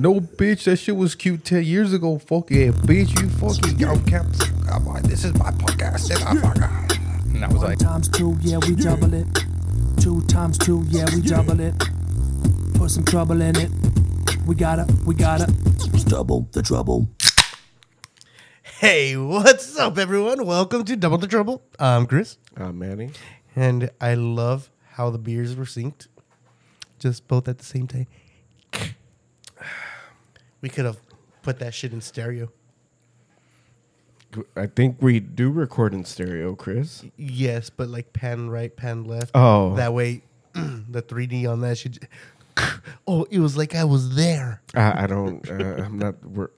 No, bitch, that shit was cute 10 years ago. Fuck yeah, bitch, you fucking yo, kept. This is my podcast. And, I fuck- and I was One like, times two, yeah, we double it. Two times two, yeah, we double it. Put some trouble in it. We gotta, we gotta. Double the trouble. Hey, what's up, everyone? Welcome to Double the Trouble. I'm Chris, Uh, Manny. and I love how the beers were synced, just both at the same time. We could have put that shit in stereo. I think we do record in stereo, Chris. Yes, but like pan right, pan left. Oh. that way, the 3D on that should. Oh, it was like I was there. I, I don't. Uh, I'm not. We're,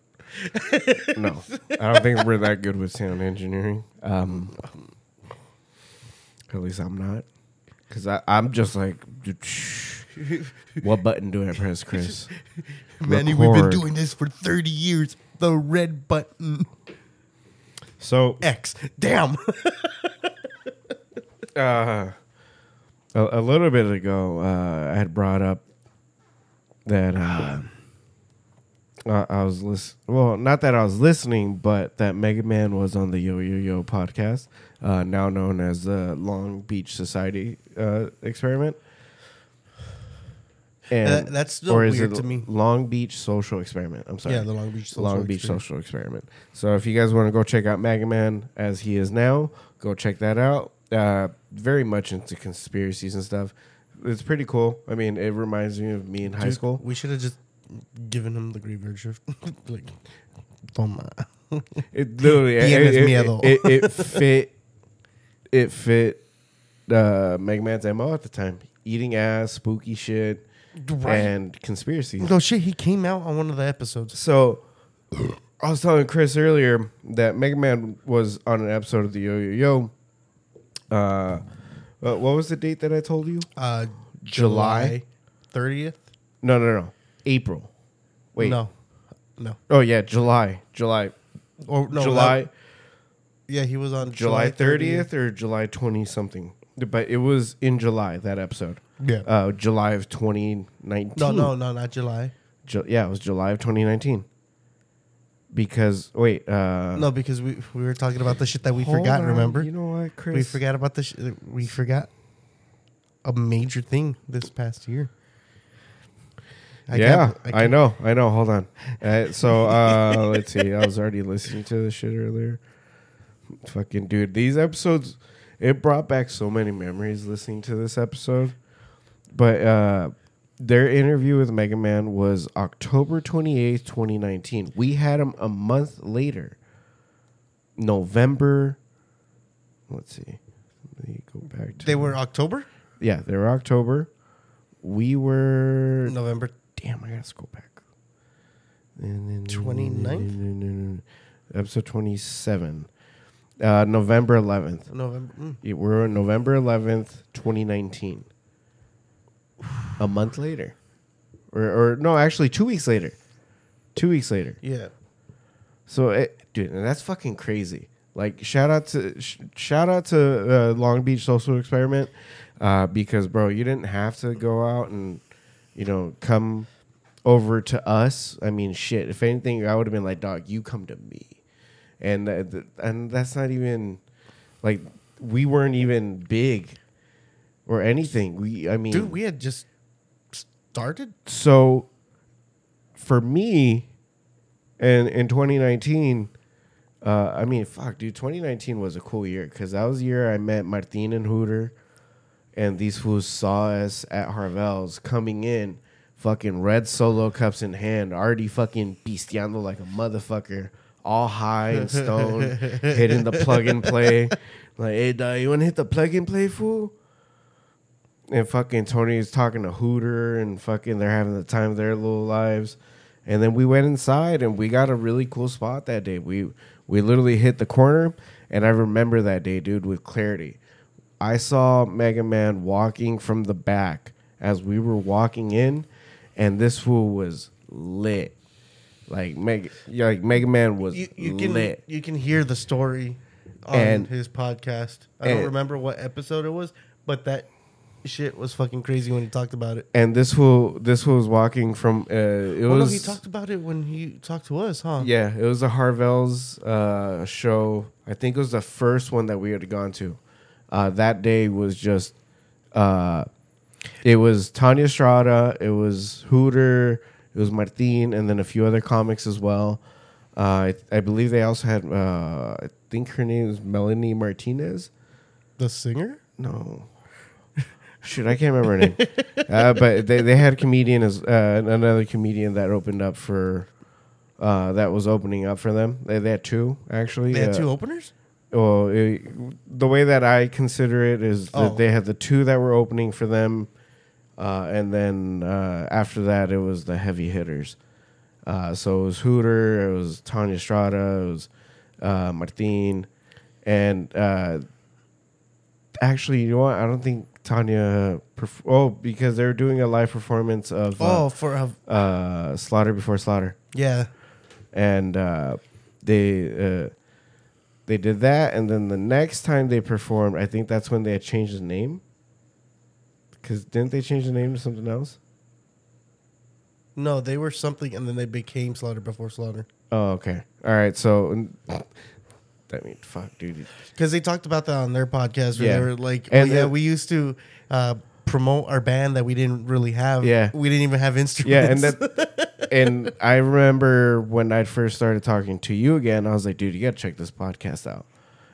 no, I don't think we're that good with sound engineering. Um, at least I'm not, because I'm just like, what button do I press, Chris? Manny, we've been Record. doing this for 30 years. The red button So, X. Damn. uh, a, a little bit ago, uh, I had brought up that uh, uh, I was listening. Well, not that I was listening, but that Mega Man was on the Yo Yo Yo podcast, uh, now known as the Long Beach Society uh, experiment. And That- that's still or is weird it to me. Long Beach Social Experiment. I'm sorry. Yeah, the Long Beach Social Long Beach Experiment. Social Experiment. So if you guys want to go check out Mega Man as he is now, go check that out. Uh, very much into conspiracies and stuff. It's pretty cool. I mean, it reminds me of me in high Dude, school. We should have just given him the graveyard shift. like, toma. It literally it, it, it, it, it fit it fit uh, Mega Man's MO at the time. Eating ass, spooky shit, Right. and conspiracies. No shit, he came out on one of the episodes. So I was telling Chris earlier that Mega Man was on an episode of the Yo Yo Yo. Uh, uh, what was the date that I told you? Uh, July? thirtieth. No, no, no. April. Wait. no, no, Oh yeah, July. July. or no, July. that- yeah, he was on July thirtieth or July twenty something. But it was in July that episode. Yeah. Uh, July of twenty nineteen. no, no, no, not July. Ju- yeah, it was July of twenty nineteen. Because wait, uh, No, because we we were talking about the shit that we forgot. on. Remember, You know what, Chris? we forgot about the sh- we forgot a major thing this past year. I yeah, can't- I, can't- know, I know. Hold on. Uh, so uh, let's see. I was already listening to this shit earlier. Fucking dude, these episodes it brought back so many memories listening to this episode. But uh, their interview with Mega Man was October twenty eighth, twenty nineteen. We had them a month later, November. Let's see. Let me go back to. They were October, yeah, they were October. We were November. Damn, I gotta scroll back. And then 29th? Episode 27. Uh, November 11th. November. mm. We're on November 11th, 2019. A month later. Or, or no, actually, two weeks later. Two weeks later. Yeah. So, it, dude, and that's fucking crazy. Like, shout out to sh- shout out to uh, Long Beach Social Experiment, uh, because bro, you didn't have to go out and, you know, come over to us. I mean, shit. If anything, I would have been like, dog, you come to me, and th- th- and that's not even like we weren't even big or anything. We, I mean, Dude, we had just started. so for me and in 2019 uh, i mean fuck dude 2019 was a cool year because that was the year i met martin and hooter and these fools saw us at harvelle's coming in fucking red solo cups in hand already fucking pisteando like a motherfucker all high and stoned hitting the plug and play like hey dog, you want to hit the plug and play fool and fucking Tony's talking to Hooter and fucking they're having the time of their little lives. And then we went inside and we got a really cool spot that day. We we literally hit the corner and I remember that day, dude, with clarity. I saw Mega Man walking from the back as we were walking in and this fool was lit. Like Mega like Mega Man was You, you can lit. you can hear the story on And- his podcast. I don't remember what episode it was, but that shit was fucking crazy when he talked about it. and this fool this fool was walking from uh, it Oh was no, he talked about it when he talked to us, huh? yeah it was a Harvelle's uh, show. I think it was the first one that we had gone to. Uh, that day was just uh, it was Tanya Strada, it was Hooter, it was Martin, and then a few other comics as well. Uh, I, I believe they also had uh, I think her name is Melanie Martinez. The singer. No. Shit, I can't remember her name. Uh, but they, they had a comedian as uh, another comedian that opened up for uh, that was opening up for them. They, they had two actually. They had Uh, two openers. Well, it, the way that I consider it is that Oh. they had the two that were opening for them, uh, and then uh, after that it was the heavy hitters. Uh, so it was Hooter, it was Tanya Strada, it was uh, Martin, and uh, actually, you know what? I don't think Tanya. Perf- oh, because they're doing a live performance of Oh, uh, for uh, uh, Slaughter Before Slaughter yeah. and uh, they uh, they did that, and then the next time they performed, I think that's when they had changed the name. Because didn't they change the name to something else? No, they were something, and then they became Slaughter Before Slaughter. Oh, okay, all right. So, I mean, fuck, dude. Because they talked about that on their podcast where Yeah. they were like, And oh, yeah, we used to uh, promote our band that we didn't really have. Yeah. We didn't even have instruments. Yeah, and that, and I remember when I first started talking to you again, I was like, dude, you gotta check this podcast out.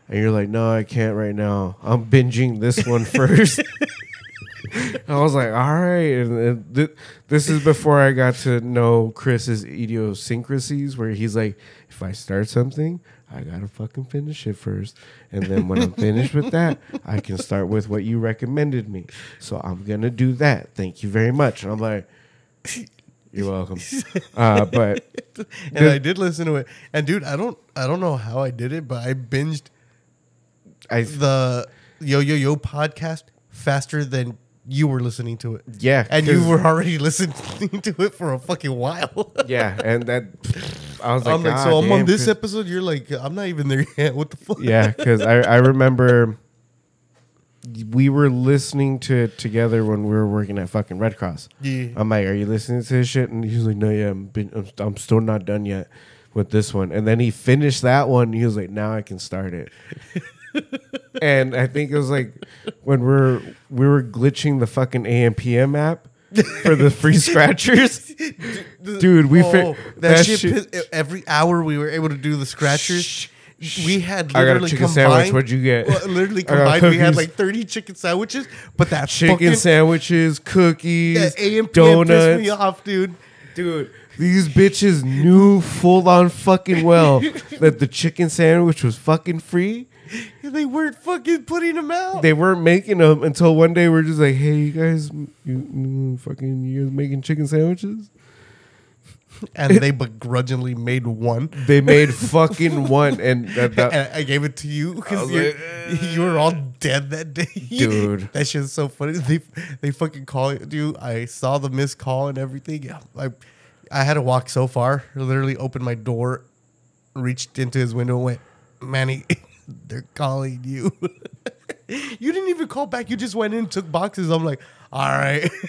And you're like, no, I can't right now. I'm binging this one first. I was like, all right. And, and th- this is before I got to know Chris's idiosyncrasies, where he's like, if I start something, I gotta fucking finish it first. And then when I'm finished with that, I can start with what you recommended me. So I'm gonna do that. Thank you very much. And I'm like, you're welcome. Uh, but and I did listen to it. And dude, I don't, I don't know how I did it, but I binged I the Yo Yo Yo podcast faster than you were listening to it. yeah, And you were already listening to it for a fucking while. yeah, and that I was like, I'm like, "God so I'm on this episode. You're like, I'm not even there yet. What the fuck? Yeah, because I I remember we were listening to it together when we were working at fucking Red Cross. Yeah. I'm like, "Are you listening to this shit?" And he's like, "No, yeah, I'm, been, I'm, I'm still not done yet with this one." And then he finished that one. And he was like, "Now I can start it." And I think it was like when we're we were glitching the fucking AMPM app for the free scratchers. Dude, we oh, fi- Oh, that, that shit, shit- pissed- every hour we were able to do the scratchers. We had I got a chicken combined. sandwich. What'd you get? Well, literally combined, we had like 30 chicken sandwiches, but that chicken fucking, sandwiches, cookies, that AMPM donuts. pissed me off, dude. Dude, these bitches knew full on fucking well that the chicken sandwich was fucking free. They weren't fucking putting them out. They weren't making them until one day we're just like, hey, you guys, you, you fucking, you guys making chicken sandwiches? and they begrudgingly made one. They made fucking one, and that, that- and I gave it to you because like, you were all dead that day, Dude. That shit's so funny. They they fucking call you. I saw the missed call and everything. Yeah, I I had to walk so far. Literally opened my door, reached into his window, and went, Manny, they're calling you. you didn't even call back. You just went in, took boxes. I'm like, all right.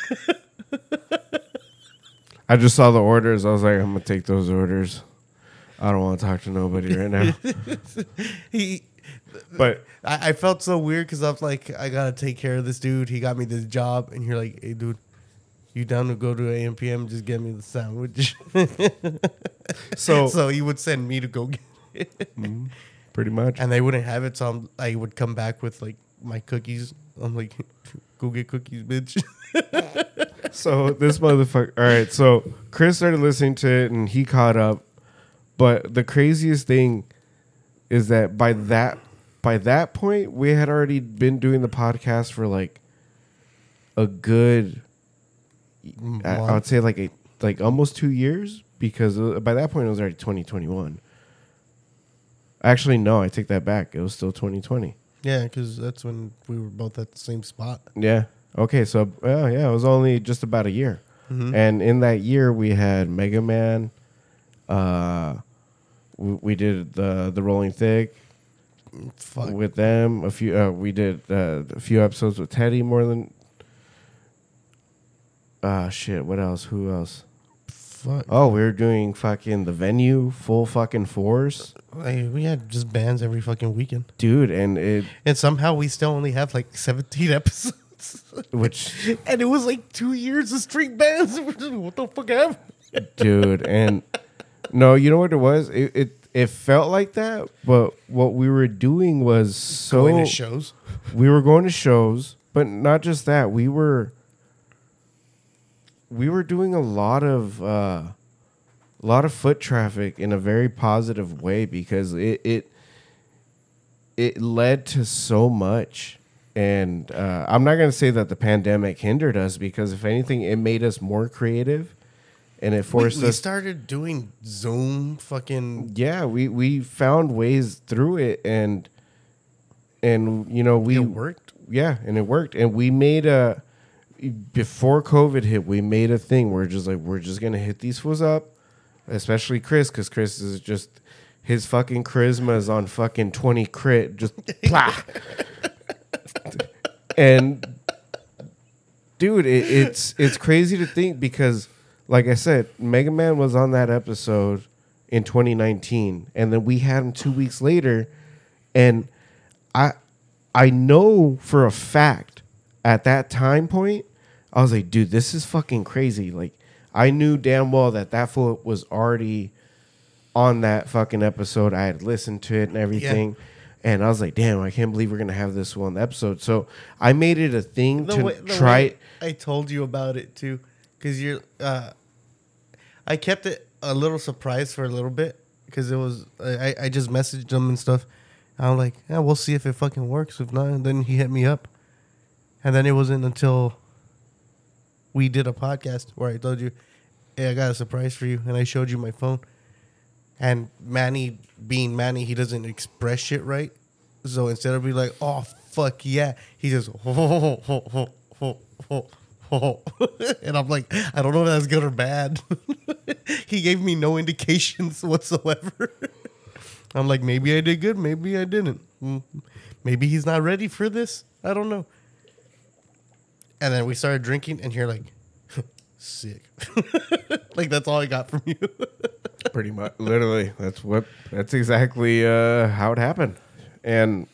I just saw the orders. I was like, I'm gonna take those orders. I don't want to talk to nobody right now. he but I, I felt so weird because I was like, I gotta take care of this dude. He got me this job, and you're like, hey, dude, you down to go to AMPM? Just get me the sandwich. so, so he would send me to go get it, mm-hmm. Pretty much. and they wouldn't have it. So I'm, I would come back with like my cookies. I'm like, go get cookies, bitch. So this motherfucker. All right. So Chris started listening to it and he caught up. But the craziest thing is that by that by that point we had already been doing the podcast for like a good I, I would say like a like almost two years because uh, by that point it was already 2021 actually no i take that back it was still 2020 yeah, because that's when we were both at the same spot. yeah. Okay. So, oh yeah, it was only just about a year, and in that year we had Mega Man. Uh, we, we did the the Rolling Thick Fuck. with them. A few. Uh, we did uh, a few episodes with Teddy more than uh shit, what else? Who else? Fuck. Oh, we were doing fucking the venue full fucking force. Like, we had just bands every fucking weekend, Dude, and it and somehow we still only have like 17 episodes. which and it was like two years of straight bands. what the fuck happened? dude, and no, you know what it was? It it it felt like that, but what we were doing was so Going to shows. we were going to shows, but not just that. We were we were doing a lot of uh, a lot of foot traffic in a very positive way because it it it led to so much. And uh, I'm not going to say that the pandemic hindered us because if anything, it made us more creative, and it We, forced we us started doing Zoom fucking. yeah we we found ways through it and and you know we It worked. yeah and it worked and we made a before covid hit we made a thing where just like we're just gonna hit these fools up especially chris because chris is just his fucking charisma is on fucking 20 crit just plah. and dude it, it's it's crazy to think because like i said mega man was on that episode in 2019 and then we had him two weeks later and i i know for a fact at that time point i was like dude this is fucking crazy like i knew damn well that that fool was already on that fucking episode i had listened to it and everything and i was like damn i can't believe we're gonna have this one episode so i made it a thing The to way- try I told you about it too, because you're. Uh, I kept it a little surprised for a little bit because it was. I I just messaged him and stuff. I'm like, yeah, we'll see if it fucking works. If not, then he hit me up, and then it wasn't until we did a podcast where I told you, "Hey, I got a surprise for you," and I showed you my phone. And Manny, being Manny, he doesn't express shit right. So instead of being like, "Oh fuck yeah," he just, and I'm like, I don't know if that's good or bad. he gave me no indications whatsoever. I'm like, maybe I did good, maybe I didn't. Mm, Maybe he's not ready for this. I don't know. And then we started drinking, and you're like, sick. like that's all I got from you. Pretty much, literally. That's what. That's exactly uh, how it happened, and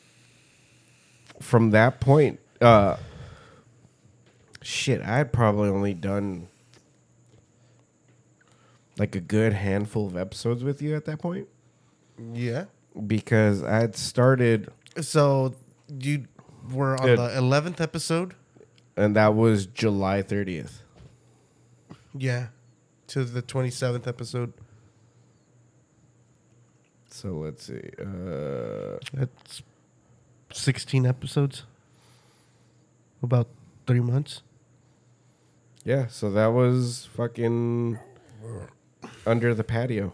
from that point, uh, shit, I had probably only done like a good handful of episodes with you at that point yeah. because I had started, So you were on Good. the eleventh episode. And that was July thirtieth. Yeah. To the twenty seventh episode. So let's see. Uh, That's sixteen episodes. About three months. yeah, so that was fucking under the patio.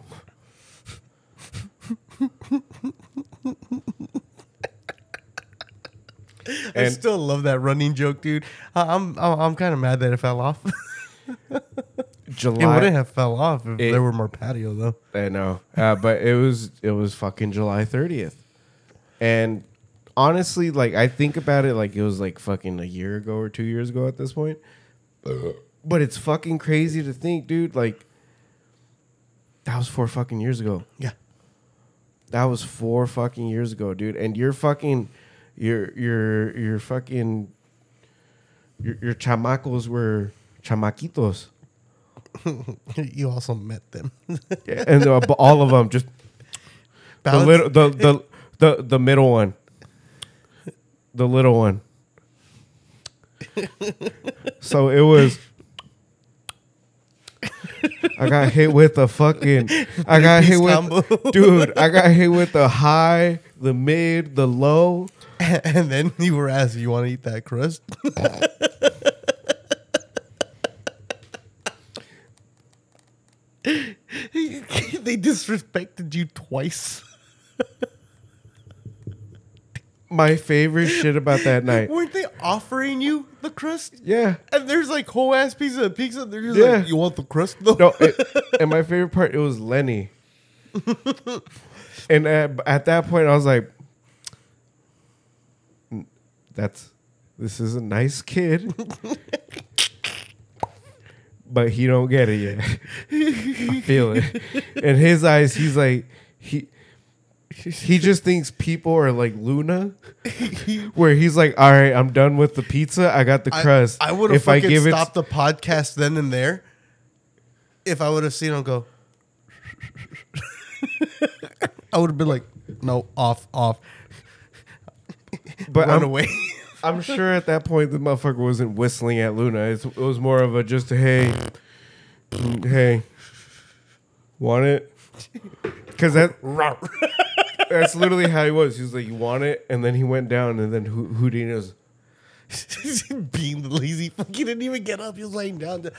I And- still love that running joke, dude. I- I'm I'm, I'm kind of mad that it fell off. July. it wouldn't have fell off if It- there were more patio though. I know, uh, but it was it was fucking July thirtieth, and honestly, like I think about it, like it was like fucking a year ago or two years ago at this point. But it's fucking crazy to think, dude. Like that was four fucking years ago. Yeah. That was four fucking years ago, dude. And you're fucking, your your your fucking, your your chamacos were chamaquitos, you also met them. Yeah, and uh, all of them just the little the, the the the middle one. The little one. So it was i got hit with a fucking i got hit with dude i got hit with the high the mid the low and then you were asked, "You want to eat that crust?" they disrespected you twice. my favorite shit about that night Weren't they offering you the crust? yeah And there's like whole ass piece of pizza. They're just Yeah. like, "You want the crust though?" No, it, and my favorite part it was Lenny. and at, at that point, I was like, "That's this is a nice kid." but he don't get it yet. I feel it. In his eyes, he's like he he just thinks people are like Luna, where he's like, "All right, I'm done with the pizza. I got the crust. I, I would have if I fucking give it, stopped the podcast then and there. If I would have seen him go, I would have been like, no, off, off, but run I'm, away. I'm sure at that point the motherfucker wasn't whistling at Luna. It's, it was more of a just hey, hey, want it? Because that that's literally how he was. He was like, "You want it?" And then he went down, and then Houdini was. Being the lazy, He didn't even get up. He was laying down. To,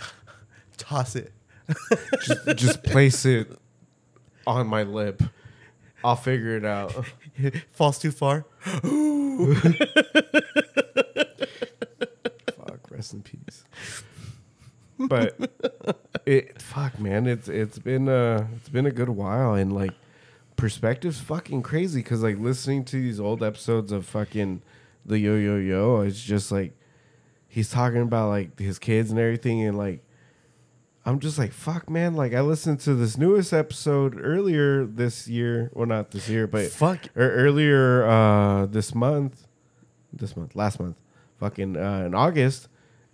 toss it. just, just place it on my lip. I'll figure it out. Falls too far. Fuck, rest in peace. But it fuck man, it's it's been uh it's been a good while and like perspective's fucking crazy because like listening to these old episodes of fucking the yo yo yo, it's just like he's talking about like his kids and everything and like I'm just like fuck man, like I listened to this newest episode earlier this year, well not this year, but Fuck. or earlier uh this month this month last month fucking uh in august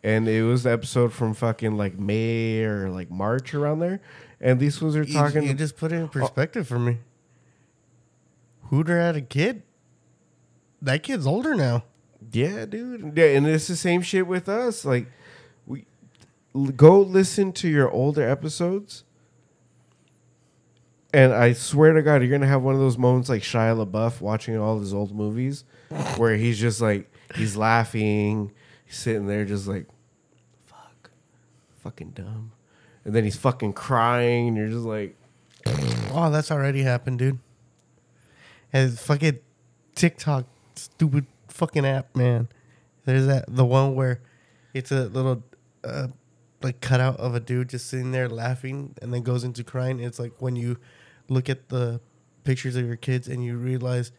and it was the episode from fucking like may or like march around there and these ones are You- talking You, just put it in perspective for me. Hooter had a kid. That kid's older now. yeah dude yeah and it's the same shit with us like go listen to your older episodes and I swear to God, you're gonna have one of those moments like Shia LaBeouf watching all his old movies, where he's just like he's laughing, he's sitting there just like, fuck, fucking dumb, and then he's fucking crying, and you're just like, Oh, that's already happened, dude. And fucking TikTok, stupid fucking app, man. There's that the one where it's a little uh, like cutout of a dude just sitting there laughing and then goes into crying. It's like when you look at the pictures of your kids and you realize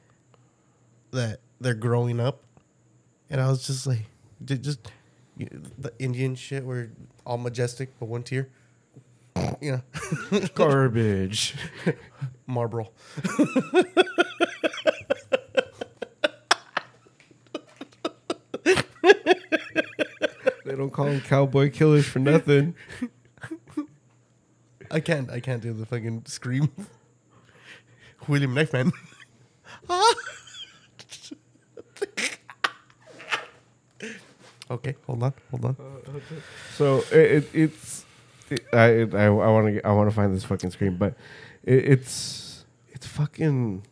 that they're growing up. And I was just like, just you know, the Indian shit where all majestic but one tier. You know, garbage. Marlboro. they don't call them cowboy killers for nothing. I can't. I can't do the fucking scream. William Knifeman. okay, hold on, hold on. Uh, so it, it, it's it, I it, I want to I want to find this fucking scream, but it, it's it's fucking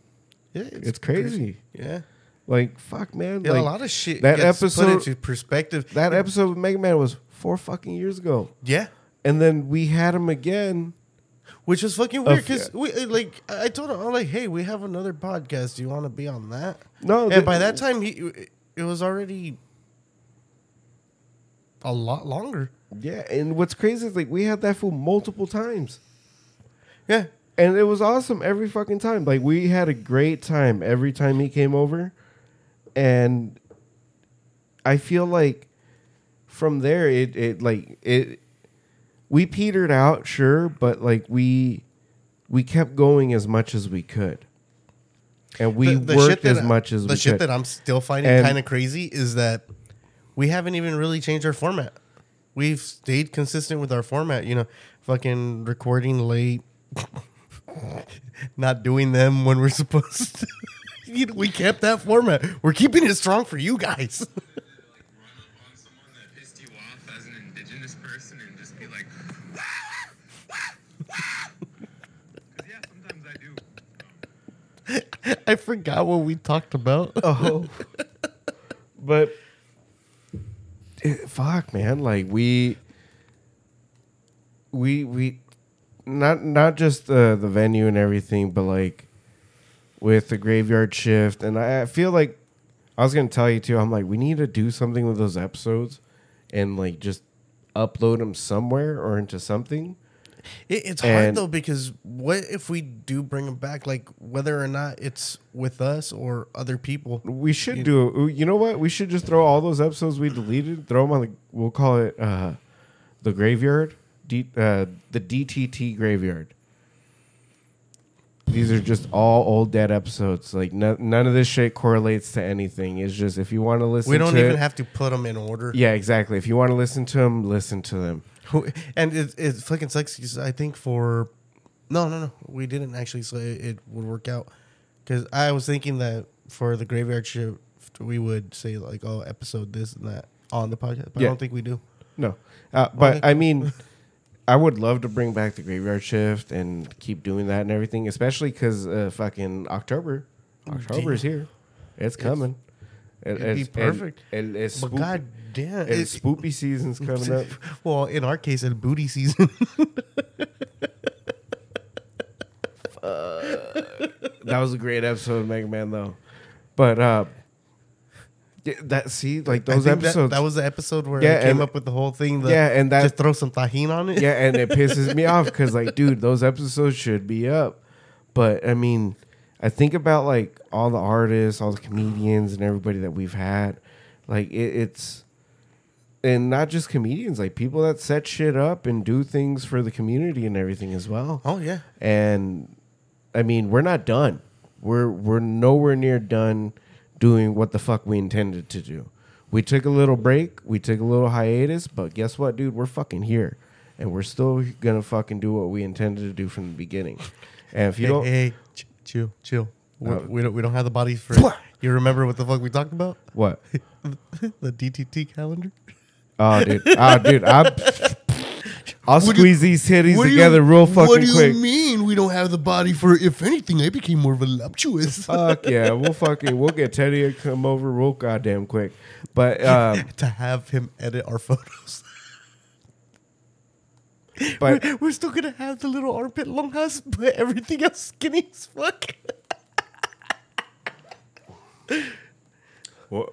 Yeah, it's, crazy. Yeah, Like fuck, man. yeah. like, a lot of shit. that episode- put into perspective. that episode with Mega Man was four fucking years ago, yeah, and then we had him again. which was fucking weird because we uh, like I told him I'm like, hey, we have another podcast. Do you want to be on that? No, and by that time he it was already a lot longer. Yeah, and what's crazy is like we had that fool multiple times. Yeah, And it was awesome every fucking time. Like we had a great time every time he came over. And I feel like from there it it like it we petered out, sure, but like we we kept going as much as we could. And we The- the worked as I, much as the shit could. that I'm still finding kind of crazy is that we haven't even really changed our format. We've stayed consistent with our format. You know, fucking recording late, not doing them when we're supposed to. We kept that format. We're keeping it strong for you guys. I. Forgot what we talked about. Oh. but it- fuck, man, like we we we not not just the the venue and everything, but like with the graveyard shift, and I, I feel like I was gonna tell you too. I'm like, we need to do something with those episodes, and like just upload them somewhere or into something. It, it's hard though because what if we do bring them back? Like whether or not it's with us or other people. We should do. You know what? We should just throw all those episodes we deleted. Throw them on the. We'll call it uh, the graveyard D, uh, the DTT graveyard. These are just all old dead episodes. Like no, none of this shit correlates to anything. It's just if you want to listen. We don't to even it- have to put them in order. Yeah, exactly. If you want to listen to them, listen to them. And it, it fucking sucks I think for no, no, no, we didn't actually say it would work out because I was thinking that for the graveyard shift we would say like oh episode this and that on the podcast, but Yeah. I don't think we do. No, uh, but Okay. I mean, I would love to bring back the graveyard shift and keep doing that and everything, especially because uh, fucking October, October is here. It's coming. It- It'd be it's- perfect. And, and it's But spoopy, god damn, and it- spoopy season's coming up. well, in our case, it's booty season. That was a great episode of Mega Man, though. But uh, yeah, that see, like those think that- episodes. That, was the episode where Yeah, I came and- up with the whole thing. The, Yeah, and that- just throw some tahini on it. yeah, and it pisses me off because, like, dude, those episodes should be up. But I mean, I think about like all the artists, all the comedians, and everybody that we've had. Like, it, it's and not just comedians, like people that set shit up and do things for the community and everything as well. Oh yeah. And I mean, we're not done. We're we're nowhere near done doing what the fuck we intended to do. We took a little break, we took a little hiatus, but guess what, dude? We're fucking here. And we're still gonna fucking do what we intended to do from the beginning. And if you hey, don't hey, ch- chill, chill. Uh, we don't we don't have the bodies for. you remember what the fuck we talked about? what? the DTT calendar. Oh dude. Oh dude, I I'll What squeeze these titties What do you- together real fucking quick. What do quick. you mean we don't have the body for? If anything, I became more voluptuous. Fuck yeah, we'll fucking we'll get Teddy to come over real goddamn quick. But um to have him edit our photos. but we're, we're still gonna have the little armpit long house, but everything else skinny as fuck. Well,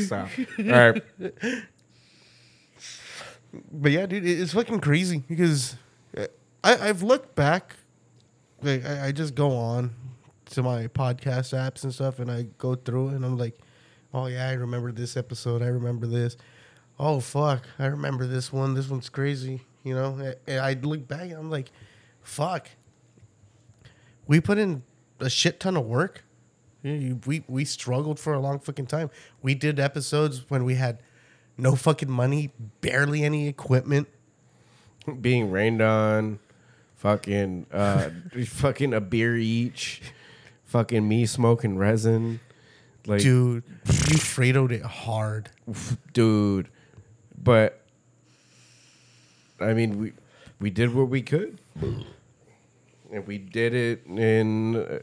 stop. All right. But yeah, dude, it- it's fucking crazy because uh, I, I've looked back. Like I, I just go on to my podcast apps and stuff, and I go through it, and I'm like, oh yeah, I remember this episode. I remember this. Oh fuck, I remember this one. This one's crazy. You know, and I look back, and I'm like, fuck. We put in a shit ton of work. We we struggled for a long fucking time. We did episodes when we had no fucking money, barely any equipment. Being rained on, fucking, uh, fucking a beer each, fucking me smoking resin, like, dude, you Fredoed it hard. dude. But I mean, we we did what we could, and we did it in uh,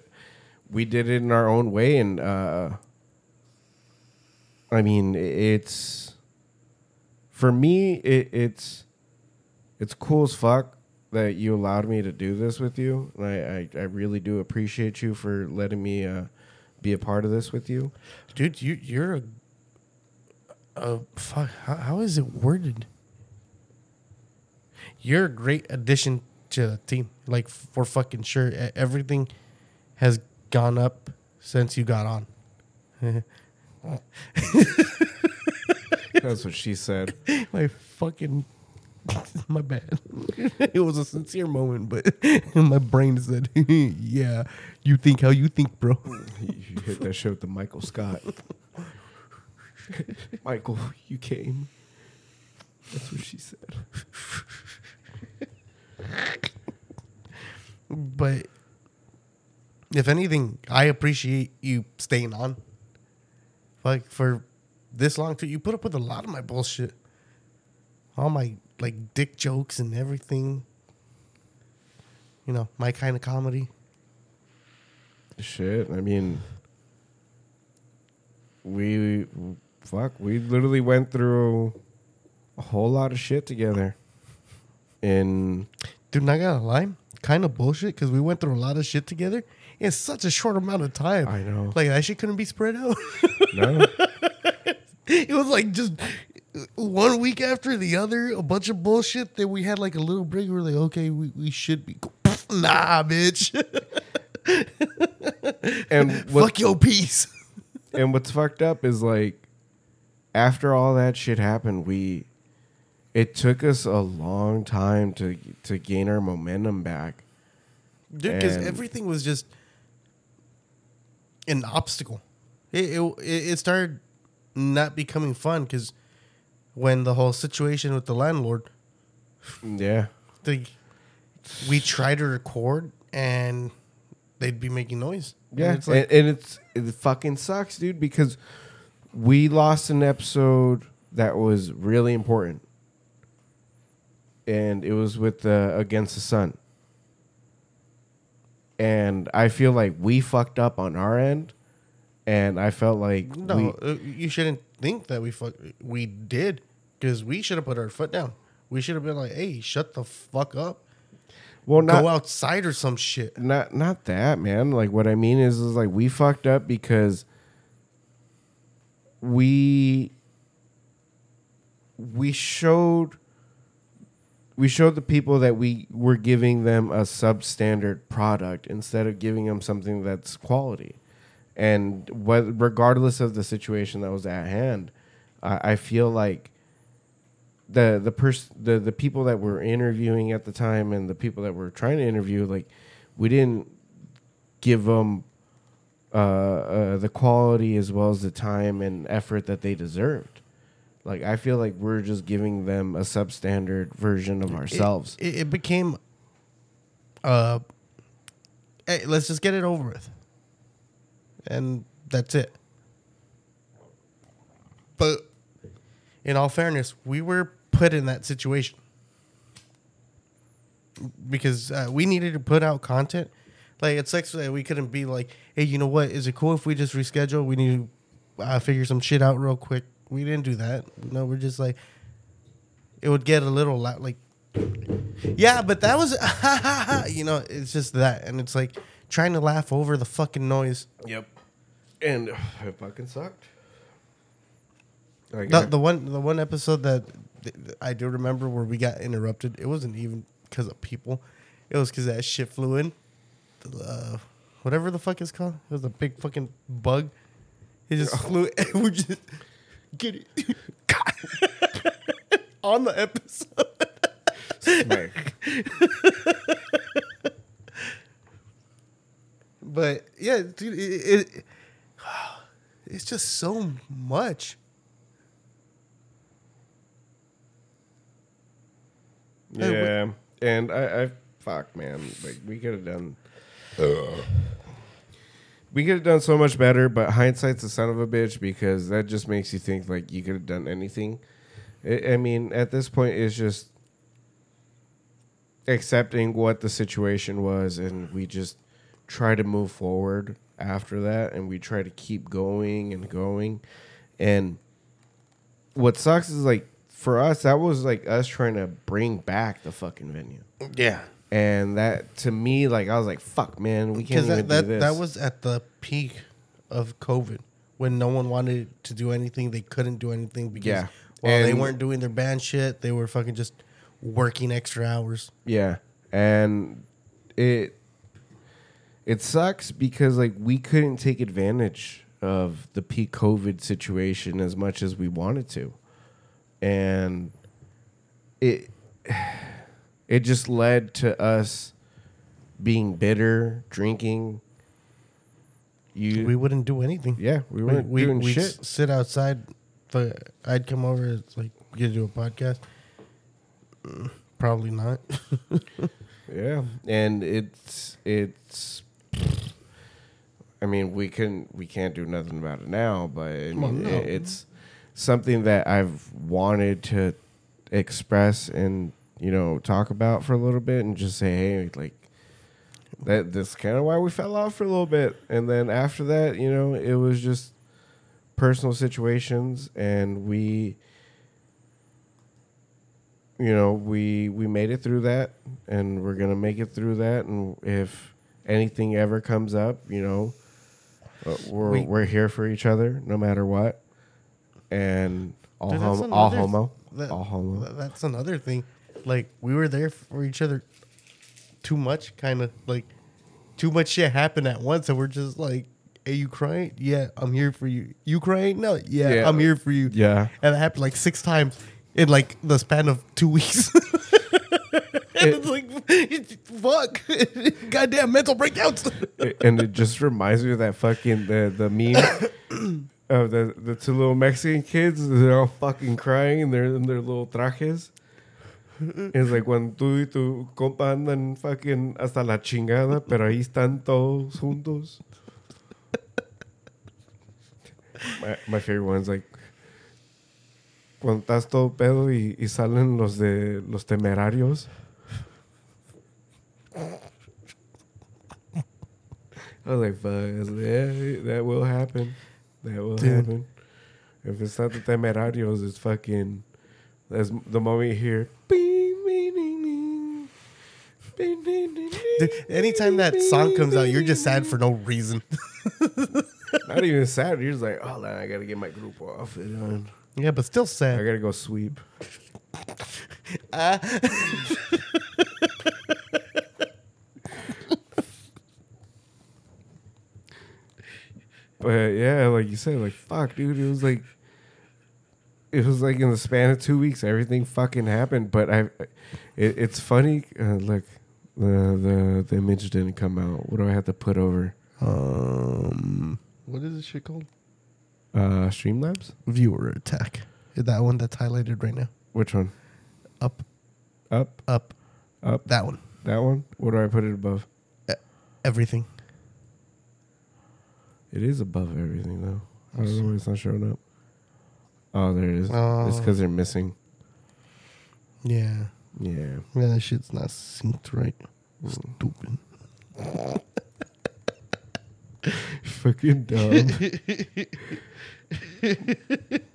we did it in our own way, and uh, I mean, it's for me, it, it's it's cool as fuck that you allowed me to do this with you. I, I, I really do appreciate you for letting me uh, be a part of this with you. Dude, you you're a uh fuck how, how is it worded? You're a great addition to the team. Like for fucking sure. Everything has gone up since you got on. That's what she said. my fucking my bad. it was a sincere moment, but my brain said, "Yeah, you think how you think, bro." you hit that shit with the Michael Scott. Michael, you came. That's what she said. But if anything, I appreciate you staying on. Like for this long too, you put up with a lot of my bullshit, all my like dick jokes and everything. You know, my kind of comedy. Shit, I mean, we fuck, we literally went through a whole lot of shit together. And Dude, not gonna lie, kind of bullshit because we went through a lot of shit together in such a short amount of time. I know. Like that shit couldn't be spread out. no, it was like just one week after the other, a bunch of bullshit. Then we had like a little break. We were like, okay, we, we should be. Nah, bitch. and what, Fuck your peace. and what's fucked up is like after all that shit happened, we it took us a long time to to gain our momentum back. dude because everything was just an obstacle it, it, it started not becoming fun because when the whole situation with the landlord Yeah. the, we try to record and they'd be making noise. And Yeah, it's like and, and it's it fucking sucks, dude, because we lost an episode that was really important, and it was with the Against the Sun, and I feel like we fucked up on our end, and I felt like no we, uh, you shouldn't think that we fuck, we did because we should have put our foot down. We should have been like hey shut the fuck up. Well not go outside or some shit. Not not that man. Like what i mean is is like we fucked up because we we showed we showed the people that we were giving them a substandard product instead of giving them something that's quality and what regardless of the situation that was at hand i, I feel like the the person the, the people that were interviewing at the time and the people that were trying to interview like we didn't give them uh, uh, the quality as well as the time and effort that they deserved. Like i feel like we're just giving them a substandard version of ourselves. It, it became, uh, hey, let's just get it over with, and that's it. But in all fairness, we were put in that situation because uh, we needed to put out content. Like it sucks that we couldn't be like, hey, you know what? Is it cool if we just reschedule? We need to uh, figure some shit out real quick. We didn't do that. No, we're just like, it would get a little like yeah, but that was, you know, it's just that, and it's like trying to laugh over the fucking noise. yep and it fucking sucked like The, the one, the one episode that I do remember where we got interrupted. It wasn't even because of people. It was because that shit flew in. Uh, whatever the fuck it's called. It was a big fucking bug. It just flew. And we just get it on the episode. But yeah, dude, it, it it's just so much. Yeah, and I, I fuck man, like we could have done. We could have done so much better, but hindsight's a son of a bitch because that just makes you think like you could have done anything. I, I mean, at this point, it's just accepting what the situation was, and we just try to move forward after that, and we try to keep going and going. And what sucks is like for us, that was like us trying to bring back the fucking venue. Yeah, And that to me, like I was like, "Fuck, man, we can't because even that do that, this." that was at the peak of COVID when no one wanted to do anything. They couldn't do anything because Yeah. while they weren't doing their band shit, they were fucking just working extra hours. yeah, and it it sucks because like we couldn't take advantage of the peak COVID situation as much as we wanted to, and it it just led to us being bitter, drinking. You, We wouldn't do anything. yeah, we we weren't we doing we'd shit. sit outside. But I'd come over. It's like you to do a podcast. Mm, Probably not. Yeah, and it's it's. I mean, we can we can't do nothing about it now, but I mean, no. it- it's something that I've wanted to express and you know talk about for a little bit and just say, hey, like that. That's kind of why we fell off for a little bit, and then after that, you know, it was just personal situations, and we you know we we made it through that and we're gonna make it through that and if anything ever comes up you know uh, we're We- we're here for each other no matter what and all Dude, homo all homo that- all homo That's another thing. Like we were there for each other too much, kind of like too much shit happened at once, and we're just like, "Hey, you crying? Yeah, I'm here for you. You crying? No, yeah, Yeah. I'm here for you." yeah and it happened like six times. in like the span of two weeks. it's like, fuck, goddamn mental breakdowns. and it just reminds me of that fucking the the meme of the the two little Mexican kids. They're all fucking crying and they're in their little trajes. It's like cuando tú y tu compa andan fucking hasta la chingada, pero ahí están todos juntos. My, my favorite one's like cuando estás todo pedo y, y salen los de los temerarios. I was like, fuck, was like, yeah, that will happen. That will Dude. happen. If it's not the temerarios, it's fucking. That's the moment you hear. Dude, anytime that song comes out, you're just sad for no reason. Not even sad. You're just like, oh, man, I gotta get my group off. it on. yeah, but still sad. I gotta go sweep. Ah. but yeah, like you said, like fuck, dude. It was like, it was like in the span of two weeks, everything fucking happened. But I, it, it's funny. Uh, like the the the image didn't come out. What do I have to put over? Um, what is this shit called? Uh, Streamlabs. Viewer attack. That one that's highlighted right now. Which one? Up, Up, up, up. that one. That one. What do I put it above? Everything. It is above everything though. I don't know why it's not showing up. Oh, there it is. It's Oh. because they're missing. Yeah. Yeah. Yeah, that shit's not synced right. Mm. Stupid. Fucking dumb.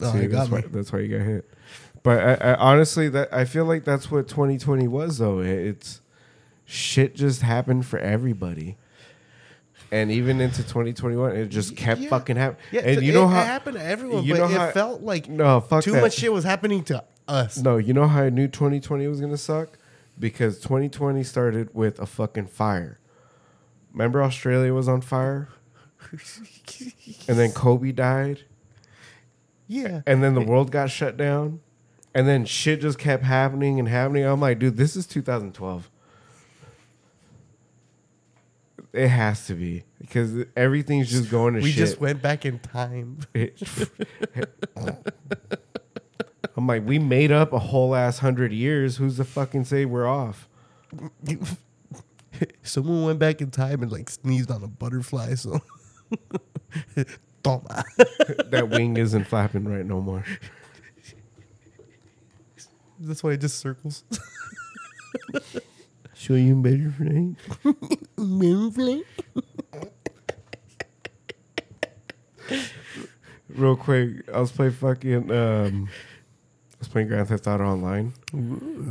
Oh, See, that's why that's why you got hit. But I, I honestly that I feel like that's what 2020 was though. It- It's shit just happened for everybody. And even into 2021, it just kept Yeah. fucking happening. Yeah, and it, you know it how happened to everyone, you but know it how- felt like no fuck too that. much shit was happening to us. No, you know how I knew 2020 was gonna suck? Because 2020 started with a fucking fire. Remember Australia was on fire? and then Kobe died, Yeah. and then the world got shut down, and then shit just kept happening and happening. I'm like, dude, this is 2012. It has to be because everything's just going to we shit. just went back in time. I'm like, we made up a whole ass hundred years. Who's to fucking say we're off? Someone went back in time and like sneezed on a butterfly. So, toma. That wing isn't flapping right no more. That's why it just circles. Show you better, Frank. Real quick, I was playing fucking. Um, I was playing Grand Theft Auto Online.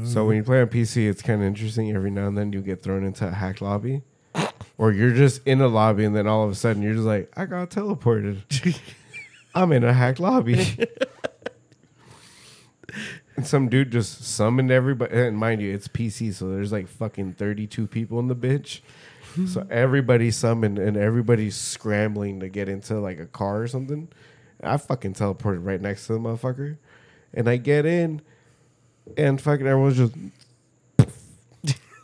So when you play on PC, it's kind of interesting. Every now and then you get thrown into a hack lobby, or you're just in a lobby, and then all of a sudden you're just like, I got teleported. I'm in a hack lobby. and some dude just summoned everybody. And mind you, it's PC, so there's like fucking 32 people in the bitch. so hmm. everybody summoned, and everybody's scrambling to get into like a car or something. I fucking teleported right next to the motherfucker. And I get in, and fucking everyone's just.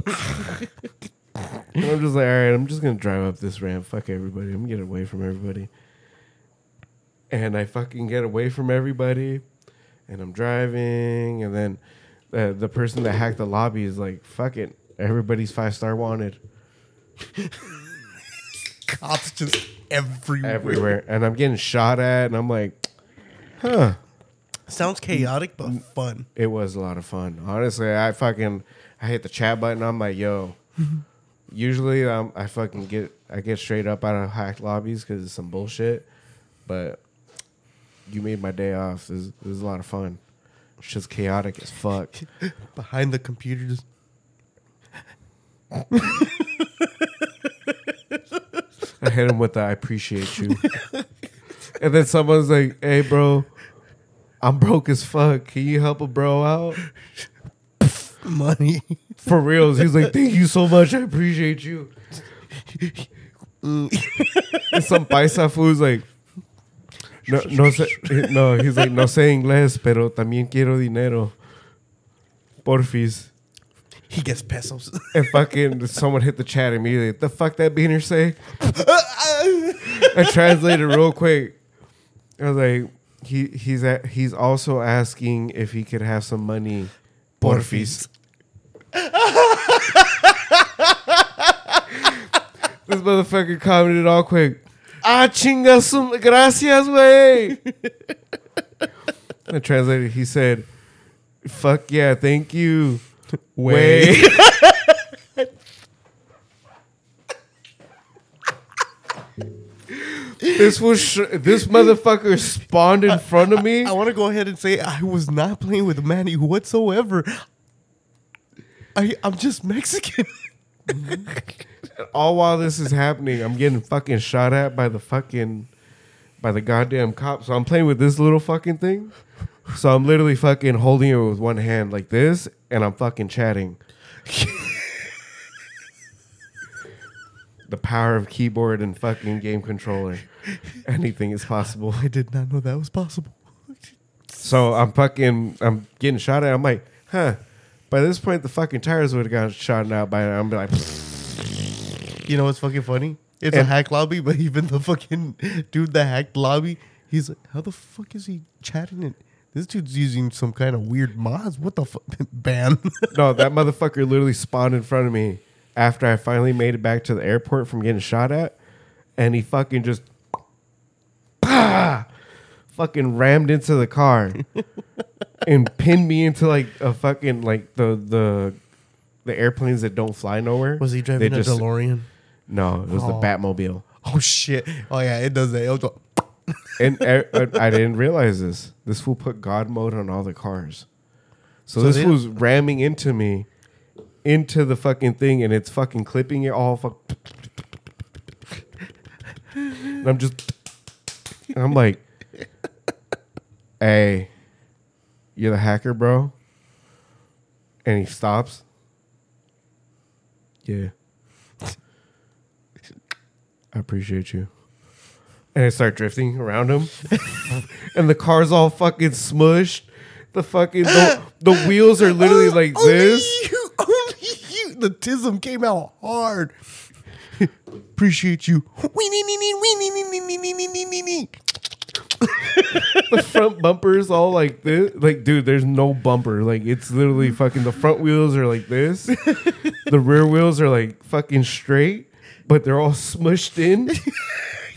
and I'm just like, all right, I'm just gonna drive up this ramp. Fuck everybody. I'm gonna get away from everybody. And I fucking get away from everybody, and I'm driving, and then the the person that hacked the lobby is like, fuck it, everybody's five star wanted Cops just everywhere. everywhere, and I'm getting shot at, and I'm like, huh. Sounds chaotic, but fun. It was a lot of fun. Honestly, I fucking I hit the chat button. I'm like, yo. Usually, um, I fucking get I get straight up out of hacked lobbies because it's some bullshit. But you made my day off. It was, it was a lot of fun. It's just chaotic as fuck. Behind the computer, just I hit him with the I appreciate you. and then someone's like, hey, bro, I'm broke as fuck. Can you help a bro out? money. For reals. He's like, thank you so much. I appreciate you. Mm. and some paisa fool's like, no, no, sé, no, he's like, no sé inglés, pero también quiero dinero. Porfis. He gets pesos. And fucking someone hit the chat immediately. The fuck that beaner say? I translated real quick. I was like, he he's at, he's also asking if he could have some money. Porfis. this motherfucker commented all quick. Ah, chinga sum, gracias, way. I translated. He said, "Fuck yeah, thank you." Way. this was sh- this motherfucker spawned in front of me. I want to go ahead and say I was not playing with Manny whatsoever. I I'm just Mexican. Mm-hmm. All while this is happening, I'm getting fucking shot at by the fucking by the goddamn cop. So I'm playing with this little fucking thing. So I'm literally fucking holding it with one hand like this, and I'm fucking chatting. the power of keyboard and fucking game controller. Anything is possible. I did not know that was possible. So I'm fucking, I'm getting shot at. I'm like, huh. By this point, the fucking tires would have gotten shot out by now. I'm like, You know what's fucking funny? It's a And- hack lobby, but even the fucking dude that hacked lobby, he's like, how the fuck is he chatting it? This dude's using some kind of weird mods. What the fuck? Ban. no, that motherfucker literally spawned in front of me after I finally made it back to the airport from getting shot at, and he fucking just, fucking rammed into the car and pinned me into like a fucking like the the the airplanes that don't fly nowhere. was he They driving a just- DeLorean? No, it was the Oh. Batmobile. Oh shit! Oh yeah, it does that. Go. and uh, I didn't realize this. This fool put God mode on all the cars. So, So this they- fool's ramming into me, into the fucking thing, and it's fucking clipping it all. Fuck. And I'm just, and I'm like, hey, you're the hacker, bro. And he stops. Yeah. I appreciate you. And I start drifting around him. and the car's all fucking smushed. The fucking the, the wheels are literally like Only this. You, only you. The tism came out hard. Appreciate you. The front bumper is all like this. Like, dude, there's no bumper. Like, it's literally fucking the front wheels are like this. the rear wheels are like fucking straight, but they're all smushed in.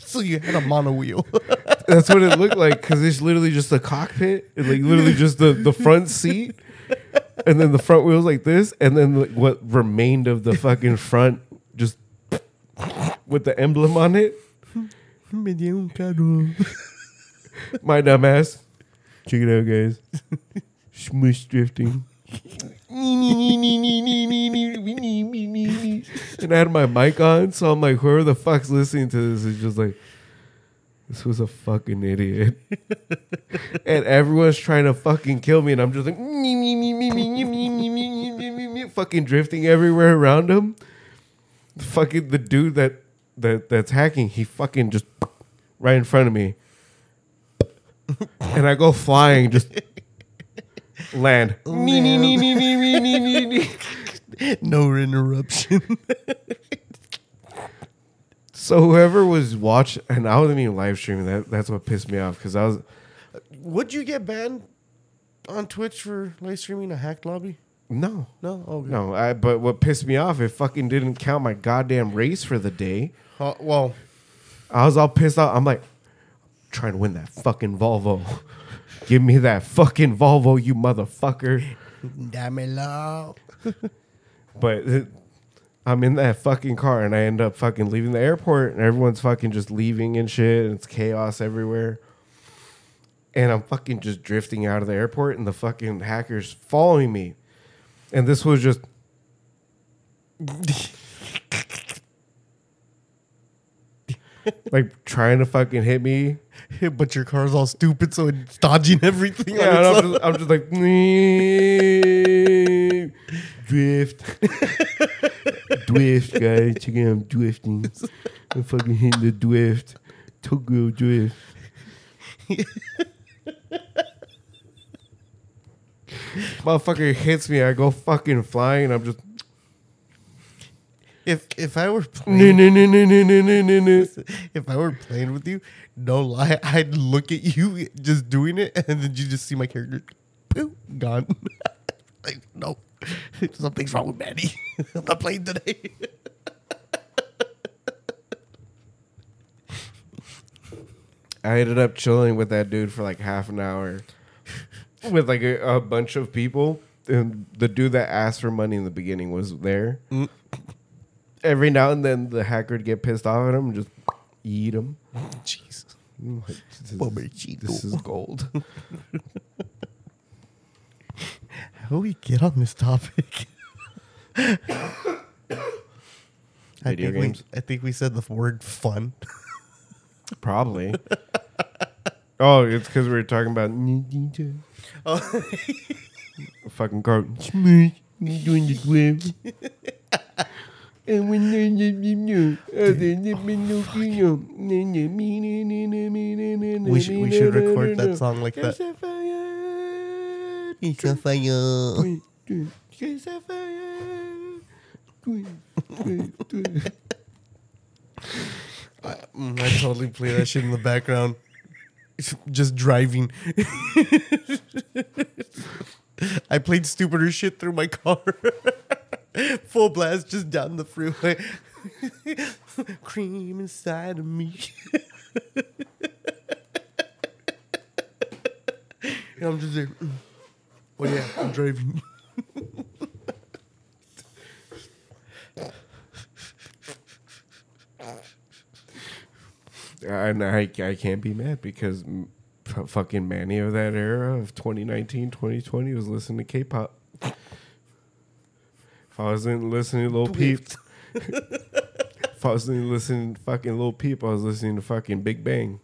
So you had a mono wheel. That's what it looked like because it's literally just the cockpit, and like literally just the, the front seat, and then the front wheels like this, and then like what remained of the fucking front just with the emblem on it. Me dio un carro. My dumbass. Check it out, guys. Smush drifting. and I had my mic on, so I'm like, whoever the fuck's listening to this is just like, this was a fucking idiot. and everyone's trying to fucking kill me, and I'm just like, fucking drifting everywhere around him. Fucking the dude that that that's hacking, he fucking just right in front of me. And I go flying, just land. Me, me, me, me, me, me, me, me, me. No interruption. So whoever was watching, and I wasn't even live streaming. That that's what pissed me off because I was Would you get banned on Twitch for live streaming a hacked lobby? no, No. Oh no. I but what pissed me off, it fucking didn't count my goddamn race for the day. Uh, well, I was all pissed off. I'm like, trying to win that fucking Volvo. Give me that fucking Volvo, you motherfucker. damelo. But it, all. But I'm in that fucking car and I end up fucking leaving the airport and everyone's fucking just leaving and shit and it's chaos everywhere. And I'm fucking just drifting out of the airport and the fucking hackers following me. And this was just like trying to fucking hit me. but your car's all stupid, so it's dodging everything. Yeah, and I'm just, I'm just like drift, drift, guys. Check it out, I'm drifting. I'm fucking hitting the drift, Tokyo drift. Motherfucker hits me, I go fucking flying. And I'm just If if I were playing, no no no no no no no no. if I were playing with you, no lie, I'd look at you just doing it, and then you just see my character, poof, gone. like no, something's wrong with Manny. I'm not playing today. I ended up chilling with that dude for like half an hour with like a, a bunch of people. And the dude that asked for money in the beginning was there. Mm. Every now and then the hacker would get pissed off at him and just eat him. Jeez. I'm like, this, is, this is gold. How do we get on this topic? I Video think games? We, I think we said the word fun. Probably. oh, it's because we were talking about Oh. fucking car. Smooth. You doing the web. And when you We should we should record that song like that. It's a fire. Mm, I totally play that shit in the background. Just driving. I played stupider shit through my car. Full blast just down the freeway. Cream inside of me. and I'm just mm. Oh yeah, I'm driving. And I, I can't be mad because f- fucking Manny of that era of 2019, 2020 was listening to K-pop. If I wasn't listening to Lil Peep, if I wasn't listening to fucking Lil Peep, I was listening to fucking Big Bang.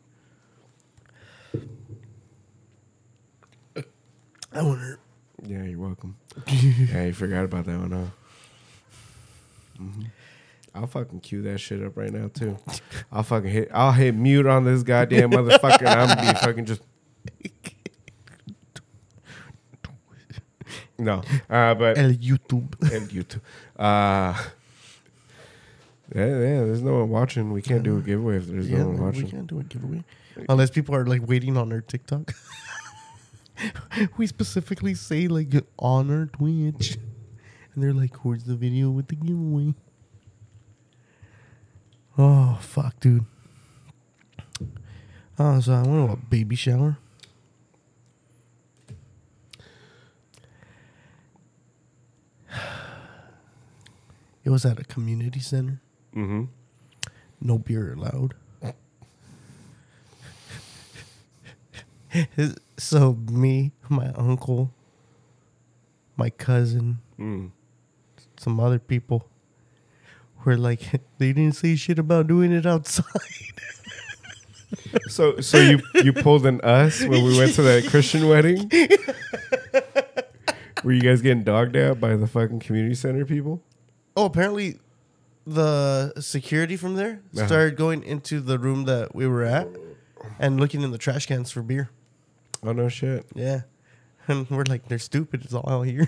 I wonder. Yeah, you're welcome. yeah, you forgot about that one, huh? hmm I'll fucking cue that shit up right now too. I'll fucking hit. I'll hit mute on this goddamn motherfucker. and I'm gonna be fucking just. No, uh, but El YouTube. and YouTube. Uh, yeah, yeah. There's no one watching. We can't do a giveaway if there's no one watching. we can't do a giveaway unless people are like waiting on our TikTok. we specifically say like on our Twitch, and they're like, "Where's the video with the giveaway?" Oh fuck, dude. Oh, so I went to a baby shower. It was at a community center. Mm-hmm. No beer allowed. so me, my uncle, my cousin, Mm. some other people were like they didn't say shit about doing it outside. So, so you you pulled an us when we went to that Christian wedding? Were you guys getting dogged out by the fucking community center people? Oh, apparently the security from there Uh-huh. started going into the room that we were at and looking in the trash cans for beer. Oh no shit. Yeah. And we're like, they're stupid. It's all out here.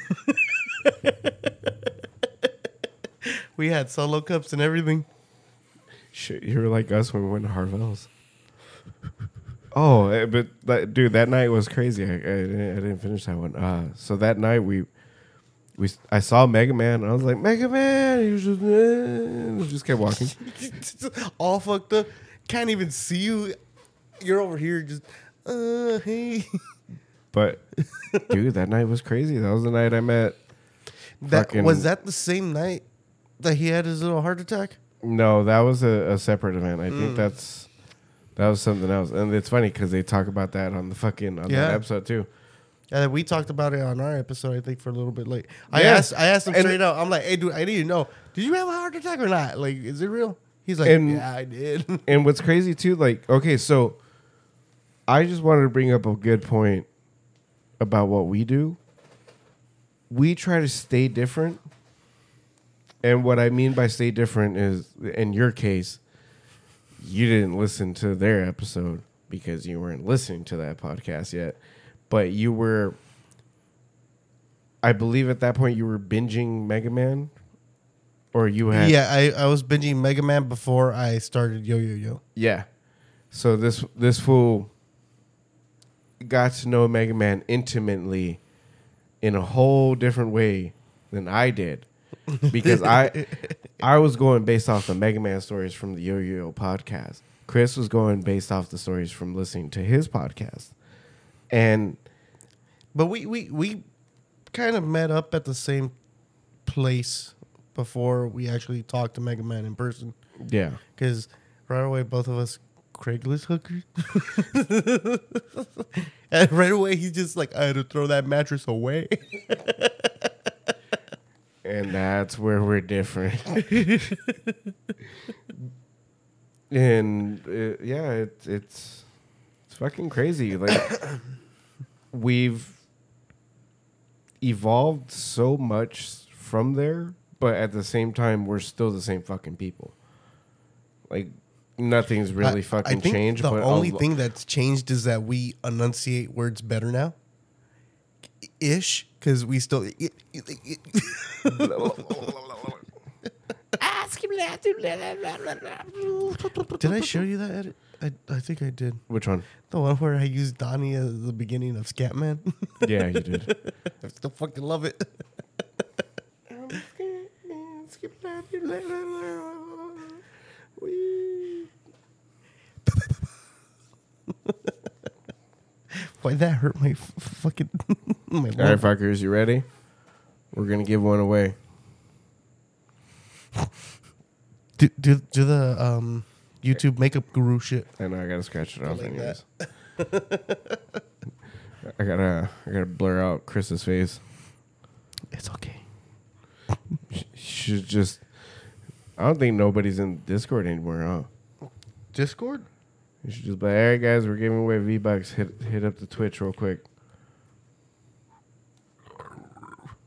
we had solo cups and everything. Shit, you were like us when we went to Harvelle's. Oh, eh, but that, dude, that night was crazy. I, I, didn't, I didn't finish that one. Uh, so that night we, we, I saw Mega Man. And I was like, Mega Man. He was just, eh, just kept walking. all fucked up. Can't even see you. You're over here just, uh, hey. But dude, that night was crazy. That was the night I met. That Fucking- was that the same night that he had his little heart attack. No, that was a, a separate event. I Mm. think that's that was something else. And it's funny because they talk about that on the fucking on Yeah. that episode too. Yeah, we talked about it on our episode. I think for a little bit late. I Yeah. asked. I asked him And- straight out. I'm like, hey, dude, I need to know. Did you have a heart attack or not? Like, is it real? He's like, And- yeah, I did. And what's crazy too, like, okay, so I just wanted to bring up a good point about what we do. We try to stay different. And what I mean by stay different is in your case, you didn't listen to their episode. because you weren't listening to that podcast yet, but you were. I believe at that point you were binging Mega Man, or you had Yeah, I, I was binging Mega Man before I started Yo Yo Yo. Yeah. So this this fool got to know Mega Man intimately in a whole different way than I did. Because I I was going based off the Mega Man stories from the Yo Yo Yo podcast. Chris was going based off the stories from listening to his podcast. And But we, we, we kind of met up at the same place before we actually talked to Mega Man in person. yeah. Because right away, both of us Craigslist hookers. and right away, he's just like, I had to throw that mattress away. and that's where we're different. and uh, yeah, it's it's it's fucking crazy. Like we've evolved so much from there, but at the same time, we're still the same fucking people. Like nothing's really I- fucking I think changed. The but a only lo- thing that's changed is that we enunciate words better now. Ish, because we still. did I show you that edit? I, I think I did. Which one? The one where I used Donnie as the beginning of Scatman. Yeah, you did. I still fucking love it. Why that hurt my f- fucking my All right, lung? fuckers, you ready? We're gonna give one away. do, do do the um YouTube makeup guru shit. I know I gotta scratch it off like anyways. I gotta I gotta blur out Chris's face. It's okay. She should just I don't think nobody's in Discord anymore, huh? Discord? You should just be like, all right guys, we're giving away V Bucks. Hit hit up the Twitch real quick.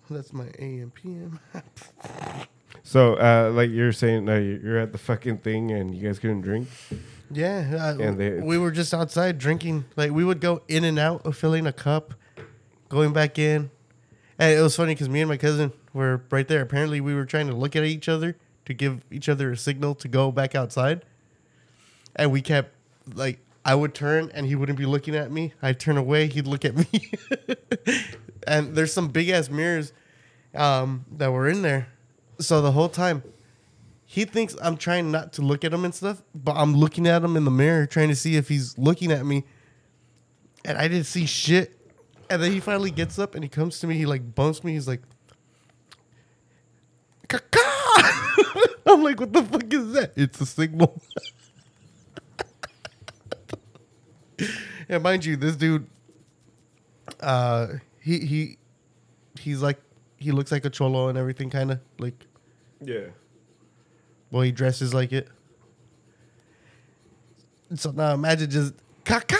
That's my AM PM. So uh like you're saying uh, you're at the fucking thing and you guys couldn't drink? Yeah, uh, And they- we were just outside drinking. Like we would go in and out of filling a cup, going back in. And it was funny because me and my cousin were right there. Apparently, we were trying to look at each other to give each other a signal to go back outside. And we kept like I would turn and he wouldn't be looking at me. I'd turn away, he'd look at me. and there's some big ass mirrors um, that were in there. So the whole time he thinks I'm trying not to look at him and stuff, but I'm looking at him in the mirror trying to see if he's looking at me. And I didn't see shit. And then he finally gets up and he comes to me. He like bumps me. He's like, Kaka! I'm like, what the fuck is that? It's a signal. and mind you, this dude, uh, he he he's like he looks like a cholo and everything, kind of like Yeah. well, he dresses like it. So now imagine just caca,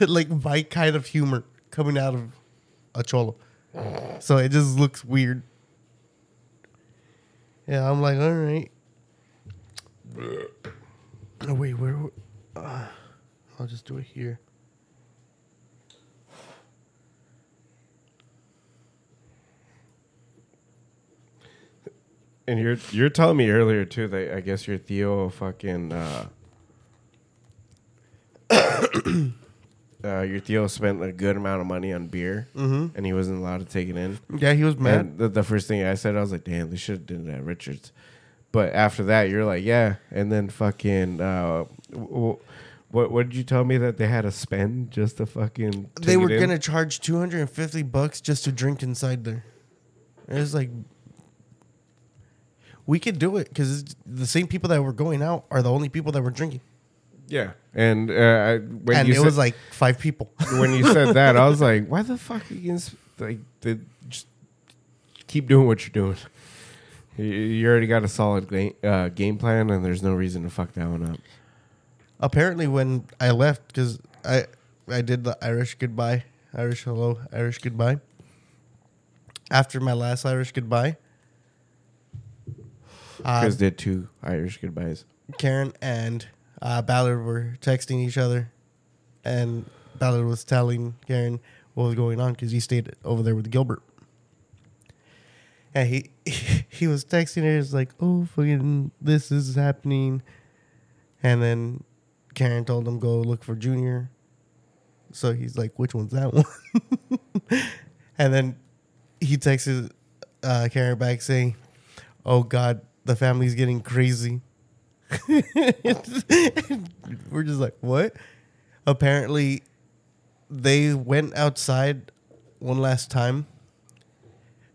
like my kind of humor coming out of a cholo. So it just looks weird. Yeah, I'm like, all right. Oh wait, where? Uh, I'll just do it here. And you're you're telling me earlier too that I guess your Theo fucking uh, uh your Theo spent a good amount of money on beer and he wasn't allowed to take it in. Yeah, he was mad. And the, the first thing I said, I was like, damn, they should have done that at Richards. But after that, you're like, yeah. And then fucking, uh, w- w- what what did you tell me that they had to spend just to fucking? they were gonna charge 250 bucks just to drink inside there. It was like we could do it because the same people that were going out are the only people that were drinking, yeah. And uh, I- when and you it said, was like five people. when you said that, I was like, why the fuck are you gonna, like the, just keep doing what you're doing. You- You already got a solid game, uh, game plan, and there's no reason to fuck that one up. Apparently, when I left, because I I did the Irish goodbye, Irish hello, Irish goodbye. After my last Irish goodbye, uh, Chris did two Irish goodbyes. Karen and uh, Ballard were texting each other, and Ballard was telling Karen what was going on because he stayed over there with Gilbert. And he he was texting her, it's like, oh, fucking, this is happening. And then Karen told him go look for Junior. So he's like, which one's that one? and then he texts uh, Karen back saying, oh God, the family's getting crazy. We're just like, what? Apparently, they went outside one last time,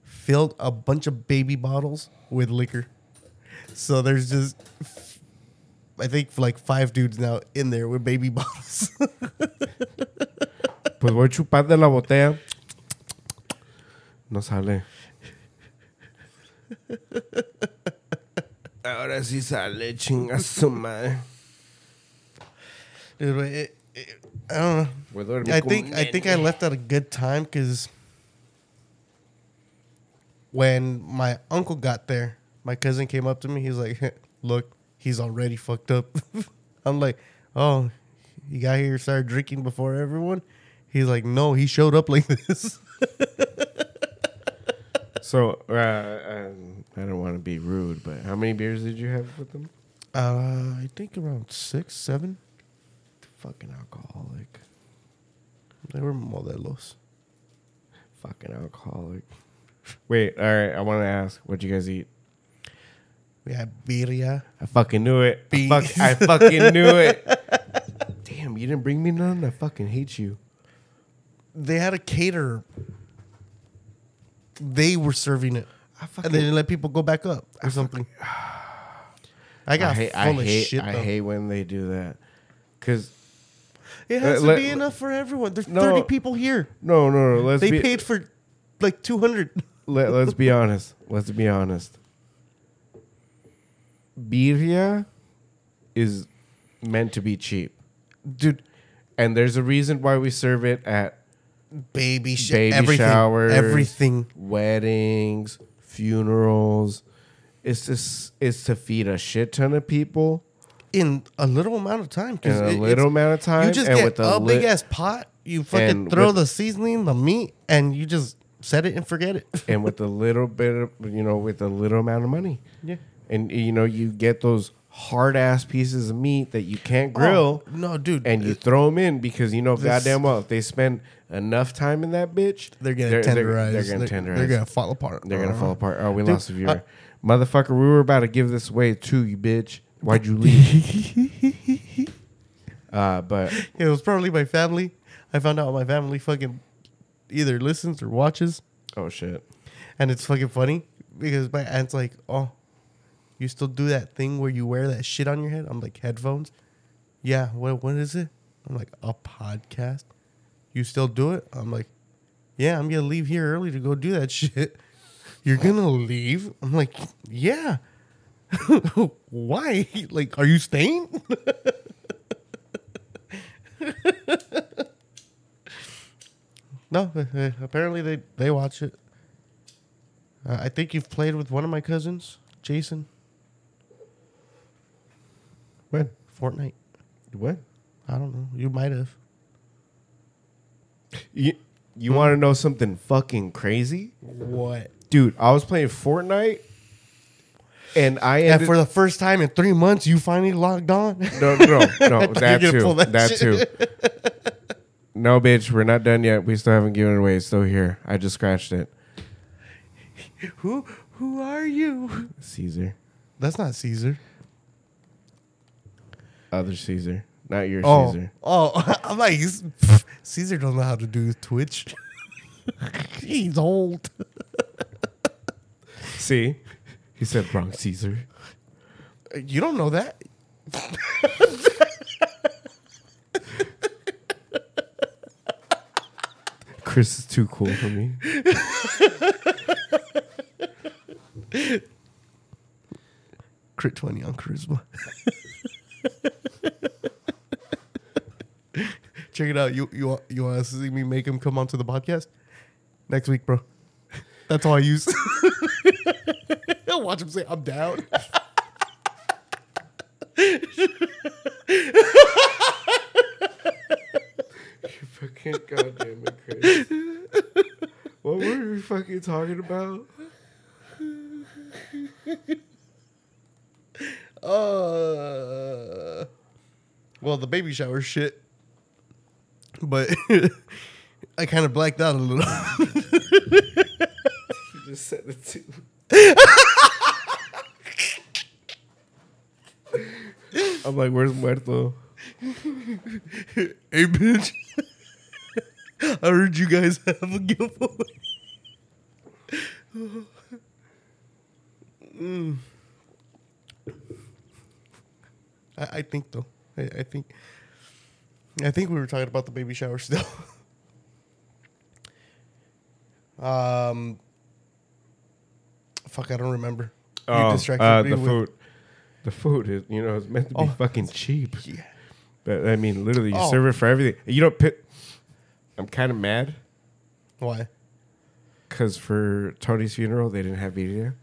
filled a bunch of baby bottles with liquor. So there's just, I think, like five dudes now in there with baby bottles. Pues voy a chupar de la botella. No sale. Ahora sí sale, chinga su madre. Dude, it, it, I don't know. Voy a dormir I como think I think I nene. left at a good time because when my uncle got there, my cousin came up to me. He's like, "Look, he's already fucked up." I'm like, "Oh, he got here, started drinking before everyone." He's like, "No, he showed up like this." So, uh, um, I don't want to be rude, but how many beers did you have with them? uh, I think around six, seven. Fucking alcoholic. They were modelos. Fucking alcoholic. Wait, all right. I want to ask, what'd you guys eat? We had birria. I fucking knew it. I, fuck, I fucking knew it. Damn, you didn't bring me none. I fucking hate you. They had a caterer. They were serving it. I and they didn't let people go back up or something. I got I hate. full I of hate. shit. I though. hate when they do that. Cause It has Uh, to let- be enough for everyone. There's No. 30 people here. no, no, no. Let's They be, paid for like 200. Let, let's be honest. Let's be honest. Birria is meant to be cheap, Dude, and there's a reason why we serve it at baby shit. baby everything, showers, Everything. weddings, funerals. It's just it's to feed a shit ton of people In a little amount of time. in a it- little amount of time. You just and get with a a big ass pot. You fucking throw with- the seasoning, the meat, and you just set it and forget it. and with a little bit of you know with a little amount of money. Yeah. and you know you get those hard ass pieces of meat that you can't grill. Oh, no, dude. and you throw them in because you know This- goddamn well if they spend enough time in that bitch, they're gonna they're, tenderize. They're, gonna tenderize. They're gonna fall apart. They're gonna fall apart. Oh, we Dude, lost a viewer. Motherfucker, we were about to give this away too, you bitch. Why'd you leave? uh, but It was probably my family. I found out my family fucking either listens or watches, oh shit. and it's fucking funny because my aunt's like, "Oh, you still do that thing where you wear that shit on your head?" I'm like, "Headphones." Yeah. What? What is it? I'm like, "A podcast." You still do it? I'm like, "Yeah, I'm gonna leave here early to go do that shit." You're gonna leave? I'm like, "Yeah." Why? Like, are you staying? No, uh, apparently they they watch it. Uh, I think you've played with one of my cousins, Jason. When? Fortnite. What? I don't know. You might have. You you hmm? want to know something fucking crazy, What? dude? I was playing Fortnite, and I And for the first time in three months, you finally logged on. No, no, no, thought you were that too. That, that too. no, bitch, we're not done yet. We still haven't given it away. It's still here. I just scratched it. who who are you? Caesar, That's not Caesar. Other Caesar, not your Oh, Caesar. oh, I'm like he's- Caesar don't know how to do Twitch. He's old. See, he said wrong Caesar. You don't know that. Chris is too cool for me. Crit twenty on charisma. Check it out. You you you want to see me make him come onto the podcast next week, bro? That's all I use. Watch him say, "I'm down." you fucking goddamn it, Chris. What were we fucking talking about? Uh, well, the baby shower shit. But I kind of blacked out a little. You just said it too. I'm like, where's Muerto? hey, bitch. I heard you guys have a giveaway. Mm. I, I think though. I, I think. I think we were talking about the baby shower still. um. Fuck, I don't remember. You Oh, distracted uh, me the with- food. The food is, you know, it's meant to be Oh. fucking cheap. Yeah. But I mean, literally, you Oh. serve it for everything. You don't pit. I'm kind of mad Why? because for Tony's funeral they didn't have birria.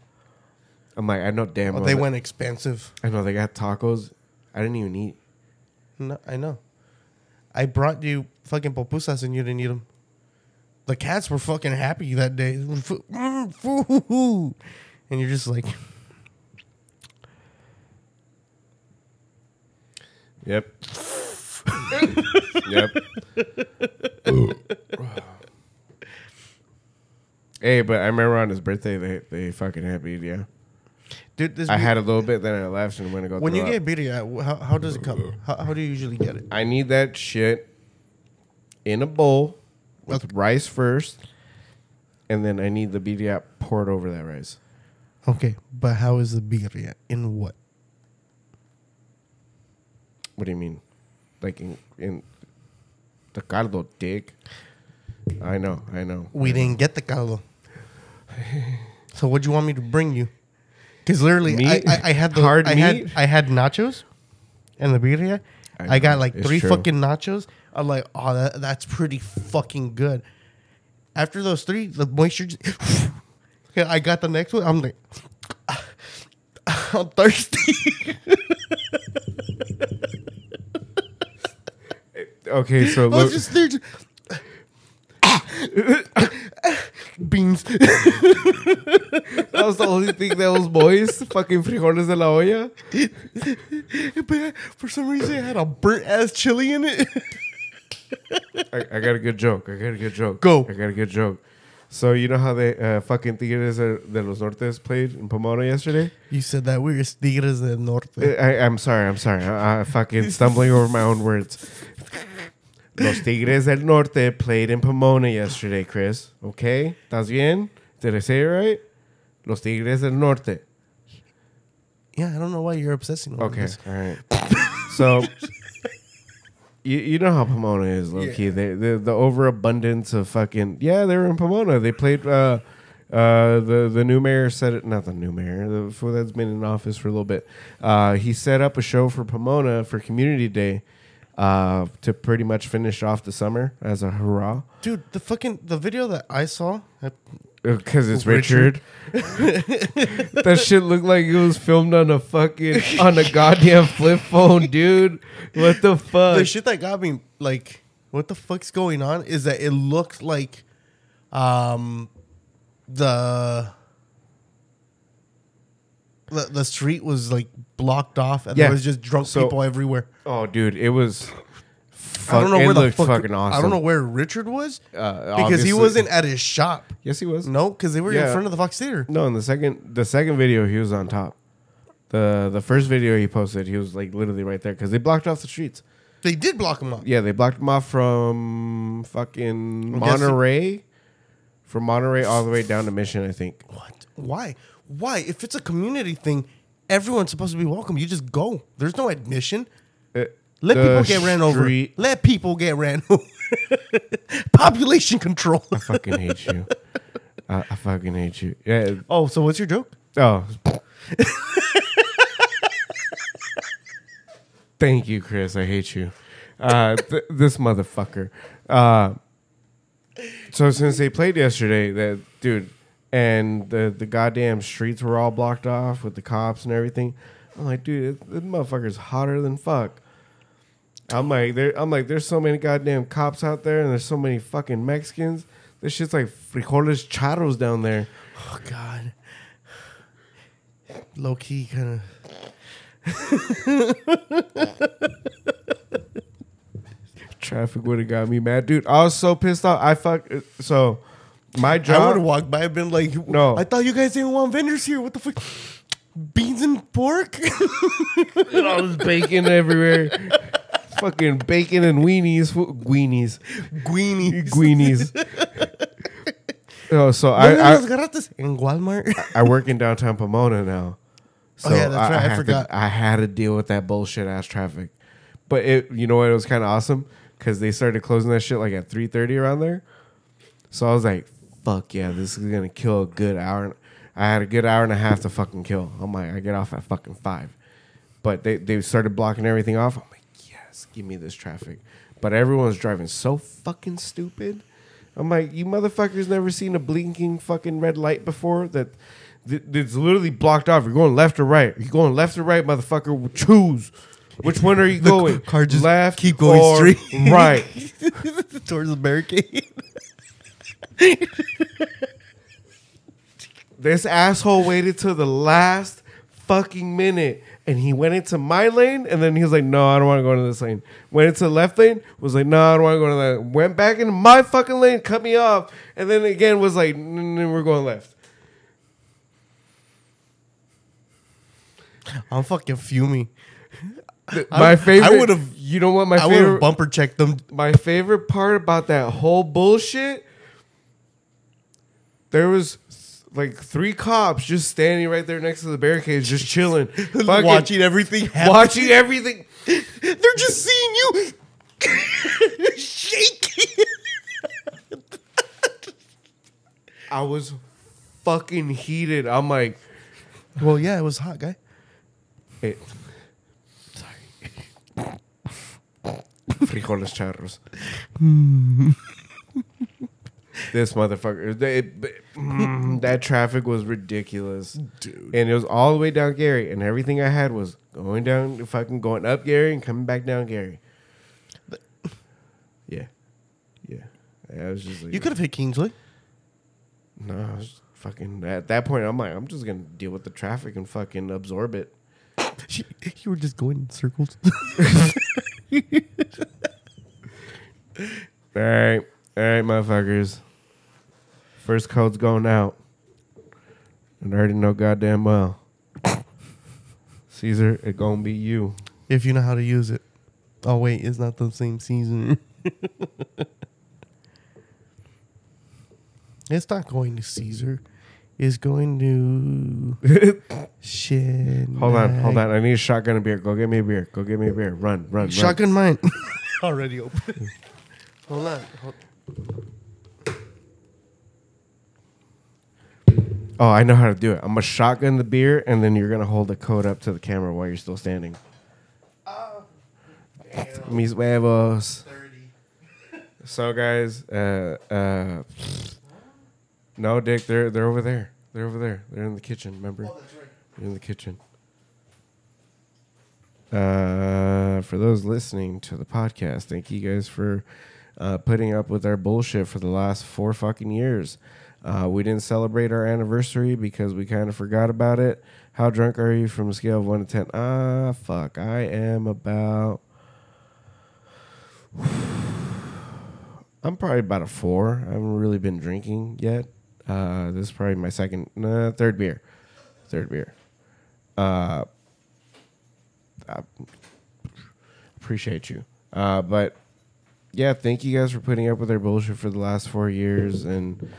I'm like, I know damn Well, well. they that- went expensive. I know they got tacos. I didn't even eat. No, I know. I brought you fucking pupusas and you didn't eat them. The cats were fucking happy that day. And you're just like, Yep. yep. hey, but I remember on his birthday they they fucking had birria. This I had a little bit, then I left and went to go. when you get up. birria, how, how does it come? How, how do you usually get it? I need that shit in a bowl with rice first, and then I need the birria poured over that rice. Okay, but how is the birria? In what? What do you mean? Like in in the caldo, dick. I know, I know. We didn't get the caldo. So what do you want me to bring you? Because literally, I, Meat? I, I had the Hard I meat? had I had nachos, and the birria. I I, got know, like it's three true. fucking nachos. I'm like, oh, that, that's pretty fucking good. After those three, the moisture. Just, yeah, I got the next one. I'm like, I'm thirsty. Okay, so I was just there. Just, beans. that was the only thing that was moist. Fucking frijoles de la olla. but for some reason, it had a burnt ass chili in it. I, I got a good joke. I got a good joke. Go. I got a good joke. So you know how they uh, fucking Tigres de los Nortes played in Pomona yesterday? You said that we were Tigres del Norte. I, I'm sorry. I'm sorry. I, I fucking stumbling over my own words. Los Tigres del Norte played in Pomona yesterday, Chris. Okay, ¿Estás bien? Did I say it right? Los Tigres del Norte. Yeah, I don't know why you're obsessing over Okay, this. all right. so, you, you know how Pomona is, low key. They, the the overabundance of fucking yeah, they were in Pomona. They played. Uh, uh, the the new mayor said it. Not the new mayor. The fool that's been in office for a little bit. Uh, he set up a show for Pomona for Community Day. Uh, to pretty much finish off the summer as a hurrah, Dude, the fucking the video that I saw, because it's Richard. Richard. that shit looked like it was filmed on a fucking on a goddamn flip phone, dude. What the fuck? the shit that got me like, what the fuck's going on? Is that it looked like, um, the the, the street was like blocked off and Yeah. there was just drunk So- people everywhere. Oh, dude, it was. Fuck, I don't know it where the looked fuck. fucking awesome. I don't know where Richard was uh, because obviously- he wasn't at his shop. Yes, he was. No, because they were Yeah. in front of the Fox Theater. No, in the second, the second video, he was on top. The the first video he posted, he was like literally right there because they blocked off the streets. They did block him up. Yeah, they blocked him off from fucking guessing- Monterey, from Monterey all the way down to Mission, I think. What? Why? Why? If it's a community thing, everyone's supposed to be welcome. You just go. There's no admission. Uh, Let the people get ran over. street- Let people get ran over. Population control. I fucking hate you. I, I fucking hate you. Yeah. oh, so what's your joke? Oh. Thank you, Chris. I hate you. Uh, th- this motherfucker. Uh, so since they played yesterday, that dude, and the the goddamn streets were all blocked off with the cops and everything. I'm like, dude, this motherfucker's hotter than fuck. I'm like, there. I'm like, there's so many goddamn cops out there, and there's so many fucking Mexicans. This shit's like frijoles charros down there. Oh God. Low key, kind of. Traffic would have got me mad, dude. I was so pissed off. I fuck. So my of. I would have walked by and been like, No. I thought you guys didn't want vendors here. What the fuck? Beans and pork? and all this bacon everywhere. Fucking bacon and weenies, fu- weenies, Guineas. Guineas. oh, so I, I, I in Walmart. I work in downtown Pomona now. Oh, so Oh, yeah, that's right. I had forgot. To, I had to deal with that bullshit ass traffic. But it, you know what? It was kind of awesome because they started closing that shit like at three thirty around there. So I was like, "Fuck yeah, this is gonna kill a good hour." I had a good hour and a half to fucking kill. I'm like, I get off at fucking five, but they they started blocking everything off. I'm like, yes, give me this traffic. But everyone's driving so fucking stupid. I'm like, you motherfuckers never seen a blinking fucking red light before that th- it's literally blocked off. You're going left or right. You're going left or right, motherfucker. Choose. Which one are you going? car just left keep going straight. right. Towards the barricade. This asshole waited till the last fucking minute and he went into my lane and then he was like, No, I don't want to go into this lane. Went into the left lane, was like, No, I don't want to go to that. Went back into my fucking lane, cut me off, and then again was like, "N- n- We're going left. I'm fucking fuming. My favorite. I would've- You know what? My I would have favorite. bumper checked them. my favorite part about that whole bullshit. There was like three cops just standing right there next to the barricades, just chilling, fucking watching everything happen. watching everything. They're just seeing you shaking. I was fucking heated. I'm like, Well, yeah, it was hot, guy. hey, sorry, frijoles charros. Mm. This motherfucker, they, mm, that traffic was ridiculous, Dude. and it was all the way down Garey, and everything I had was going down, fucking going up Garey and coming back down Garey. Yeah, yeah. I was just like, You could have hit Kingsley. No, I was fucking at that point. I'm like, I'm just gonna deal with the traffic and fucking absorb it. You were just going in circles. All right, all right, motherfuckers. First code's going out, and I already know goddamn well. Caesar, it gonna be you. if you know how to use it. Oh wait, it's not the same season. it's not going to Caesar. It's going to shit. Hold on, hold on. I need a shotgun and beer. Go get me a beer. Go get me a beer. Run, run, run. Shotgun mine. Already open. hold on. Hold- Oh, I know how to do it. I'm gonna shotgun the beer, and then you're gonna hold the code up to the camera while you're still standing. Mis huevos. So guys, uh, uh, no, Dick, they're they're over there. They're over there. They're in the kitchen. Remember? They're in the kitchen. Uh, for those listening to the podcast, thank you guys for uh, putting up with our bullshit for the last four fucking years. Uh, we didn't celebrate our anniversary because we kind of forgot about it. How drunk are you from a scale of one to ten? Ah, fuck. I am about. I'm probably about a four. I haven't really been drinking yet. Uh, this is probably my second, nah, third beer. Third beer. Uh, I appreciate you. Uh, but yeah, thank you guys for putting up with our bullshit for the last four years and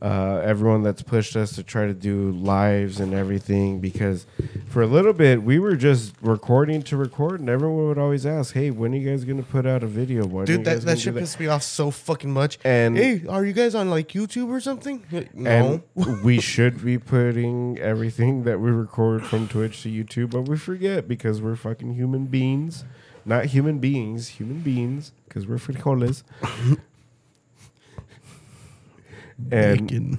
uh, everyone that's pushed us to try to do lives and everything. Because for a little bit, we were just recording to record, and everyone would always ask, "Hey, when are you guys gonna put out a video?" When Dude, that, that shit pissed me off so fucking much. And- hey, are you guys on like YouTube or something? No. And we should be putting everything that we record from Twitch to YouTube, but we forget because we're fucking human beings. Not human beings, human beings, because we're frijoles. and Bacon.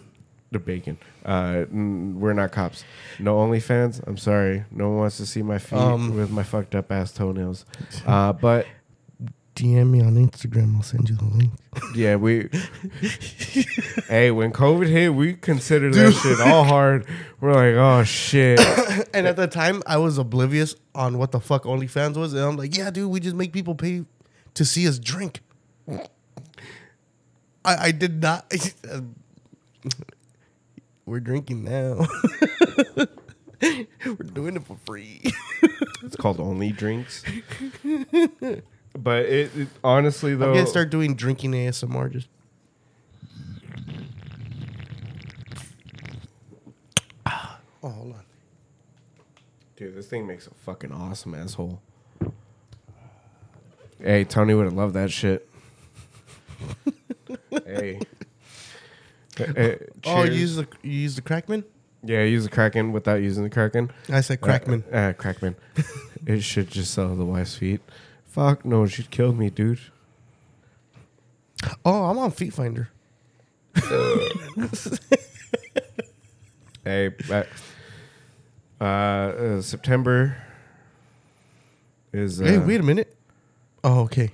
the bacon. Uh, we're not cops. No OnlyFans. I'm sorry. No one wants to see my feet Um. with my fucked up ass toenails. Uh, but DM me on Instagram. I'll send you the link. Yeah, we. hey, when COVID hit, we considered that shit all hard. We're like, oh shit. And at the time, I was oblivious on what the fuck OnlyFans was, and I'm like, yeah, dude, we just make people pay to see us drink. I, I did not. We're drinking now. We're doing it for free. It's called Only Drinks. But it, it honestly though, I'm gonna start doing drinking ASMR. Just oh, hold on. dude, this thing makes a fucking awesome asshole. Hey, Tony would have loved that shit. hey. Oh, you use the you use the Crackman? yeah, use the Kraken without using the Kraken. I said Crackman. Uh, uh, Crackman. it should just sell the wife's feet. Fuck no, she'd kill me, dude. oh, I'm on Feet Finder. Hey, uh, uh, September is. Uh, hey, wait a minute. Oh, okay.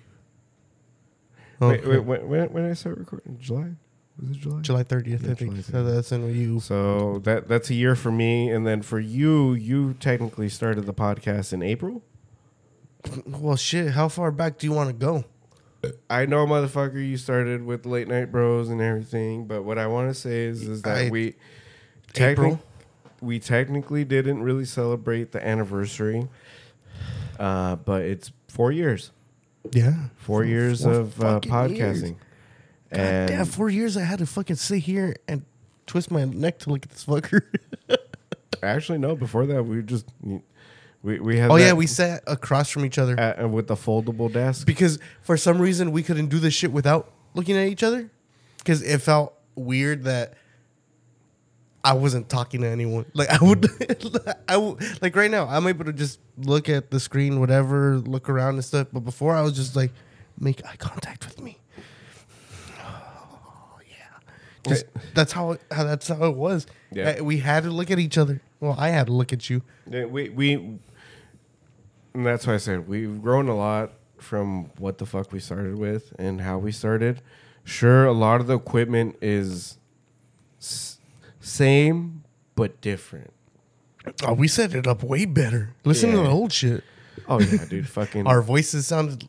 Wait, Okay. wait, when, when, when did I start recording? July? Was it July? July 30th, Yeah, I think. July So that's in you. So that that's a year for me, and then for you, you technically started the podcast in April. Well, shit. How far back do you want to go? I know, motherfucker, you started with late night bros and everything, but what I want to say is, is that I- we April? we technically didn't really celebrate the anniversary, uh, but it's four years, Yeah. four years four of uh, fucking years. podcasting, God and damn, four years I had to fucking sit here and twist my neck to look at this fucker. actually no, before that we just we we had oh, yeah. We sat across from each other at, with the foldable desk. because for some reason we couldn't do this shit without looking at each other because it felt weird that I wasn't talking to anyone. Like I would, I would, like right now I'm able to just look at the screen, whatever, look around and stuff. But before I was just like, make eye contact with me. Oh yeah, just that's how, it, how that's how it was. Yeah. Uh, we had to look at each other. Well, I had to look at you. Yeah, we we and that's why I said we've grown a lot from what the fuck we started with and how we started. Sure, a lot of the equipment is same but different. Oh, we set it up way better. Listen to Yeah. the old shit. Oh yeah, dude, fucking. Our voices sounded.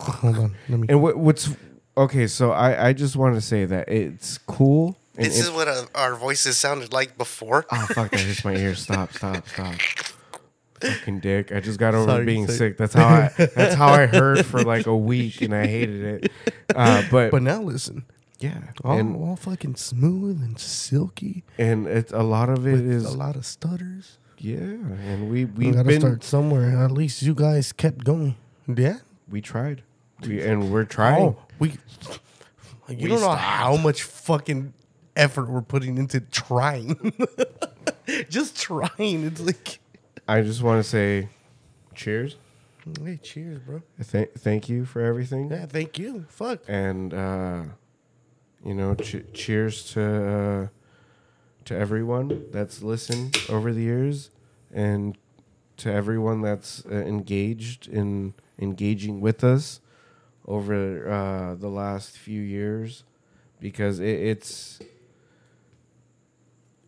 Hold on, let me. and what, what's okay? So I I just want to say that it's cool. And This it- is what uh, our voices sounded like before. Oh fuck! That hits my ear. Stop! Stop! Stop! Fucking dick! I just got over Sorry, being sorry. sick. That's how I. That's how I heard for like a week, and I hated it. Uh, but But now listen, yeah, all, and all fucking smooth and silky. and it's a lot of it is a lot of stutters. yeah, and we We we've gotta been start somewhere. At least you guys kept going. Yeah. we tried, we and we're trying. Oh, we. You We don't know stopped. how much fucking effort we're putting into trying. Just trying. It's like, I just want to say, cheers. hey, cheers, bro. Th- thank you for everything. Yeah, thank you. Fuck. and uh, you know, ch- cheers to uh, to everyone that's listened over the years, and to everyone that's uh, engaged in engaging with us over uh, the last few years, because it, it's.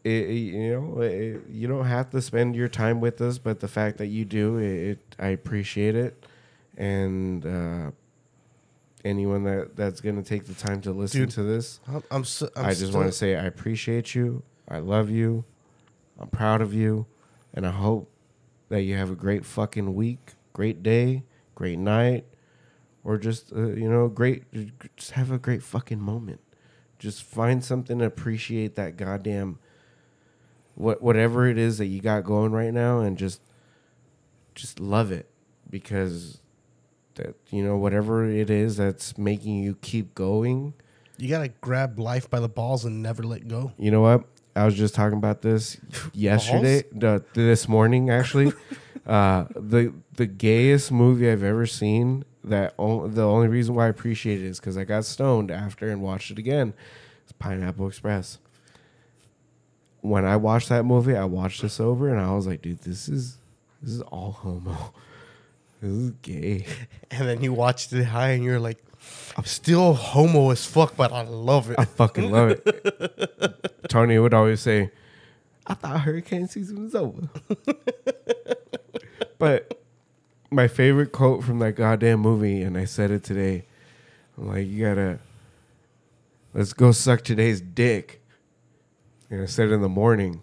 It, you know, it, you don't have to spend your time with us, but the fact that you do, it I appreciate it, and uh, anyone that that's gonna take the time to listen Dude, to this. I'm, I'm, so, I'm i just want to say I appreciate you. I love you. I'm proud of you, and I hope that you have a great fucking week, great day, great night, or just uh, you know, great. Just have a great fucking moment. Just find something to appreciate that goddamn what whatever it is that you got going right now, and just just love it because that you know whatever it is that's making you keep going You gotta grab life by the balls and never let go. You know what? I was just talking about this yesterday, the, this morning actually. uh, the the gayest movie I've ever seen. That o- the only reason why I appreciate it is because I got stoned after and watched it again. It's Pineapple Express. When I watched that movie, I watched this over and I was like, dude, this is this is all homo. This is gay. And then you watched it high, and you're like, I'm still homo as fuck, but I love it. I fucking love it. Tony would always say, I thought hurricane season was over. but my favorite quote from that goddamn movie, and I said it today, I'm like, you gotta, let's go suck today's dick. And I said it in the morning.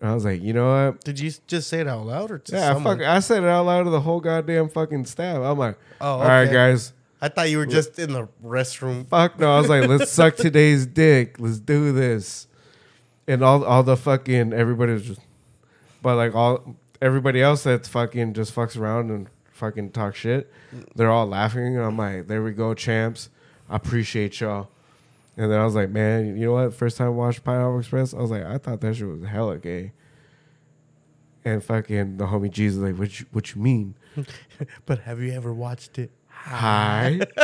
And I was like, you know what? Did you just say it out loud or to Yeah, someone? fuck, I said it out loud to the whole goddamn fucking staff. I'm like, Oh, all right, okay. guys. I thought you were just in the restroom. Fuck no. I was like, let's suck today's dick. Let's do this. And all all the fucking everybody was just but like all everybody else that's fucking just fucks around and fucking talk shit, they're all laughing. And I'm like, there we go, champs. I appreciate y'all. And then I was like, man, you know what? First time I watched Pineapple Express, I was like, I thought that shit was hella gay. And fucking the homie Jesus like, what you what you mean? But have you ever watched it? Hi.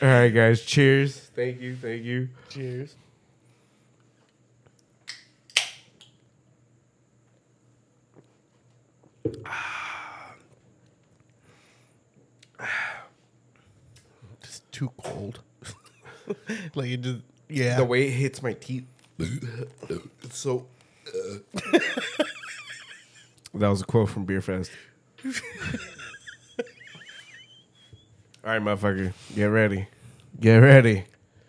All right, guys. Cheers. Thank you. Thank you. Cheers. It's too cold. like it just yeah. The way it hits my teeth. It's so. Uh. That was a quote from Beer Fest. All right, motherfucker. Get ready. Get ready.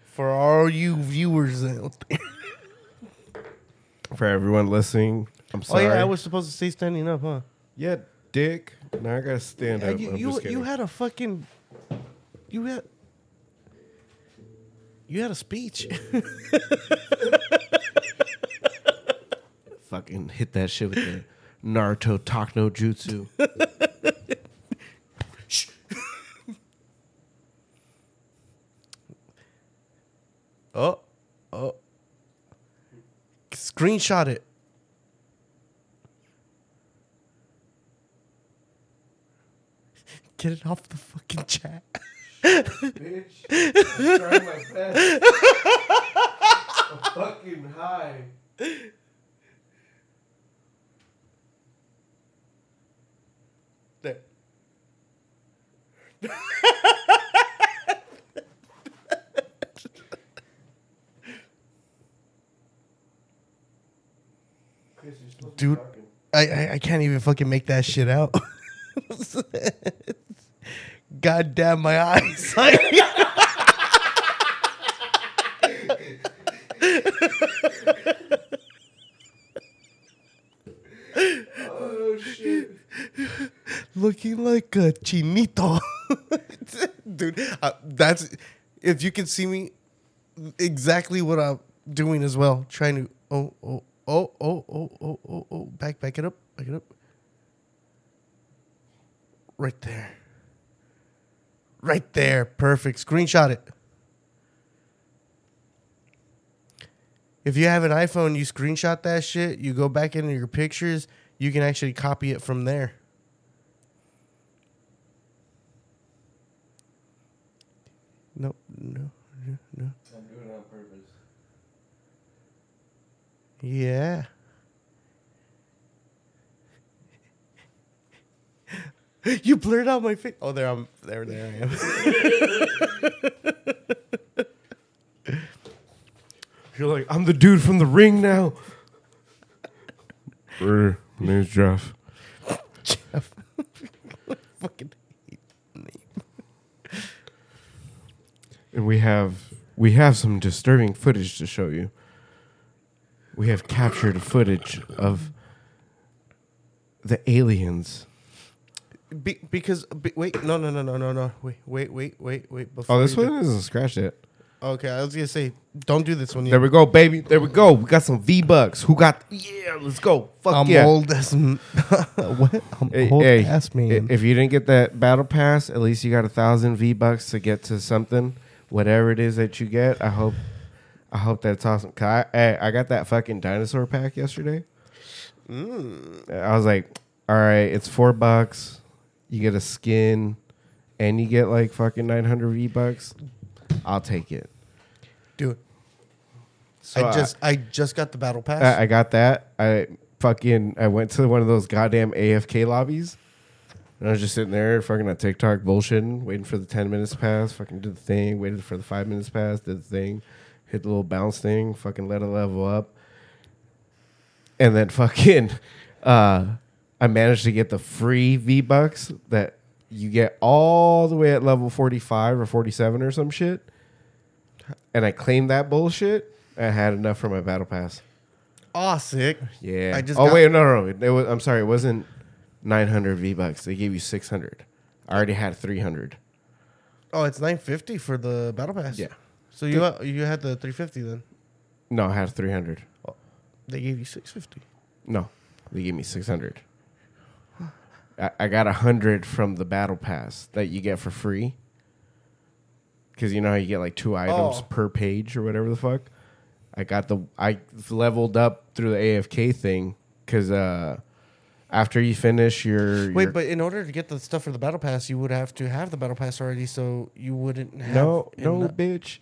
For all you viewers out there. For everyone listening, I'm Oh sorry. yeah, I was supposed to stay standing up, huh? Yeah, dick. Now I gotta stand Yeah, up. you you, you had a fucking you had you had a speech. fucking hit that shit with the Naruto Takno Jutsu. oh, oh. Screenshot it. Get it off the fucking chat. Bitch. I'm trying my best. I'm fucking high. There. Dude, I, I I can't even fucking make that shit out. God damn my eyes. Oh shit. Looking like a chinito. Dude, uh, that's if you can see me exactly what I'm doing as well. Trying to oh oh oh oh oh oh oh oh back back it up. Back it up. Right there. Right there. Perfect. Screenshot it. If you have an iPhone, you screenshot that shit, you go back into your pictures, you can actually copy it from there. No, no, no, no. I'm doing it on purpose. Yeah. you blurred out my face. Oh, there I'm. There, there I am. You're like, I'm the dude from the ring now. my name's Jeff. Jeff. Fucking hate name. And we have we have some disturbing footage to show you. We have captured footage of the aliens. Be, because be, wait, no, no, no, no, no, no. Wait, wait, wait, wait, wait. Before Oh, this you do- one isn't scratched yet. Okay, I was gonna say, don't do this one yet. There we go, baby. There we go. We got some V bucks. Who got? Yeah, let's go. Fuck I'm yeah. old as m- what? I'm Hey, old hey, i- man. If you didn't get that battle pass, at least you got a thousand V bucks to get to something, whatever it is that you get. I hope, I hope that's awesome. 'Cause I, hey, I got that fucking dinosaur pack yesterday. Mm. I was like, all right, it's four bucks. You get a skin, and you get like fucking nine hundred V bucks. I'll take it. Dude, So I just I just got the battle pass. I, I got that. I fucking I went to one of those goddamn AFK lobbies. And I was just sitting there fucking on TikTok bullshitting, waiting for the 10 minutes to pass, fucking did the thing, waited for the 5 minutes pass, did the thing, hit the little bounce thing, fucking let it level up. And then fucking uh I managed to get the free V-bucks that you get all the way at level 45 or 47 or some shit. And I claimed that bullshit. I had enough for my battle pass. Oh, sick. Yeah. I just oh got- wait, no, no, no. It was, I'm sorry. It wasn't 900 V bucks. They gave you 600. I already had 300. Oh, it's nine fifty for the battle pass. Yeah. So you you had the three fifty then. No, I had 300. They gave you six fifty. No, they gave me 600. I, I got 100 from the battle pass that you get for free. Because you know how you get like two items Oh. per page or whatever the fuck. I got the I leveled up through the AFK thing because uh, after you finish your Wait, your- but in order to get the stuff for the battle pass, you would have to have the battle pass already, so you wouldn't have. no no bitch.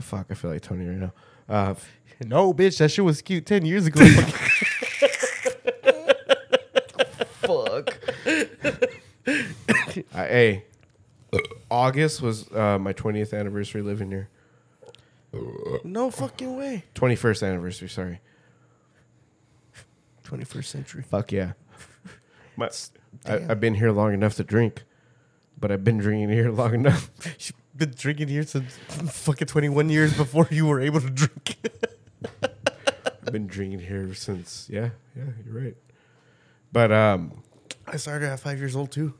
Fuck, I feel like Tony right now. Uh, no, bitch. That shit was cute ten years ago. uh, hey, August was uh, my 20th anniversary living here. no fucking way. 21st anniversary, sorry. Twenty first century. Fuck yeah. My, I, Damn. I've been here long enough to drink, but I've been drinking here long enough. You've been drinking here since fucking twenty one years before you were able to drink. I've been drinking here since, yeah, yeah, you're right. But, um, I started at five years old too.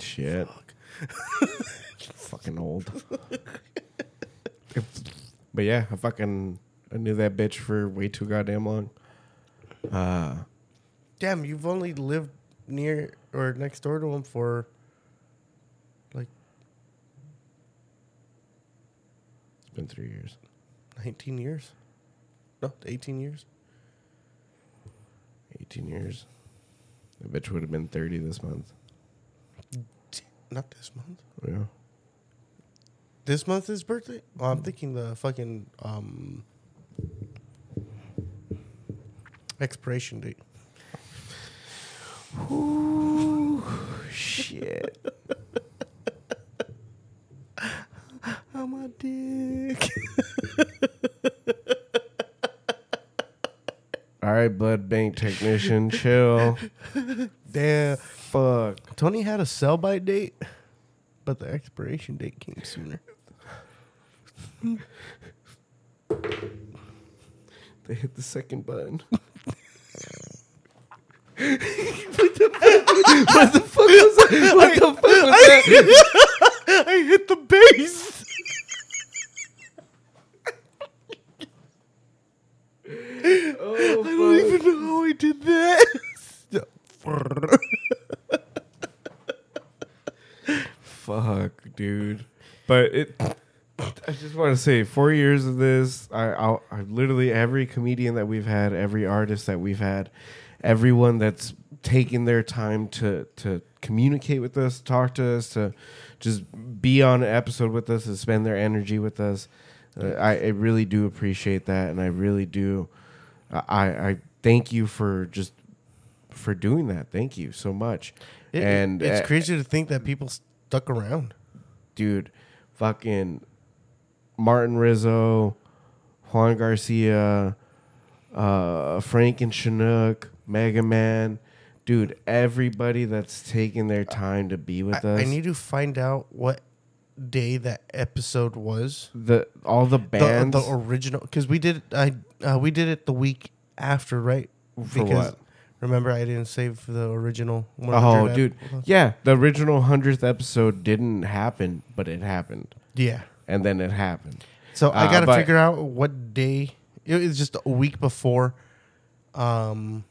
Shit. Fuck. fucking old. but yeah, I fucking, I knew that bitch for way too goddamn long. Uh, Damn, you've only lived near or next door to him for like it's been three years. nineteen years. No, eighteen years. 18 years. That bitch would have been 30 this month. Not this month. Yeah. This month is birthday. Oh, I'm thinking the fucking um expiration date. Shit. I'm a dick. All right, blood bank technician, chill. Damn. Fuck. Tony had a sell by date, but the expiration date came sooner. They hit the second button. What the fuck was that? What the fuck was that? I hit the base. Oh, I don't even know how I did that. Fuck, dude. But it. I just want to say, four years of this, I, I, I literally every comedian that we've had, every artist that we've had, everyone that's taken their time to to communicate with us, talk to us, to just be on an episode with us, and spend their energy with us. Uh, I, I really do appreciate that, and I really do. I, I thank you for just for doing that. Thank you so much. It- and it's uh, crazy to think that people stuck around. dude, fucking Martin Rizzo, Juan Garcia, uh, Frank and Chinook, Mega Man, dude, everybody that's taking their time to be with I, us. I need to find out what day that episode was. the all the The, bands the original, because we did I uh, we did it the week after, right? For what? Remember, I didn't save the original. Oh, ep- dude, yeah, the original hundredth episode didn't happen, but it happened, Yeah. and then it happened. So I Uh, got to but- figure out what day. It was just a week before um,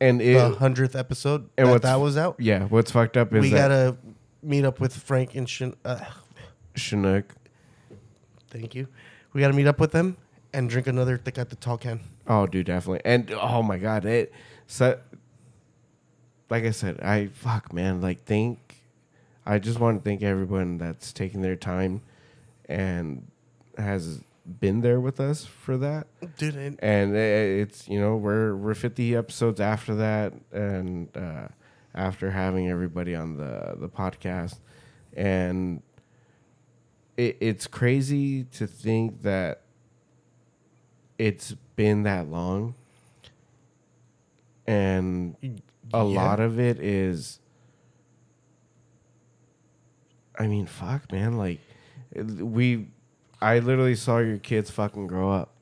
And it, the hundredth episode and that, that was out. yeah, what's fucked up is We gotta meet up with Frank and Shin. Uh, Chinook. thank you. We gotta meet up with them and drink another thick at the tall can. Oh, dude, definitely. And oh my god, it so like I said, I fuck man, like thank I just want to thank everyone that's taking their time and has been there with us for that. And and it's you know we're we're 50 episodes after that and uh after having everybody on the the podcast and it, it's crazy to think that it's been that long and a Yeah. lot of it is i mean fuck man like we i literally saw your kids fucking grow up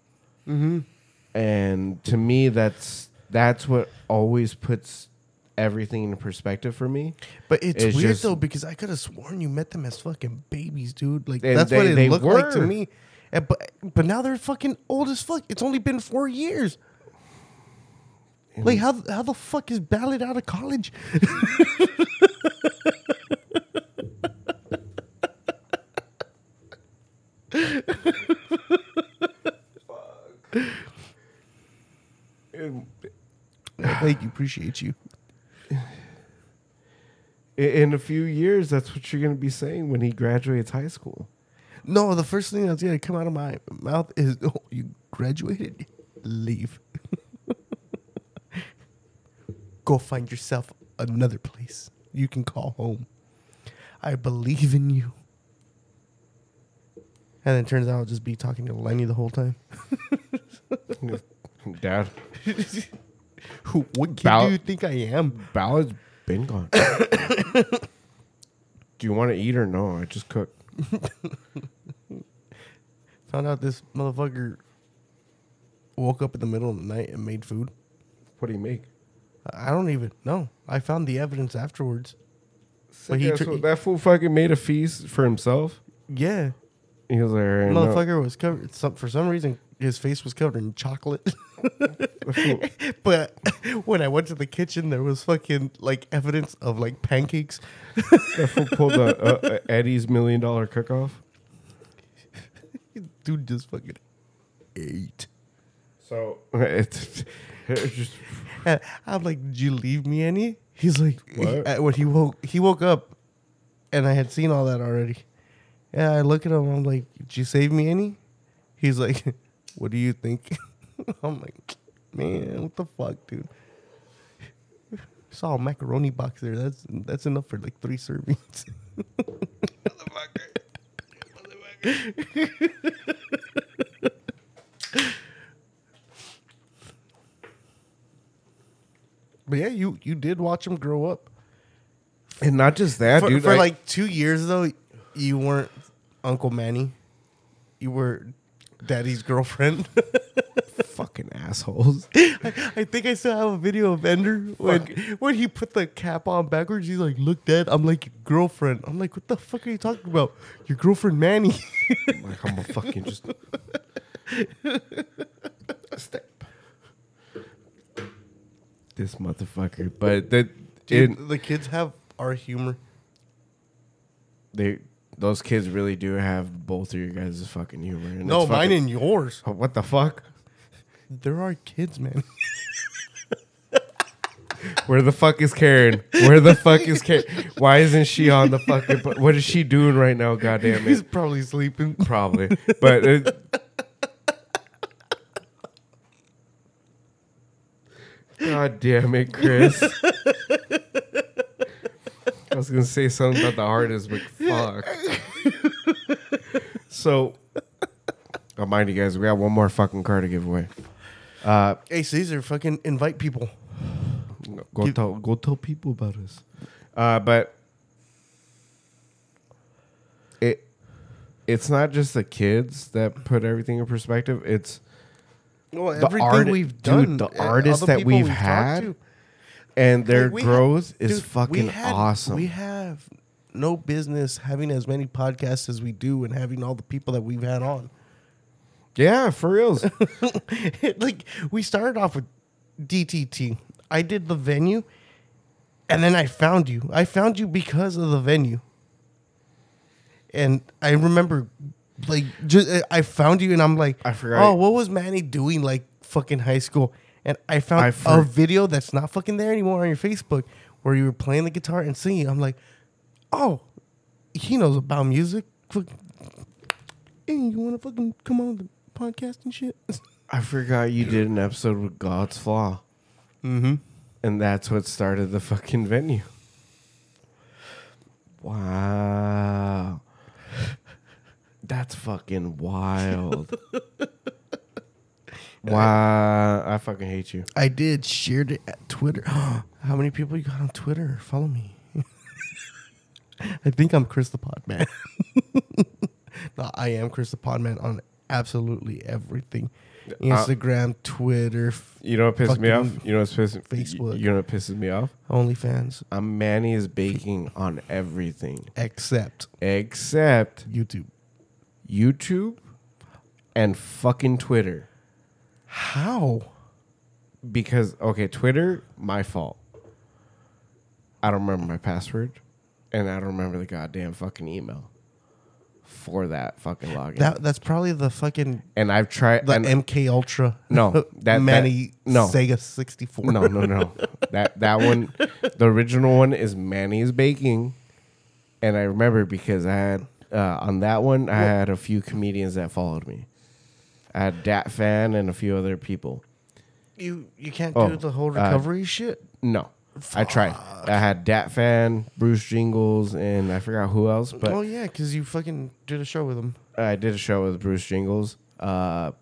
mm-hmm. and to me that's that's what always puts everything in perspective for me But it's, It's weird just- though because I could have sworn you met them as fucking babies, dude. Like that's they- what it they looked like to me. And, but but now they're fucking old as fuck. It's only been four years. Like how how the fuck is Ballad out of college? Fuck. Thank you, appreciate you. In a few years that's what you're going to be saying when he graduates high school No, the first thing that's gonna come out of my mouth is, "Oh, you graduated, leave, go find yourself another place you can call home. I believe in you." And then it turns out I'll just be talking to Lenny the whole time. dad Who? What kid Bal- do you think I am? ballad's been gone do you want to eat or no i just cooked Found out this motherfucker woke up in the middle of the night and made food. what do you make I don't even know. I found the evidence afterwards. But he that, tr- fool, that fool fucking made a feast for himself Yeah, he was like "All right, no." motherfucker was covered. Some, for some reason, his face was covered in chocolate. but when I went to the kitchen, there was fucking like evidence of like pancakes. That fool pulled a, a, a Eddie's million dollar cook off. Dude just fucking ate. So it's, it's just And I'm like, "Did you leave me any?" He's like, What? uh, when he woke, he woke up, and I had seen all that already. And I look at him. I'm like, "Did you save me any?" He's like, "What do you think?" I'm like, "Man, what the fuck, dude?" Saw a macaroni box there. That's that's enough for like three servings. But yeah, you you did watch him grow up. and not just that, for, dude. for I- like two years though, you weren't Uncle Manny. You were Daddy's girlfriend. fucking assholes. I, I think I still have a video of Ender when when he put the cap on backwards. He's like, "Look, Dad, I'm like your girlfriend." I'm like, "What the fuck are you talking about? Your girlfriend, Manny." like I'm a fucking just. This motherfucker, but that Dude, it, the kids have our humor. they those kids really do have both of your guys' fucking humor. And No, mine fucking- and yours. Oh, what the fuck? There are kids, man. Where the fuck is Karen? Where the fuck is Karen? Why isn't she on the fucking? What is she doing right now? Goddamn it! She's probably sleeping. Probably, but it, God damn it, Chris! I was gonna say something about the artist, but fuck. So, I'll mind you guys, we got one more fucking car to give away. Uh, Hey, Caesar, fucking invite people. Go Give- tell go tell people about us. Uh, but it it's not just the kids that put everything in perspective. It's Well, The everything art- we've dude, done, the uh, artists that people we've had to. and their Like, growth had- is dude, fucking had- awesome. We have no business having as many podcasts as we do and having all the people that we've had on. yeah, for reals. like we started off with DTT. I did the venue, and then I found you. I found you because of the venue. And I remember, like, just I found you, and I'm like, I forgot. Oh, what was Manny doing like fucking high school? And I found I a for- video that's not fucking there anymore on your Facebook where you were playing the guitar and singing. I'm like, oh, he knows about music. Fuck- hey, you want to fucking come on the podcast and shit? I forgot you did an episode with God's Flaw, mm-hmm. and that's what started the fucking venue. Wow. That's fucking wild. wow. I fucking hate you. I did shared it at Twitter. How many people you got on Twitter? Follow me. I think I'm Chris the Podman. no, I am Chris the Podman on absolutely everything. Uh, uh, Instagram, Twitter, f- You know what pisses me off? You know what's pissing Facebook. You know what pisses me off? OnlyFans, I'm Manny is baking on everything except except YouTube. YouTube and fucking Twitter. How? Because okay, Twitter, my fault. I don't remember my password, and I don't remember the goddamn fucking email for that fucking login. That that's probably the fucking and I've tried. the and, MK Ultra. No, that- that- Manny no. Sega 64. no, no, no. that that one, the original one is Manny's Baking, and I remember because I had uh, on that one I had a few comedians that followed me. I had Dat Phan and a few other people. You you can't Oh, do the whole uh, recovery shit. No, I tried. I had Dat Phan, Bruce Jingles, and I forgot who else, but oh yeah, because you fucking did a show with him. I did a show with Bruce Jingles. Uh,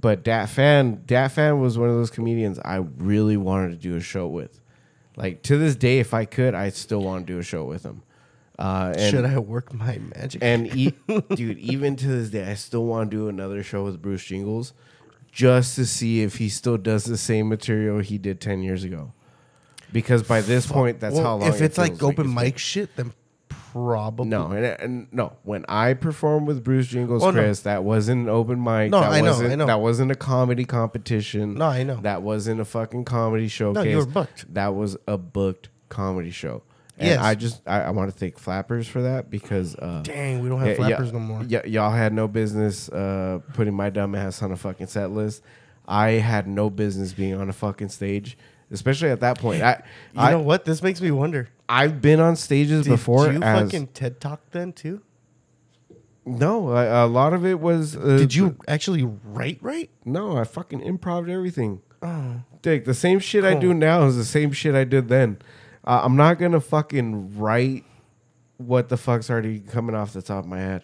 but Dat Phan, Dat Phan was one of those comedians I really wanted to do a show with. Like to this day, if I could, I still want to do a show with him. Uh, and, Should I work my magic? And e- dude, even to this day, I still want to do another show with Bruce Jingles, just to see if he still does the same material he did ten years ago. Because by this point, that's Well, how long. If it it's like open it's mic been. shit, then probably No, and, and no. When I performed with Bruce Jingles, Oh, no. Chris, that wasn't an open mic. No, that I know, I know. That wasn't a comedy competition. No, I know. That wasn't a fucking comedy showcase. No, you were booked. That was a booked comedy show. And Yes. I just I, I want to thank Flappers for that because uh, Dang, we don't have flappers no more. Y- y'all had no business uh, putting my dumb ass on a fucking set list. I had no business being on a fucking stage, especially at that point. I, You I know what? This makes me wonder. I've been on stages before. Did before. you as, fucking TED Talk then too? no, a, a lot of it was. Uh, Did you actually write right? No, I fucking improv everything. Oh, Dick, the same shit I do now is the same shit I did then. Uh, I'm not gonna fucking write what the fuck's already coming off the top of my head.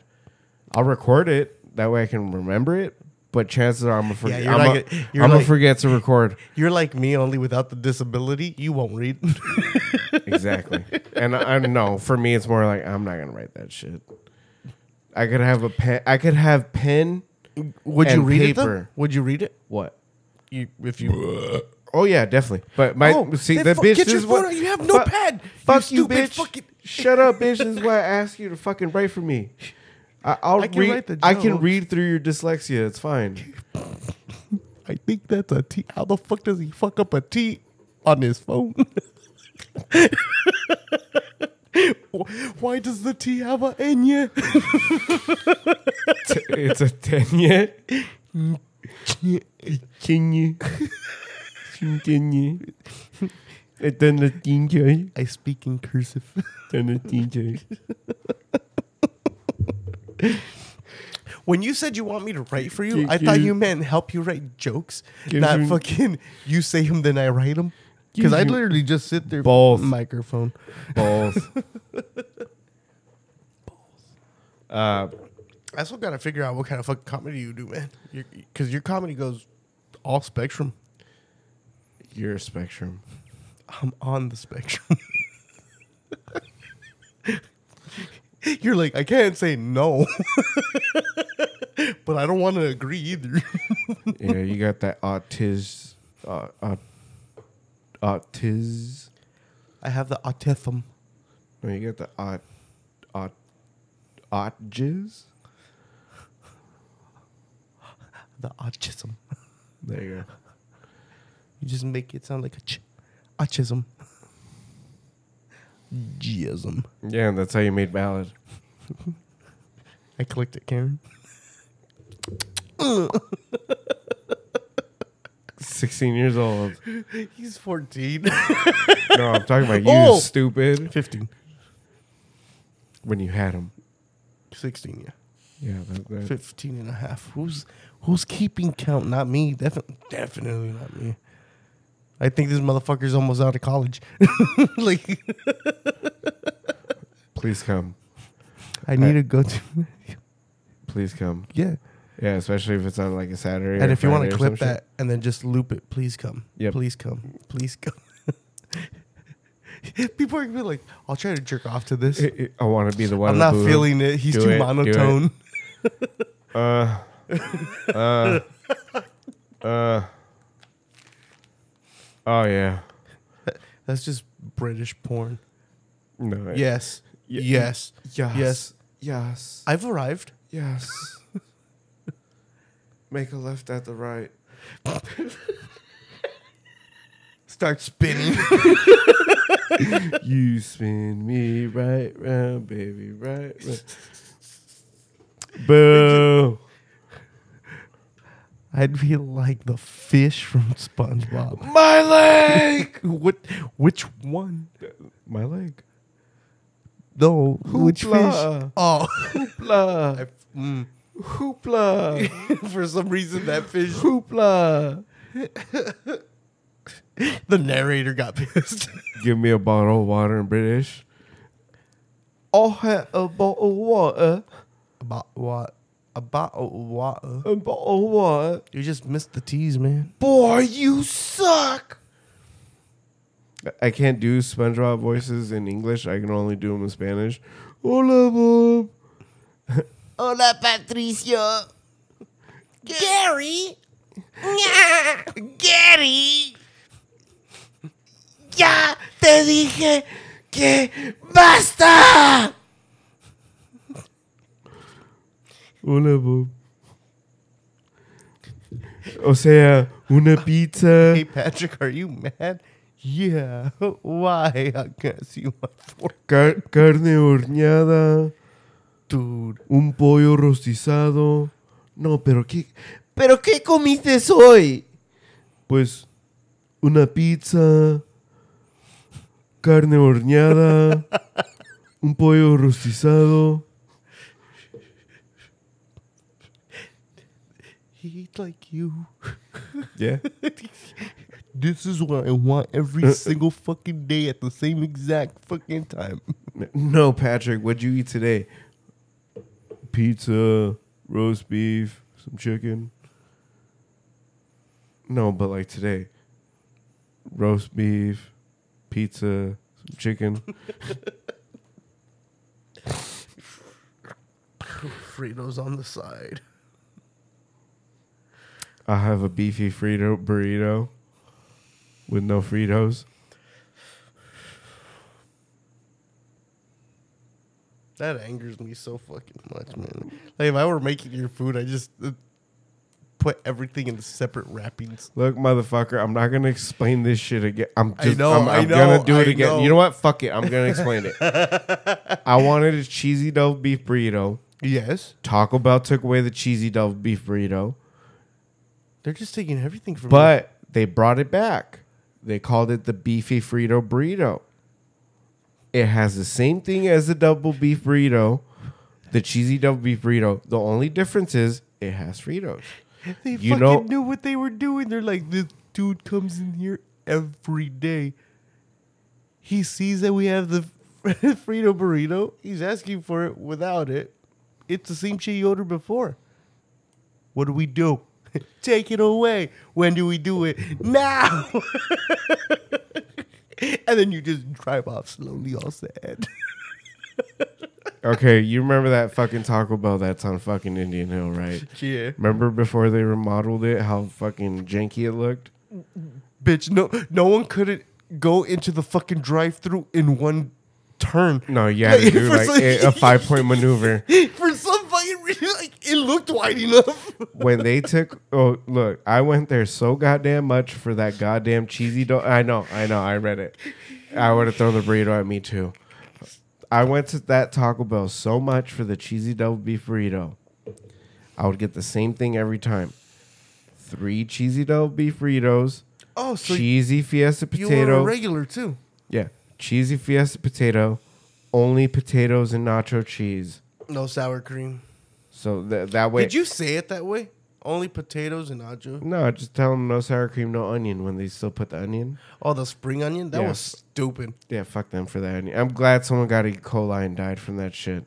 I'll record it that way I can remember it. But chances are I'm gonna forget. you're I'm, like a, a- you're I'm like- gonna forget to record you're like me, only without the disability. You won't read. exactly. and I, I know for me, it's more like I'm not gonna write that shit. I could have a pen. I could have pen. Would you read it though? Would you read it? What? You if you Oh yeah, definitely. But my Oh, see the bitch get your is what phone out. You have no Fu- pad. Fuck you, stupid bitch. fucking- Shut up, bitch. This is why I asked you to fucking write for me. I, I'll I can read. write the I can jokes. read through your dyslexia. It's fine. I think that's a T. How the fuck does he fuck up a T on his phone? Why does the T have a N yet? it's a ten yet. Can you? Can you? Ito na tinjoy. I speak in cursive. Ito na tinjoy. When you said you want me to write for you, I thought you- you meant help you write jokes, not you- fucking you say them then I write them. Because you- literally just sit there, Both. microphone. Both. uh, I still gotta figure out what kind of fucking comedy you do, man. Because your comedy goes all spectrum. Your spectrum. I'm on the spectrum. You're like, I can't say no, but I don't want to agree either. Yeah, you got that autis, uh, uh, autis. I have the autism. No, you got the aut, aut, autjizz. The autism. There you go. You just make it sound like a ch- autism. Gism. Yeah, and that's how you made ballad. I clicked it, Karen. Sixteen years old. He's 14. No, I'm talking about you, Oh! stupid. 15. When you had him. 16, yeah. Yeah, that, that, 15 and a half. Who's who's keeping count? Not me. Definitely definitely not me. I think this motherfucker's almost out of college. like please come. I need to go to Please come. Yeah. Yeah, especially if it's on like a Saturday. And if you want to clip some shit. that and then just loop it, please come. Yep. Please come. Please come. People are gonna be like, I'll try to jerk off to this. I- I- I want to be the one. I'm not boo him. feeling it. He's Do too it. monotone. Uh, uh, uh. Oh yeah. That's just British porn. No. I- Yes. Yes. Yes. Yes. Yes. I've arrived. Yes. Make a left at the right. Start spinning. You spin me right round, baby, right round. Boo. I'd be like the fish from SpongeBob. My leg. what? Which one? My leg. No. Which fish? Oh. Hoopla. Mm. Hoopla. For some reason, that fish. Hoopla. The narrator got pissed. Give me a bottle of water in British. I'll have a bottle of water. About what? About what? A bottle of water. You just missed the tease, man. Boy, you suck. I can't do SpongeBob voices in English. I can only do them in Spanish. Hola, Bob. Hola, Patricio. Gary. Ña. Gary. Ya te dije que basta. Hola, Bob. O sea, una pizza. Hey, Patrick, are you mad? Yeah. Why? I can't see my fork. car- carne horneada. Dude. Un pollo rostizado. No, pero ¿qué? ¿Pero qué comiste hoy? Pues una pizza, carne horneada, un pollo rostizado. He like you. Yeah. This is what I want every uh, uh. single fucking day at the same exact fucking time. No, Patrick, what'd you eat today? Pizza, roast beef, some chicken. No, but like today. Roast beef, pizza, some chicken. Fritos on the side. I have a beefy Frito burrito with no Fritos. That angers me so fucking much, man. Like if I were making your food, I just uh, put everything in separate wrappings. Look, motherfucker, I'm not gonna explain this shit again. I'm I just, know, I'm, I I'm know, gonna do it I again. know. You know what? Fuck it. I'm gonna explain it. I wanted a cheesy double beef burrito. Yes, Taco Bell took away the cheesy double beef burrito, they're just taking everything from. but they brought it back. They called it the beefy Frito burrito. It has the same thing as the double beef burrito, the cheesy double beef burrito. The only difference is it has Fritos. they you fucking know- knew what they were doing. They're like, this dude comes in here every day. He sees that we have the Frito burrito. He's asking for it without it. It's the same shit you ordered before. What do we do? Take it away. When do we do it? Now. and then you just drive off slowly, all sad. Okay, you remember that fucking Taco Bell that's on fucking Indian Hill, right? yeah. Remember before they remodeled it, how fucking janky it looked? Bitch, no no one couldn't go into the fucking drive through in one turn. No, you had to do like a, a five point maneuver. For some fucking reason, like it looked white enough. When they took, oh look, I went there so goddamn much for that goddamn cheesy dough. I know, I know, I read it. I would have thrown the burrito at me too. I went to that Taco Bell so much for the cheesy double beef burrito. I would get the same thing every time. Three cheesy double beef burritos, Oh, so cheesy fiesta you were a potato. regular too. Yeah, cheesy fiesta potato, only potatoes and nacho cheese. No sour cream. So that that way. Did you say it that way? Only potatoes and nacho. No, just tell them no sour cream, no onion when they still put the onion. Oh, the spring onion. That Yeah. was stupid. Yeah, fuck them for that. onion. I'm glad someone got E. coli and died from that shit.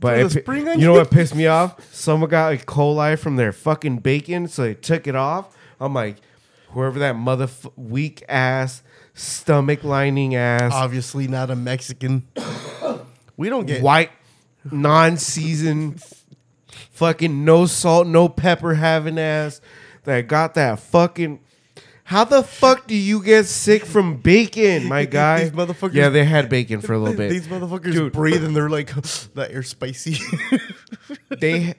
But For it the pi- spring you onion? know what pissed me off? Someone got E. coli from their fucking bacon, so they took it off. I'm like, whoever that mother weak ass stomach lining ass Obviously not a Mexican. we don't get white non-seasoned fucking no salt no pepper having ass that got that fucking how the fuck do you get sick from bacon my guy? These motherfuckers- yeah they had bacon for a little bit. These motherfuckers Dude. breathe and they're like, that air spicy. they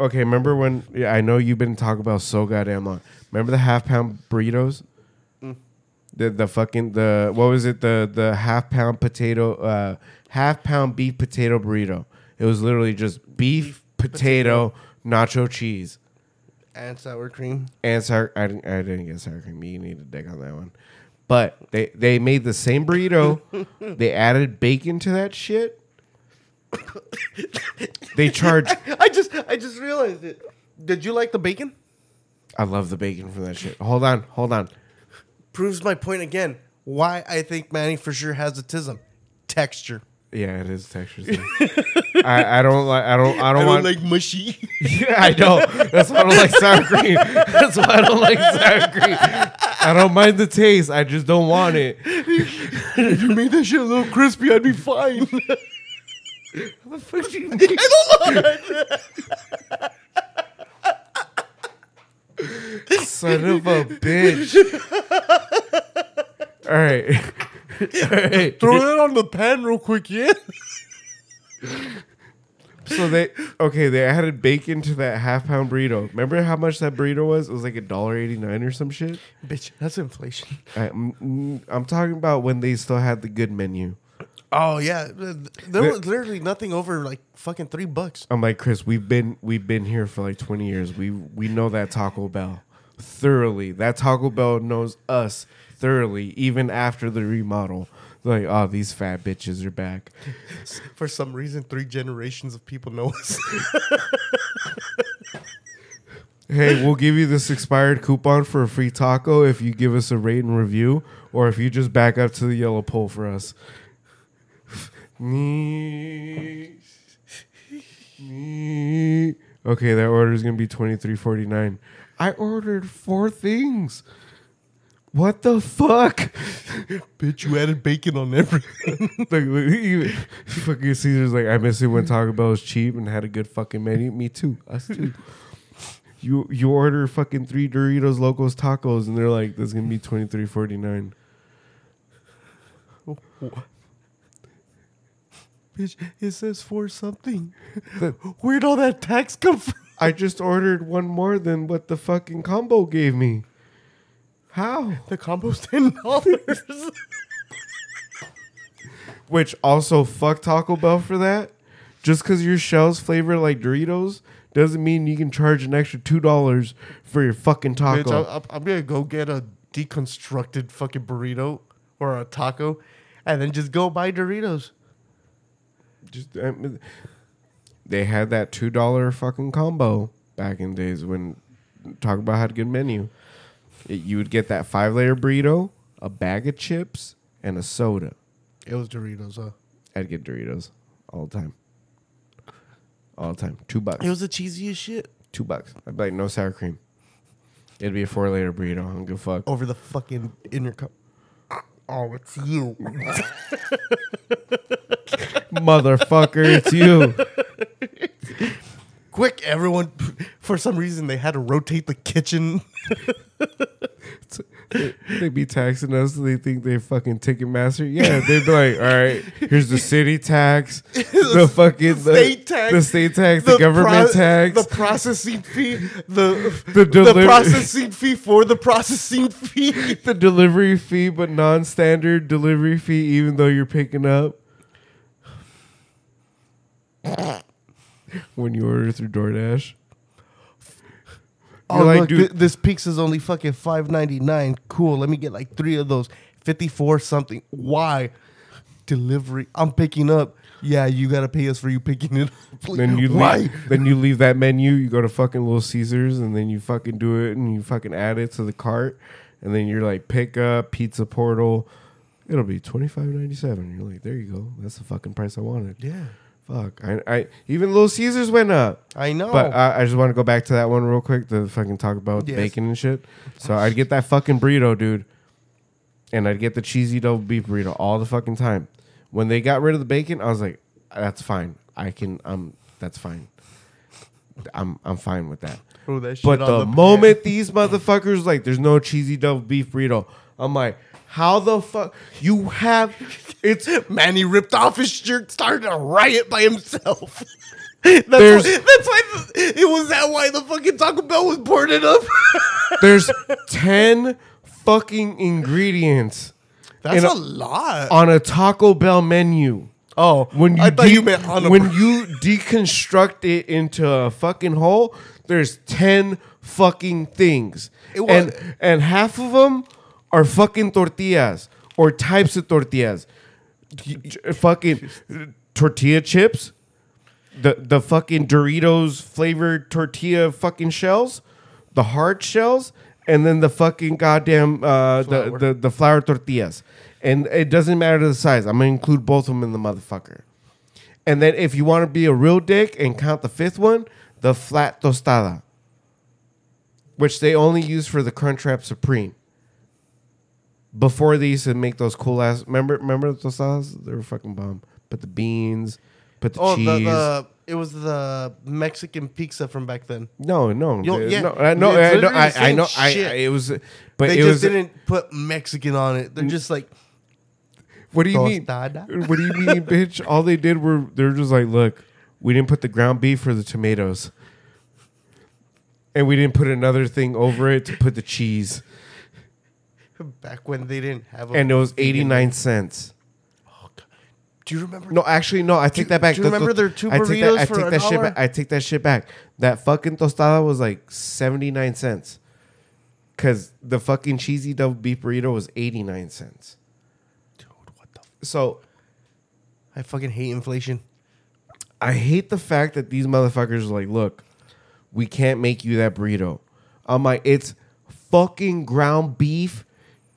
okay remember when yeah, i know you've been talking about so goddamn long. Remember the half pound burritos? The the fucking the what was it? The the half pound potato uh half pound beef potato burrito. It was literally just beef, potato, nacho cheese and sour cream. and sour I didn't, I didn't get sour cream you need to dig on that one but they they made the same burrito they added bacon to that shit they charge I just I just realized it. Did you like the bacon? I love the bacon from that shit. Hold on, hold on. Proves my point again. Why I think Manny for sure has autism. Texture. Yeah, it is texture. thing. I, I don't like. I don't. I don't, want. like mushy. yeah, I know. That's why I don't like sour cream. That's why I don't like sour cream. I don't mind the taste. I just don't want it. if you made that shit a little crispy, I'd be fine. What the fuck you make? Son of a bitch. All right. Right. Throw that on the pan real quick, yeah. So they okay. They added bacon to that half pound burrito. Remember how much that burrito was? It was like a dollar eighty nine or some shit. Bitch, that's inflation. I, mm, mm, I'm talking about when they still had the good menu. Oh yeah, there was literally nothing over like fucking three bucks. I'm like Chris. We've been we've been here for like 20 years. We we know that Taco Bell thoroughly. That Taco Bell knows us thoroughly, even after the remodel. Like, oh, these fat bitches are back. For some reason, three generations of people know us. Hey, we'll give you this expired coupon for a free taco if you give us a rate and review, or if you just back up to the yellow pole for us. Me. Me. Okay, that order is gonna be twenty three forty nine. I ordered four things. What the fuck? Bitch, you added bacon on everything. like, fucking Caesar's like, I miss it when Taco Bell was cheap and had a good fucking menu. Me too. Us too. You you order fucking three Doritos Locos tacos and they're like, that's gonna be twenty three forty nine. Oh, Bitch, it says for something. Where'd all that tax come from? I just ordered one more than what the fucking combo gave me. How? The combo's ten dollars. Which also fuck Taco Bell for that. Just because your shells flavor like Doritos doesn't mean you can charge an extra two dollars for your fucking taco. Bitch, I'm, I'm gonna go get a deconstructed fucking burrito or a taco, and then just go buy Doritos. just I mean, they had that two dollar fucking combo back in days when Taco Bell had a good menu. It- you would get that five layer burrito, a bag of chips, and a soda. It was Doritos, huh? I'd get Doritos all the time. All the time. Two bucks. It was the cheesiest shit Two bucks. I'd be like, no sour cream. It'd be a four layer burrito. I don't give a fuck. over the fucking inner cup. Oh, it's you. Motherfucker, it's you. Quick, everyone. For some reason, they had to rotate the kitchen. They be taxing us. They think they fucking Ticketmaster. Yeah, they'd be like, all right, here's the city tax, the fucking the, state tax, the state tax, the, government pro- tax. the processing fee, the The the, processing fee for the processing fee. the delivery fee, but non-standard delivery fee, even though you're picking up. When you order through DoorDash, Oh, You're like, look, dude- thi- this pizza's only fucking five ninety nine. Cool. Let me get like three of those. Fifty four something. Why? Delivery. I'm picking up. Yeah, you gotta pay us for you picking it up. Like, Then you why? leave, then you leave that menu. You go to fucking Little Caesars, and then you fucking do it, and you fucking add it to the cart, and then you're like pick up pizza portal. It'll be twenty five ninety seven. You're like, there you go. That's the fucking price I wanted. Yeah, Fuck. I, I even Little Caesars went up. I know. But I, I just want to go back to that one real quick to fucking talk about Yes. bacon and shit. So I'd get that fucking burrito, dude, and I'd get the cheesy double beef burrito all the fucking time. When they got rid of the bacon, I was like, that's fine. I can. Um, that's fine. I'm I'm fine with that. Throw that shit But on the pan. moment these motherfuckers like, there's no cheesy double beef burrito, I'm like, how the fuck you have? It's Manny ripped off his shirt, started a riot by himself. That's There's- why, that's why the, it was that why the fucking Taco Bell was boarded up. there's ten fucking ingredients That's a, a- lot. on a Taco Bell menu. oh, when you I thought de- you meant on a when you deconstruct it into a fucking whole, there's ten fucking things, It was- and and half of them are fucking tortillas or types of tortillas, fucking tortilla chips, the the fucking Doritos flavored tortilla fucking shells, the hard shells, and then the fucking goddamn uh, the, Flour. the the flour tortillas. And it doesn't matter the size. I'm gonna include both of them in the motherfucker. And then if you want to be a real dick and count the fifth one, the flat tostada, which they only use for the Crunchwrap Supreme. Before they used to make those cool ass, remember remember the tostadas? They were fucking bomb. Put the beans, put the oh, cheese. the, the it was the Mexican pizza from back then. no, no, Yo, yeah, no, I know, I know, I, I know, I, it was, but they it just was. didn't put Mexican on it. They're just like What do you mean? What do you mean, bitch? All they did were they're just like, look, we didn't put the ground beef or the tomatoes, and we didn't put another thing over it to put the cheese, back when they didn't have. A and it was eighty nine cents. Oh, do you remember? No, actually, no. I take that back. do you remember their two I take that, burritos I for take that shit dollar? back. I take that shit back. That fucking tostada was like seventy nine cents, because the fucking cheesy double beef burrito was eighty nine cents. Dude, what the? F- So I fucking hate inflation. I hate the fact that these motherfuckers are like, look, we can't make you that burrito. I'm like, it's fucking ground beef,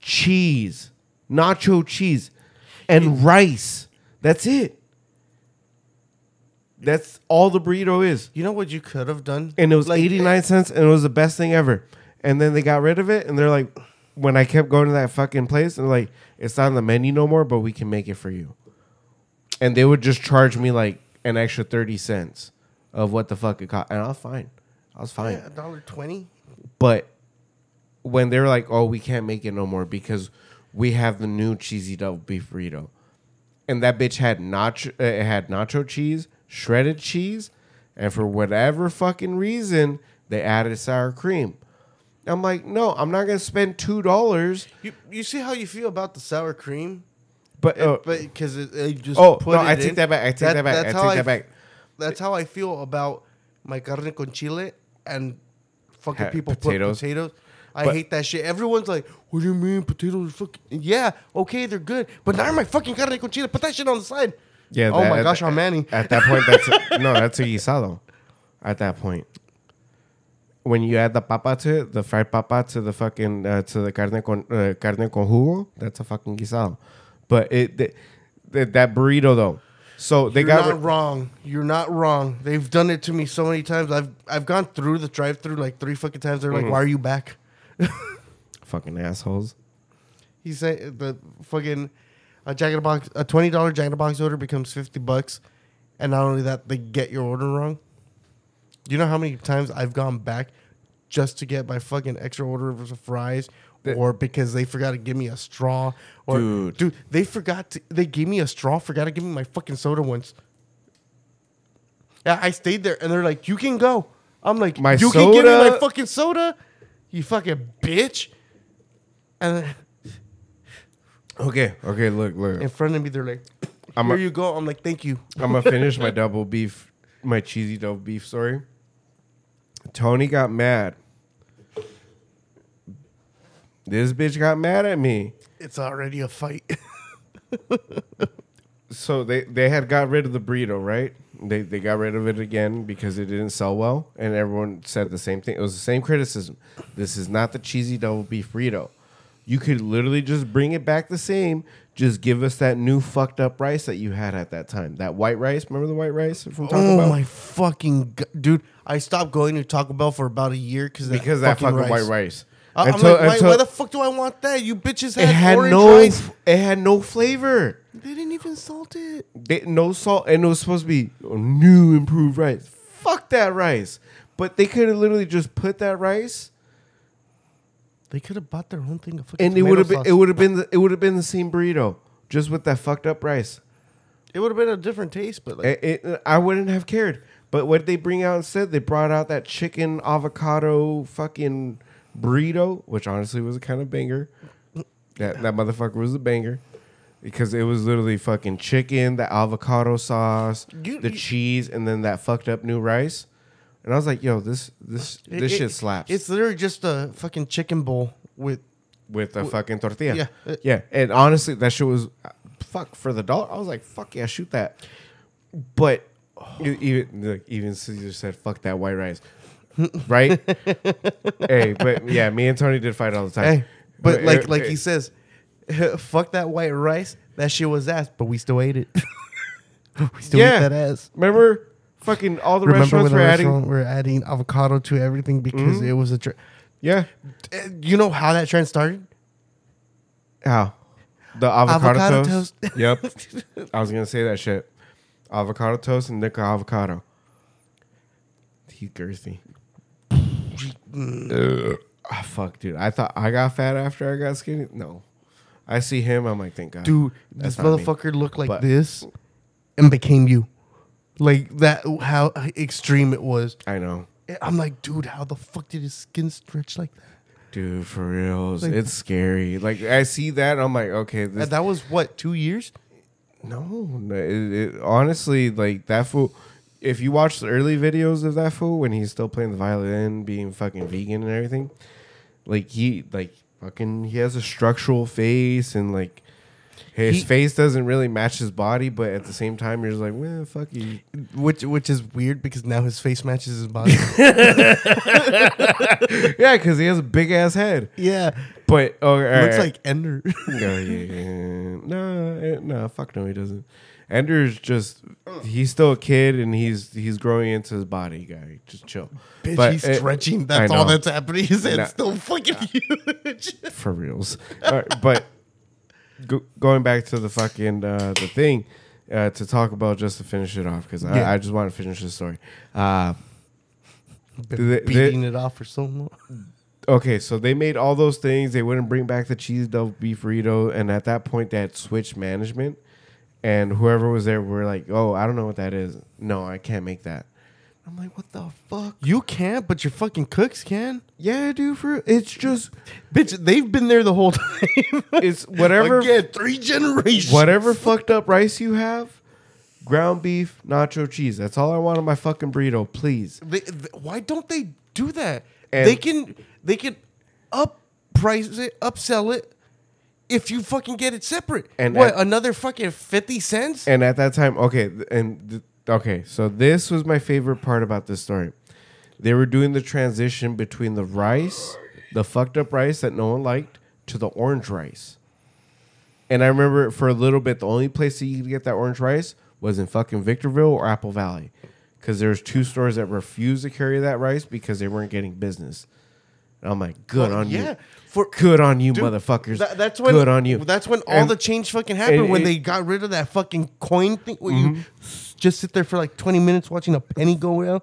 cheese, nacho cheese, and rice. That's it. That's all the burrito is. You know what you could have done? And it was Like, 89 eh. cents and it was the best thing ever. And then they got rid of it and they're like, when I kept going to that fucking place, they're like, it's not on the menu no more, but we can make it for you. And they would just charge me like an extra 30 cents of what the fuck it cost. And I was fine. I was fine. a dollar twenty. But when they're like, "Oh, we can't make it no more because we have the new cheesy double beef burrito," and that bitch had nacho, uh, it had nacho cheese, shredded cheese, and for whatever fucking reason, they added sour cream. I'm like, no, I'm not gonna spend two dollars. You you see how you feel about the sour cream? But, uh, but because it, it just oh put no, it I take in. that back. I take that, back. I take that back. That's how I feel about my carne con chile and fucking people potatoes. put potatoes. I But- hate that shit. Everyone's like, "What do you mean potatoes are fucking?" Yeah, okay, they're good, but not my fucking carne con chile. Put that shit on the side. Yeah. Oh that- my gosh, I'm Manny. At that point, that's a, no, that's a guisado. At that point, when you add the papa to it, the fried papa to the fucking uh, to the carne con uh, carne con jugo, that's a fucking guisado. But it th- th- that burrito though, so they You're got not rid- wrong. You're not wrong. They've done it to me so many times. I've I've gone through the drive-through like three fucking times. They're Mm-hmm. like, "Why are you back?" fucking assholes. He said the fucking a jack in the box, a twenty dollar jack in the box order becomes fifty bucks, and not only that, they get your order wrong. You know how many times I've gone back just to get my fucking extra order of fries, The- or because they forgot to give me a straw, or Dude. dude, they forgot to, they gave me a straw, forgot to give me my fucking soda once. Yeah, I stayed there, and they're like, "You can go." I'm like, My "You can give me my fucking soda, you fucking bitch." And then Okay, okay, look, look. in front of me, they're like, I'm "Here a- you go." I'm like, "Thank you." I'm gonna finish my double beef, my cheesy double beef story. Tony got mad. This bitch got mad at me. It's already a fight. So they they had got rid of the burrito, right? They they got rid of it again because it didn't sell well, and everyone said the same thing. It was the same criticism. This is not the cheesy double beef burrito. You could literally just bring it back the same. Just give us that new fucked up rice that you had at that time. That white rice. Remember the white rice from Taco Bell? Oh Bell? my fucking go- dude! I stopped going to Taco Bell for about a year because because that fucking white rice. I- I'm Until- like, why, why the fuck do I want that? You bitches had, it had orange no rice. it had no flavor. They didn't even salt it. They, no salt, and it was supposed to be new improved rice. Fuck that rice. But they could have literally just put that rice, They could have bought their own thing of fucking and it would have been it would have been the, it would have been the same burrito, just with that fucked up rice. It would have been a different taste, but like, It, it- I wouldn't have cared. But what they bring out instead, they brought out that chicken avocado fucking burrito, which honestly was a kind of banger. That that motherfucker was a banger. Because it was literally fucking chicken, the avocado sauce, You- the you- cheese, and then that fucked up new rice. And I was like, yo, this this this it- shit slaps. It's literally just a fucking chicken bowl with. with a fucking tortilla. yeah. Uh, yeah. And honestly, that shit was fuck for the dollar. I was like, fuck yeah, shoot that. But e- even even Caesar said, fuck that white rice, right? hey, but yeah, me and Tony did fight all the time. Hey, but like uh, like uh, he says, fuck that white rice. That shit was ass, but we still ate it. we still Yeah. ate that ass. remember, fucking all the Remember restaurants the were adding. restaurant were adding avocado to everything because Mhm. it was a. Tr- Yeah, Uh, you know how that trend started? how the avocado, Avocado toast. toast. yep, I was gonna say that shit. Avocado toast and nickel avocado. He's girthy. Ugh. Ah, fuck, dude. I thought I got fat after I got skinny. No, I see him. I'm like, thank God, Dude, That's this not me. motherfucker looked like But- this and became you. Like that, how extreme it was. I know, I'm like, dude, how the fuck did his skin stretch like that? dude. For reals, Like- it's scary. Like I see that, I'm like, okay, this And that was what two years? No, no, it, it, honestly, like that fool. If you watch the early videos of that fool when he's still playing the violin, being fucking vegan and everything, like he, like fucking, he has a structural face and like his He- face doesn't really match his body, but at the same time, you're just like, well, fuck you. Which which is weird because now his face matches his body. yeah, because he has a big ass head. yeah, But oh, looks right. like Ender. no, yeah, no, eh, no, fuck no, he doesn't. Ender's just he's still a kid and he's he's growing into his body, guy. Just chill. Bitch, But he's it- stretching. That's all that's happening. His head's Nah. still fucking huge. for reals. Right, but go, going back to the fucking uh, the thing uh, to talk about just to finish it off because Yeah. I, I just want to finish the story. Uh, Been beating it off for so long. okay, so they made all those things. They wouldn't bring back the cheese double beef burrito, and at that point, they had switched management. And whoever was there were like, "Oh, I don't know what that is. No, I can't make that." I'm like, "What the fuck?" You can't, but your fucking cooks can. Yeah, dude. For it's just Bitch, they've been there the whole time. it's whatever Again, three generations. whatever fucked up rice you have, ground beef, nacho cheese. That's all I want on my fucking burrito, please. They, th- why don't they do that? And- they can they can up price it, upsell it if you fucking get it separate. And what at- another fucking fifty cents? And at that time, okay, and th- okay, so this was my favorite part about this story. They were doing the transition between the rice, the fucked up rice that no one liked, to the orange rice. And I remember for a little bit, the only place that you could get that orange rice was in fucking Victorville or Apple Valley, because there's two stores that refused to carry that rice because they weren't getting business. And I'm like, good Well, on yeah, you, for good on you, Dude, motherfuckers. That, that's when good on you. That's when all And- the change fucking happened and when they got rid of that fucking coin thing where Mm-hmm. you just sit there for like twenty minutes watching a penny go down.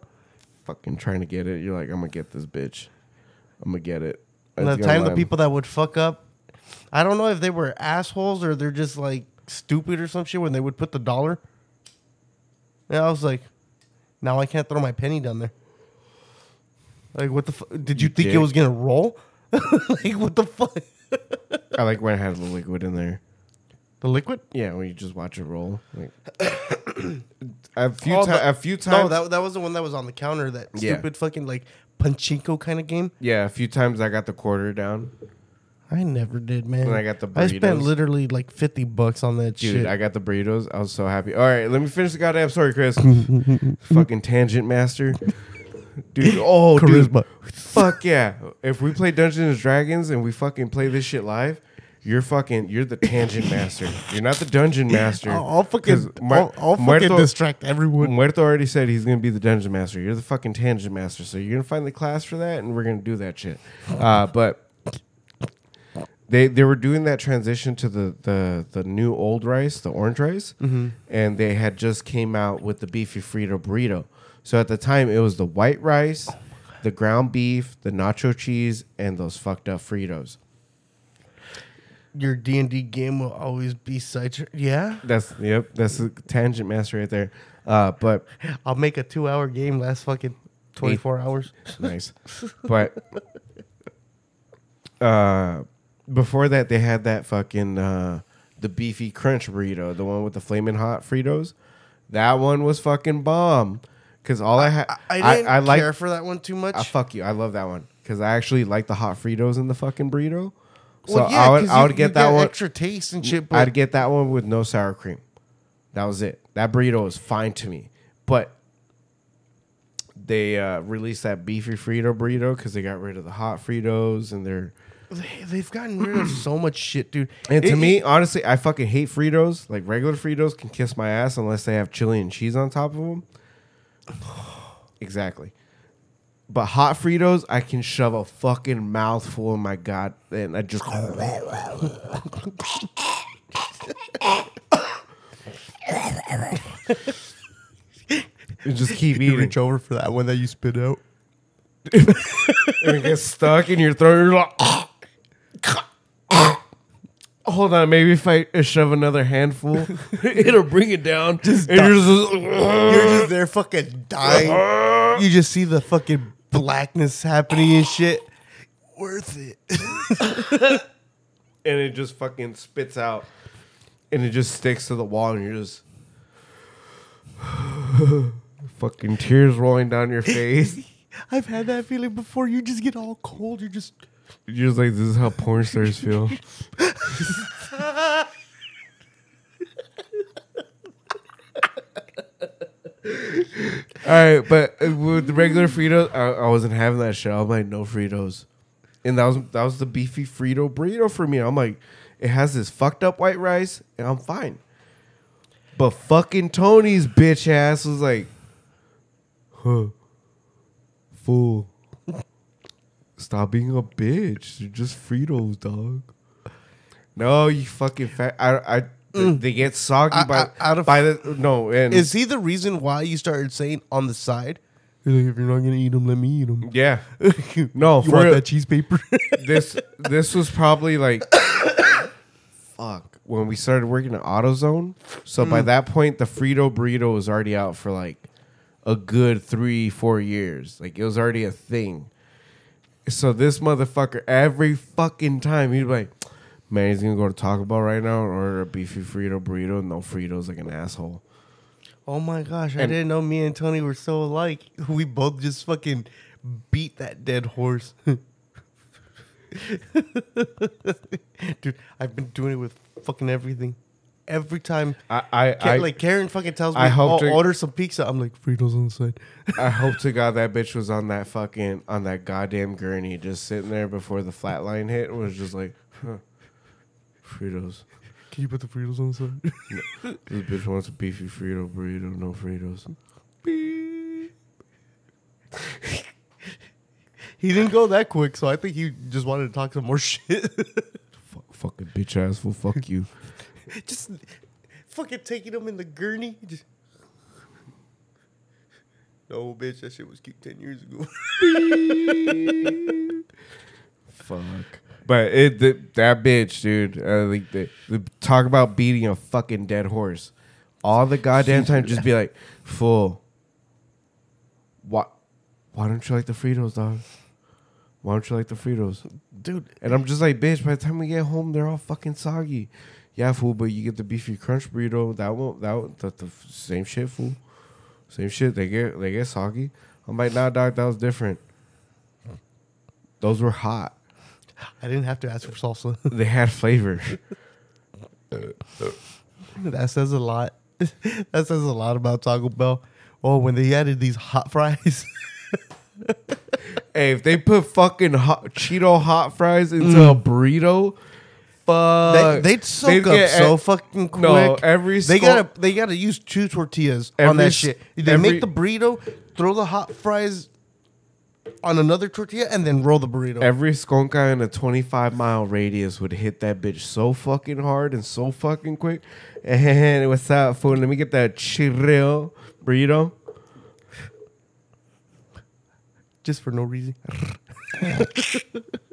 fucking trying to get it. You're like, I'm gonna get this bitch. I'm gonna get it. And the time the people that would fuck up, I don't know if they were assholes or they're just like stupid or some shit when they would put the dollar. Yeah, I was like, now I can't throw my penny down there. Like, what the fuck? Did you, You think it dick. was gonna roll? like, what the fuck? I like when it has the liquid in there. The liquid? Yeah, when you just watch it roll. Like a few Oh, ti- the- a few times. No, that, that was the one that was on the counter. That Yeah. stupid fucking like pachinko kind of game. yeah, a few times I got the quarter down. I never did, man. When I got the I spent burritos. literally like fifty bucks on that Dude, shit. I got the burritos. I was so happy. All right, let me finish the goddamn story, Chris. Fucking tangent master. Dude, oh, Charisma. dude. Fuck yeah. If we play Dungeons and Dragons and we fucking play this shit live, you're fucking, you're the tangent master. You're not the dungeon master. I'll, I'll fucking, Mu- I'll, I'll fucking Muerto- distract everyone. Muerto already said he's gonna be the dungeon master. You're the fucking tangent master. So you're gonna find the class for that, and we're gonna do that shit. Uh, but they they were doing that transition to the the the new old rice, the orange rice, and they had just came out with the beefy Frito burrito. So at the time, it was the white rice, the ground beef, the nacho cheese, and those fucked up Fritos. Your D and D game will always be such. Yeah, That's yep. That's the tangent master right there. Uh, but I'll make a two-hour game last fucking twenty-four hours. nice. But uh, before that, they had that fucking uh, the beefy crunch burrito, the one with the flaming hot Fritos. That one was fucking bomb. Cause all I had, I didn't I, like, care for that one too much. uh, fuck you. I love that one because I actually like the hot Fritos in the fucking burrito. So Well, yeah, I would, I would you get that one. extra taste and shit. But I'd get that one with no sour cream. That was it. That burrito was fine to me. But they uh, released that beefy Frito burrito because they got rid of the hot Fritos and they're. they, they've gotten rid of so much shit, dude. And to It- me, honestly, I fucking hate Fritos. Like regular Fritos can kiss my ass unless they have chili and cheese on top of them. exactly. But hot Fritos, I can shove a fucking mouthful in my god, and I just. And just keep you eating. reach over for that one that you spit out. and it gets stuck in your throat. You're like, hold on, maybe if I shove another handful, it'll bring it down. Just and you're just, You're just there fucking dying. You just see the fucking blackness happening and shit. Worth it. and it just fucking spits out, and it just sticks to the wall, and you're just fucking tears rolling down your face. I've had that feeling before. You just get all cold. You're just You're just like, this is how porn stars feel. All right, but with the regular Fritos, I, I wasn't having that shit. I'm like, no Fritos, and that was that was the beefy Frito burrito for me. I'm like, it has this fucked up white rice, and I'm fine. But fucking Tony's bitch ass was like, huh, fool. Stop being a bitch. They're just Fritos, dog. No, you fucking fat. I, I, mm. they get soggy I- by I- out of- by the no. And Is he the reason why you started saying on the side? Like, if you're not gonna eat them, let me eat them. yeah, no. You For want real, that cheese paper? this this was probably like fuck when we started working at AutoZone. So by mm. that point, the Frito burrito was already out for like a good three four years. Like it was already a thing. So this motherfucker every fucking time he'd be like, "Man, he's gonna go to Taco Bell right now and order a beefy Frito burrito, no Fritos, like an asshole." oh my gosh, I And- didn't know me and Tony were so alike. We both just fucking beat that dead horse. Dude, I've been doing it with fucking everything. Every time, I I, Ka- I like Karen fucking tells me, I hope "Oh, to- order some pizza." I'm like, Fritos on the side. I hope to God that bitch was on that fucking on that goddamn gurney, just sitting there before the flat line hit, and was just like, huh, Fritos. Can you put the Fritos on the side? This bitch wants a beefy Frito burrito, no Fritos. he didn't go that quick, so I think he just wanted to talk some more shit. Fuck, fucking bitch ass fool, fuck you. just fucking taking them in the gurney. Just no, bitch, that shit was cute ten years ago. Fuck. But it the, that bitch, dude. Uh, like the, the talk about beating a fucking dead horse. All the goddamn time, just be like, "Fool, what? Why don't you like the Fritos, dog? Why don't you like the Fritos?" Dude, And I'm just like, bitch, by the time we get home, they're all fucking soggy. Yeah, fool, but you get the beefy crunch burrito. That won't that won't, the, the same shit, fool. Same shit. They get they get soggy. I'm like, nah, dog, that was different. Those were hot. I didn't have to ask for salsa. They had flavor. that says a lot. that says a lot about Taco Bell. Oh, when they added these hot fries. hey, if they put fucking hot, Cheeto hot fries into mm. a burrito, fuck, they, they'd soak they'd up get so fucking quick. No, every they sco- gotta they gotta use two tortillas on Every that s- shit. They every- make the burrito, throw the hot fries on another tortilla, and then roll the burrito. Every skonka in a 25 mile radius would hit that bitch so fucking hard and so fucking quick. And what's up, fool? Let me get that chirreo burrito. just for no reason.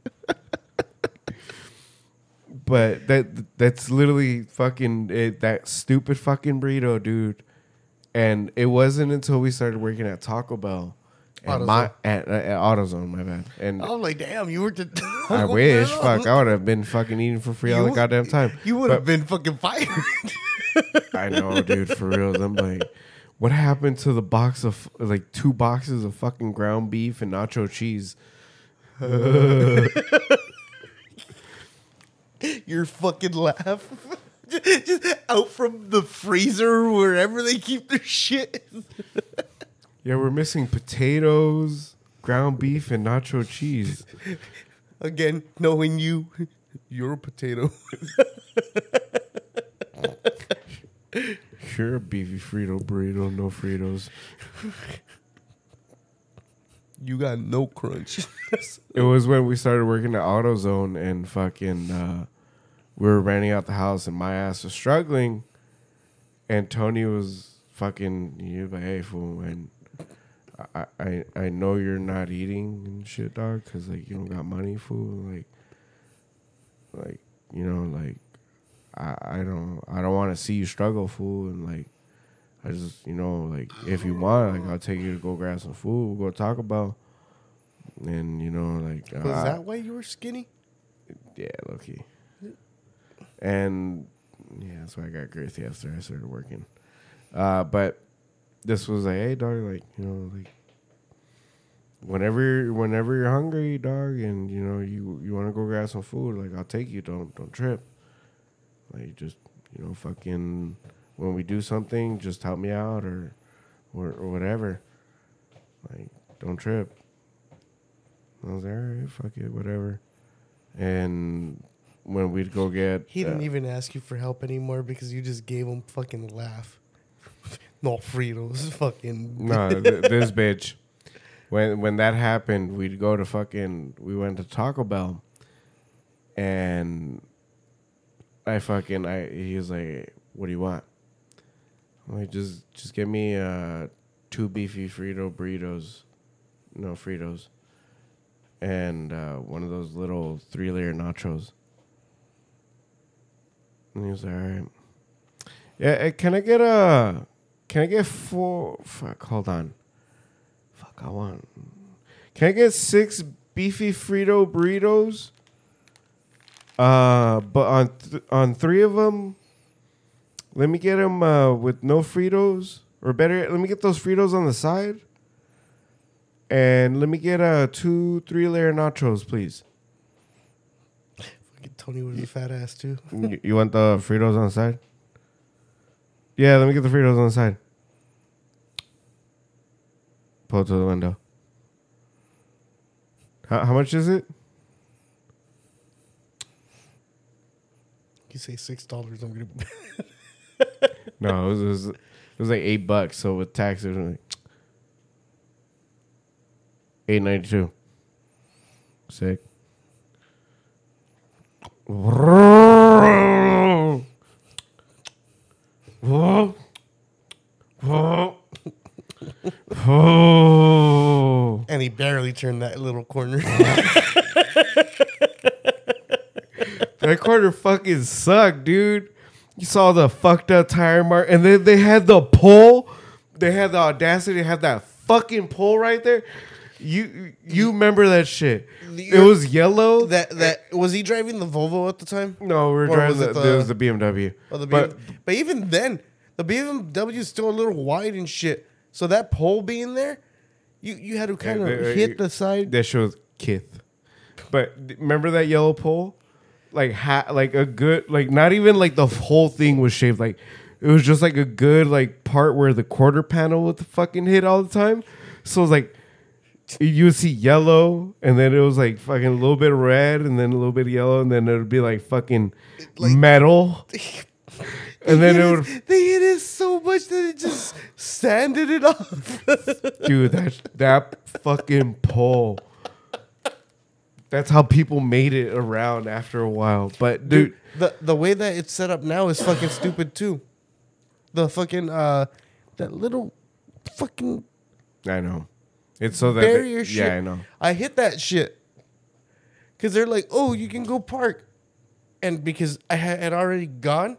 But that that's literally fucking it, that stupid fucking burrito, dude. And it wasn't until we started working at Taco Bell, and my at, at AutoZone, my bad. And I'm like, damn, you were. To I wish, fuck, I would have been fucking eating for free all the goddamn time. You would have been fucking fired. I know, dude, for real. I'm like, what happened to the box of like two boxes of fucking ground beef and nacho cheese? Your fucking laugh. just, just out from the freezer wherever they keep their shit. Yeah, we're missing potatoes, ground beef, and nacho cheese. Again, knowing you, you're a potato. Sure, a beefy Frito burrito, no Fritos. You got no crunch. It was when we started working at AutoZone and fucking uh, we were renting out the house and my ass was struggling, and Tony was fucking you like, hey fool, and I, I I know you're not eating and shit, dog, because like you don't got money, fool, like like you know like I I don't I don't want to see you struggle, fool, and like. I just, you know, like if you want, like I'll take you to go grab some food. We'll go talk about, and you know, like Was I- that why you were skinny? yeah, low key. And yeah, that's why I got girthy after I started working. Uh, but this was like, hey, dog, like you know, like whenever, whenever you're hungry, dog, and you know you you want to go grab some food, like I'll take you. Don't don't trip. Like just you know, fucking when we do something, just help me out or or, or whatever. Like don't trip. I was like, all right, fuck it, whatever. And when we'd go get, He didn't uh, even ask you for help anymore because you just gave him fucking laugh. no Fritos, fucking. no, th- this bitch. When when that happened, we'd go to fucking. We went to Taco Bell, and I fucking I. He was like, "What do you want?" Like, "Just just get me uh two beefy Frito burritos, no Fritos, and uh, one of those little three layer nachos." And he was like, "All right." Yeah, eh, can I get a? Can I get four? Fuck, hold on. Fuck, I want. Can I get six beefy Frito burritos? Uh, but on th- on three of them, let me get them uh, with no Fritos, or better, let me get those Fritos on the side, and let me get uh two three layer nachos, please. Fucking Tony was a fat ass too. you, you want the Fritos on the side? Yeah, let me get the Fritos on the side. Pull it to the window. How, how much is it? You say six dollars, I'm gonna. No, it was, it was it was like eight bucks. So with tax, it was like eight ninety two. Sick. Oh. and he barely turned that little corner. That corner fucking sucked, dude. You saw the fucked up tire mark, and then they had the pole. They had the audacity to have that fucking pole right there. You you remember that shit? It was yellow. that that was he driving the Volvo at the time? no, we were Or driving. was The, it the- it was the BMW. Oh, the but BMW. But but even then, the BMW is still a little wide and shit. So that pole being there, you you had to kind of they- hit the side. that shows Kith. But remember that yellow pole? Like ha- like a good like not even like the whole thing was shaved. Like it was just like a good like part where the quarter panel would fucking hit all the time. So it was like you would see yellow and then it was like fucking a little bit of red and then a little bit of yellow and then it would be like fucking like, metal. And then it would they hit it so much that it just sanded it off. dude that that fucking pole that's how people made it around after a while but dude, the the way that it's set up now is fucking stupid too. The fucking uh that little fucking i know it's so that barrier shit. yeah i know I hit that shit. Cause they're like, oh, you can go park. And because I had had already gone,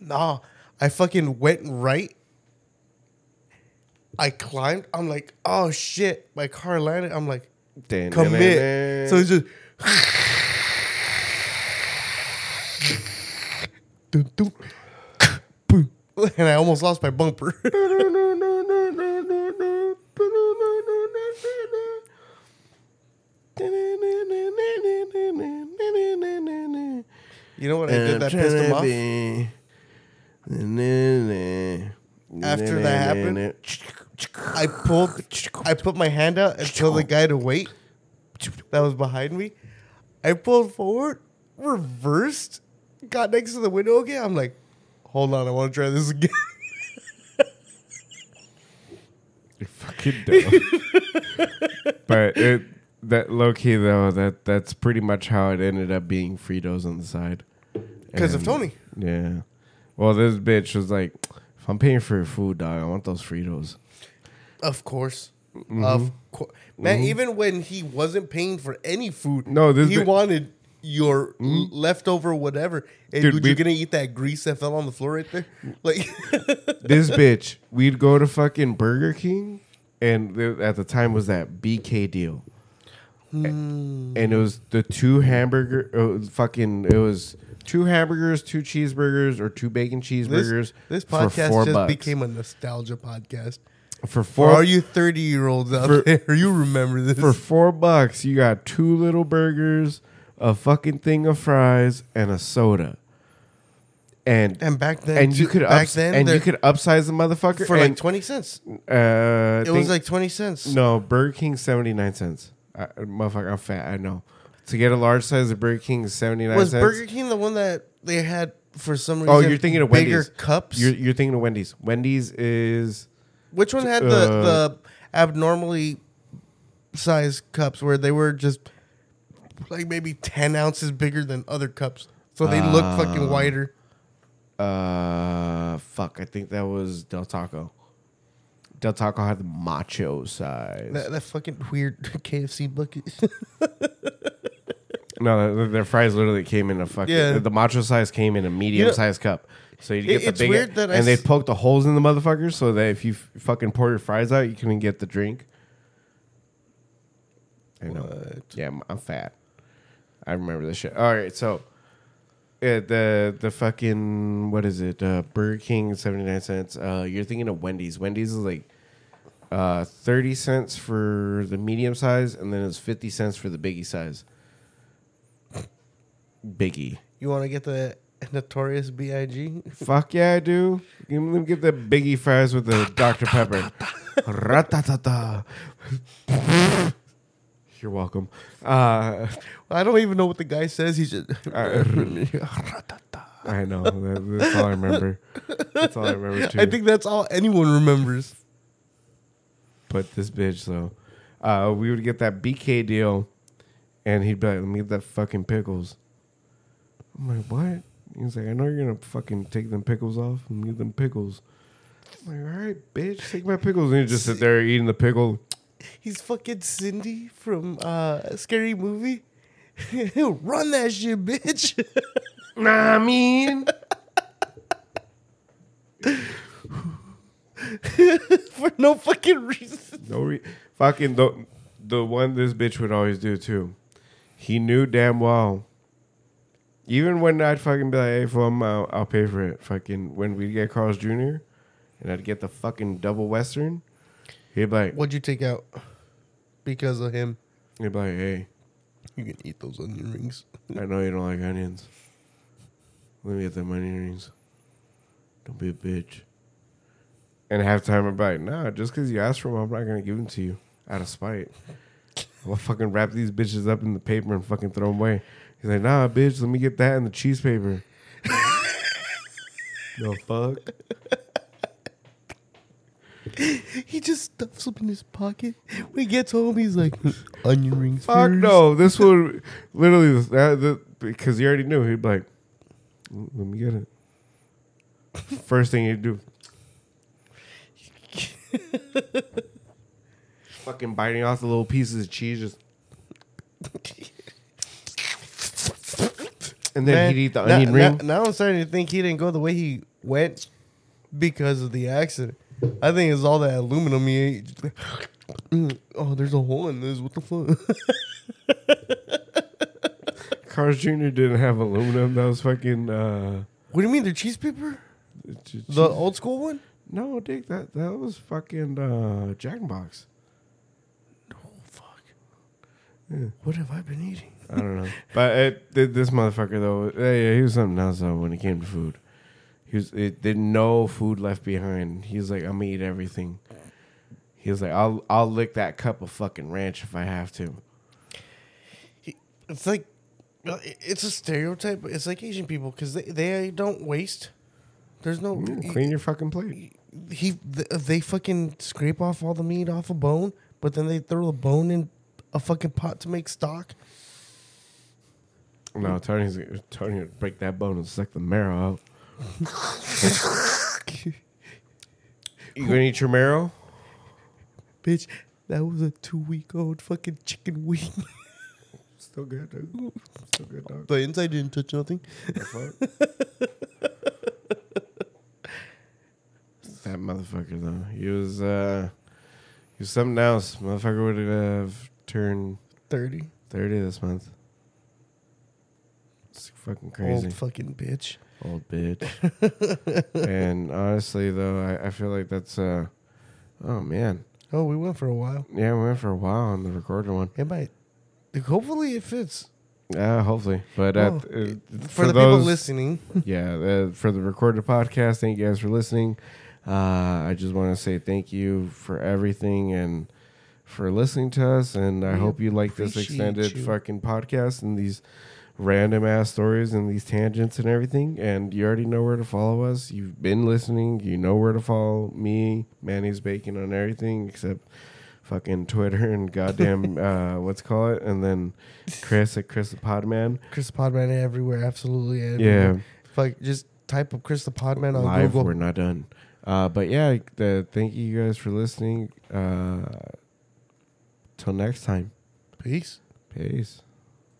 nah, I fucking went right. I climbed. I'm like, oh shit. My car landed. I'm like, commit. So it's just Dun, dun, boom. and I almost lost my bumper. you know what I did that pissed him off? After that happened, I pulled, I put my hand out and told the guy to wait. That was behind me. I pulled forward, reversed, got next to the window again. I'm like, hold on, I want to try this again. You're fucking dumb. but it that low key though that that's pretty much how it ended up being Fritos on the side. Because of Tony. Yeah. Well, this bitch was like, if I'm paying for your food, dog, I want those Fritos. Of course. Mm-hmm. Of course. Man, even when he wasn't paying for any food, No, this he bit- wanted your l- leftover whatever. Hey, Dude, dude, you're gonna eat that grease that fell on the floor right there? Like this bitch, we'd go to fucking Burger King, and there- at the time was that BK deal, Hmm. and it was the two hamburger, uh, fucking, it was two hamburgers, two cheeseburgers, or two bacon cheeseburgers. this for podcast just bucks. became a nostalgia podcast. For For four. all you 30 year olds out For- there, you remember this. for four bucks, you got two little burgers, a fucking thing of fries, and a soda. And and back then, and you could back ups, then and you could upsize the motherfucker for and, like 20 cents. Uh, It was like 20 cents. no Burger King seventy nine cents. I, motherfucker, I'm fat. I know. To get a large size of Burger King is seventy nine was cents. Burger King the one that they had for some reason? oh, you're thinking of bigger Wendy's cups. You're, you're thinking of Wendy's. Wendy's is Which one had Uh, the the abnormally sized cups where they were just like maybe 10 ounces bigger than other cups, so they look fucking wider. uh fuck. I think that was Del Taco. Del Taco had the macho size. That, that fucking weird KFC bucket. No, their, fries literally came in a fucking. Yeah. The macho size came in a medium know, sized cup. So you it- get the it's big, weird that I and they poke the holes in the motherfuckers so that if you f- fucking pour your fries out, you can get the drink. I know. Yeah, I'm, I'm fat. I remember this shit. All right, so uh, the the fucking what is it? Uh, Burger King seventy nine cents. Uh, you're thinking of Wendy's. Wendy's is like uh, thirty cents for the medium size, and then it's fifty cents for the biggie size. Biggie. you want to get the notorious Big? Fuck yeah, I do. Give me, let me get the biggie fries with the Dr. Pepper. Ratatata. You're welcome. Uh, I don't even know what the guy says. He's just. I know. That's all I remember. That's all I remember too. I think that's all anyone remembers. But this bitch, though, uh, we would get that BK deal, and he'd be like, "Let me get that fucking pickles." I'm like, "What?" He's like, "I know you're gonna fucking take them pickles off and get them pickles." I'm like, "All right, bitch, take my pickles." And he just sit there eating the pickle. He's fucking Cindy from uh, Scary Movie. Run that shit, bitch. Nah, I mean, For no fucking reason. no, re- fucking the the one this bitch would always do too. He knew damn well. Even when I'd fucking be like, "Hey, fool, I'm out, I'll pay for it." Fucking when we get Carl's Jr. and I'd get the fucking double western, he'd be like, What'd you take out? Because of him. he'd be like, "Hey, You can eat those onion rings. I know you don't like onions. Let me get them onion rings. Don't be a bitch. And half time I'm like, nah, just because you asked for them, I'm not gonna give them to you out of spite. I'll fucking wrap these bitches up in the paper and fucking throw them away. He's like, nah, bitch, let me get that in the cheese paper. the fuck? He just stuffs them in his pocket. When he gets home, he's like, onion rings. Fuck first." no. This one, literally, that, the, because he already knew. He'd be like, let me get it. First thing he'd do. Fucking biting off the little pieces of cheese. Just and then Man, he'd eat the now- onion now, ring. Now I'm starting to think he didn't go the way he went because of the accident. I think it's all that aluminum he ate. Like, "Mm, oh, there's a hole in this. What the fuck? Carl's Jr. didn't have aluminum. That was fucking. Uh, what do you mean? They're cheese paper? ch- The cheese- old school one? no, Dick. That that was fucking uh, Jack in Box. Oh, fuck. What have I been eating? I don't know. But it, th- this motherfucker though, yeah, yeah, he was something else though when it came to food. He was it did no food left behind. He was like, I'm gonna eat everything. He was like, I'll I'll lick that cup of fucking ranch if I have to. It's like, uh, it's a stereotype. but It's like Asian people because they, they don't waste. There's no. Mm, clean your fucking plate. He they fucking scrape off all the meat off a bone, but then they throw the bone in a fucking pot to make stock. No, Tony's Tony would break that bone and suck the marrow out. you gonna eat your marrow? Bitch, that was a two week old fucking chicken wing. Still good, dude. Still good, dog. the inside didn't touch nothing. The fuck? that motherfucker though. He was uh he was something else. Motherfucker would have turned 30. thirty this month. Fucking crazy. Old fucking bitch. Old bitch. and honestly though, I, I feel like that's uh oh man. Oh, we went for a while. Yeah, we went for a while on the recorded one. It might. Hopefully it fits. Uh, hopefully. But Oh, uh, For, the people listening, yeah, uh, for the recorded podcast, thank you guys for listening. Uh, I just want to say thank you for everything and for listening to us. And I We hope you like this extended you. fucking podcast and these random ass stories and these tangents and everything. And you already know where to follow us. You've been listening. You know where to follow me, Manny's Bacon, on everything except fucking Twitter and goddamn uh, what's call it, and then Chris at Chris the Podman. Chris the Podman everywhere, absolutely Yeah. everywhere. If I just type up Chris the Podman on live. Google, We're not done. Uh, but yeah, the, thank you guys for listening. Uh, till next time. peace. Peace.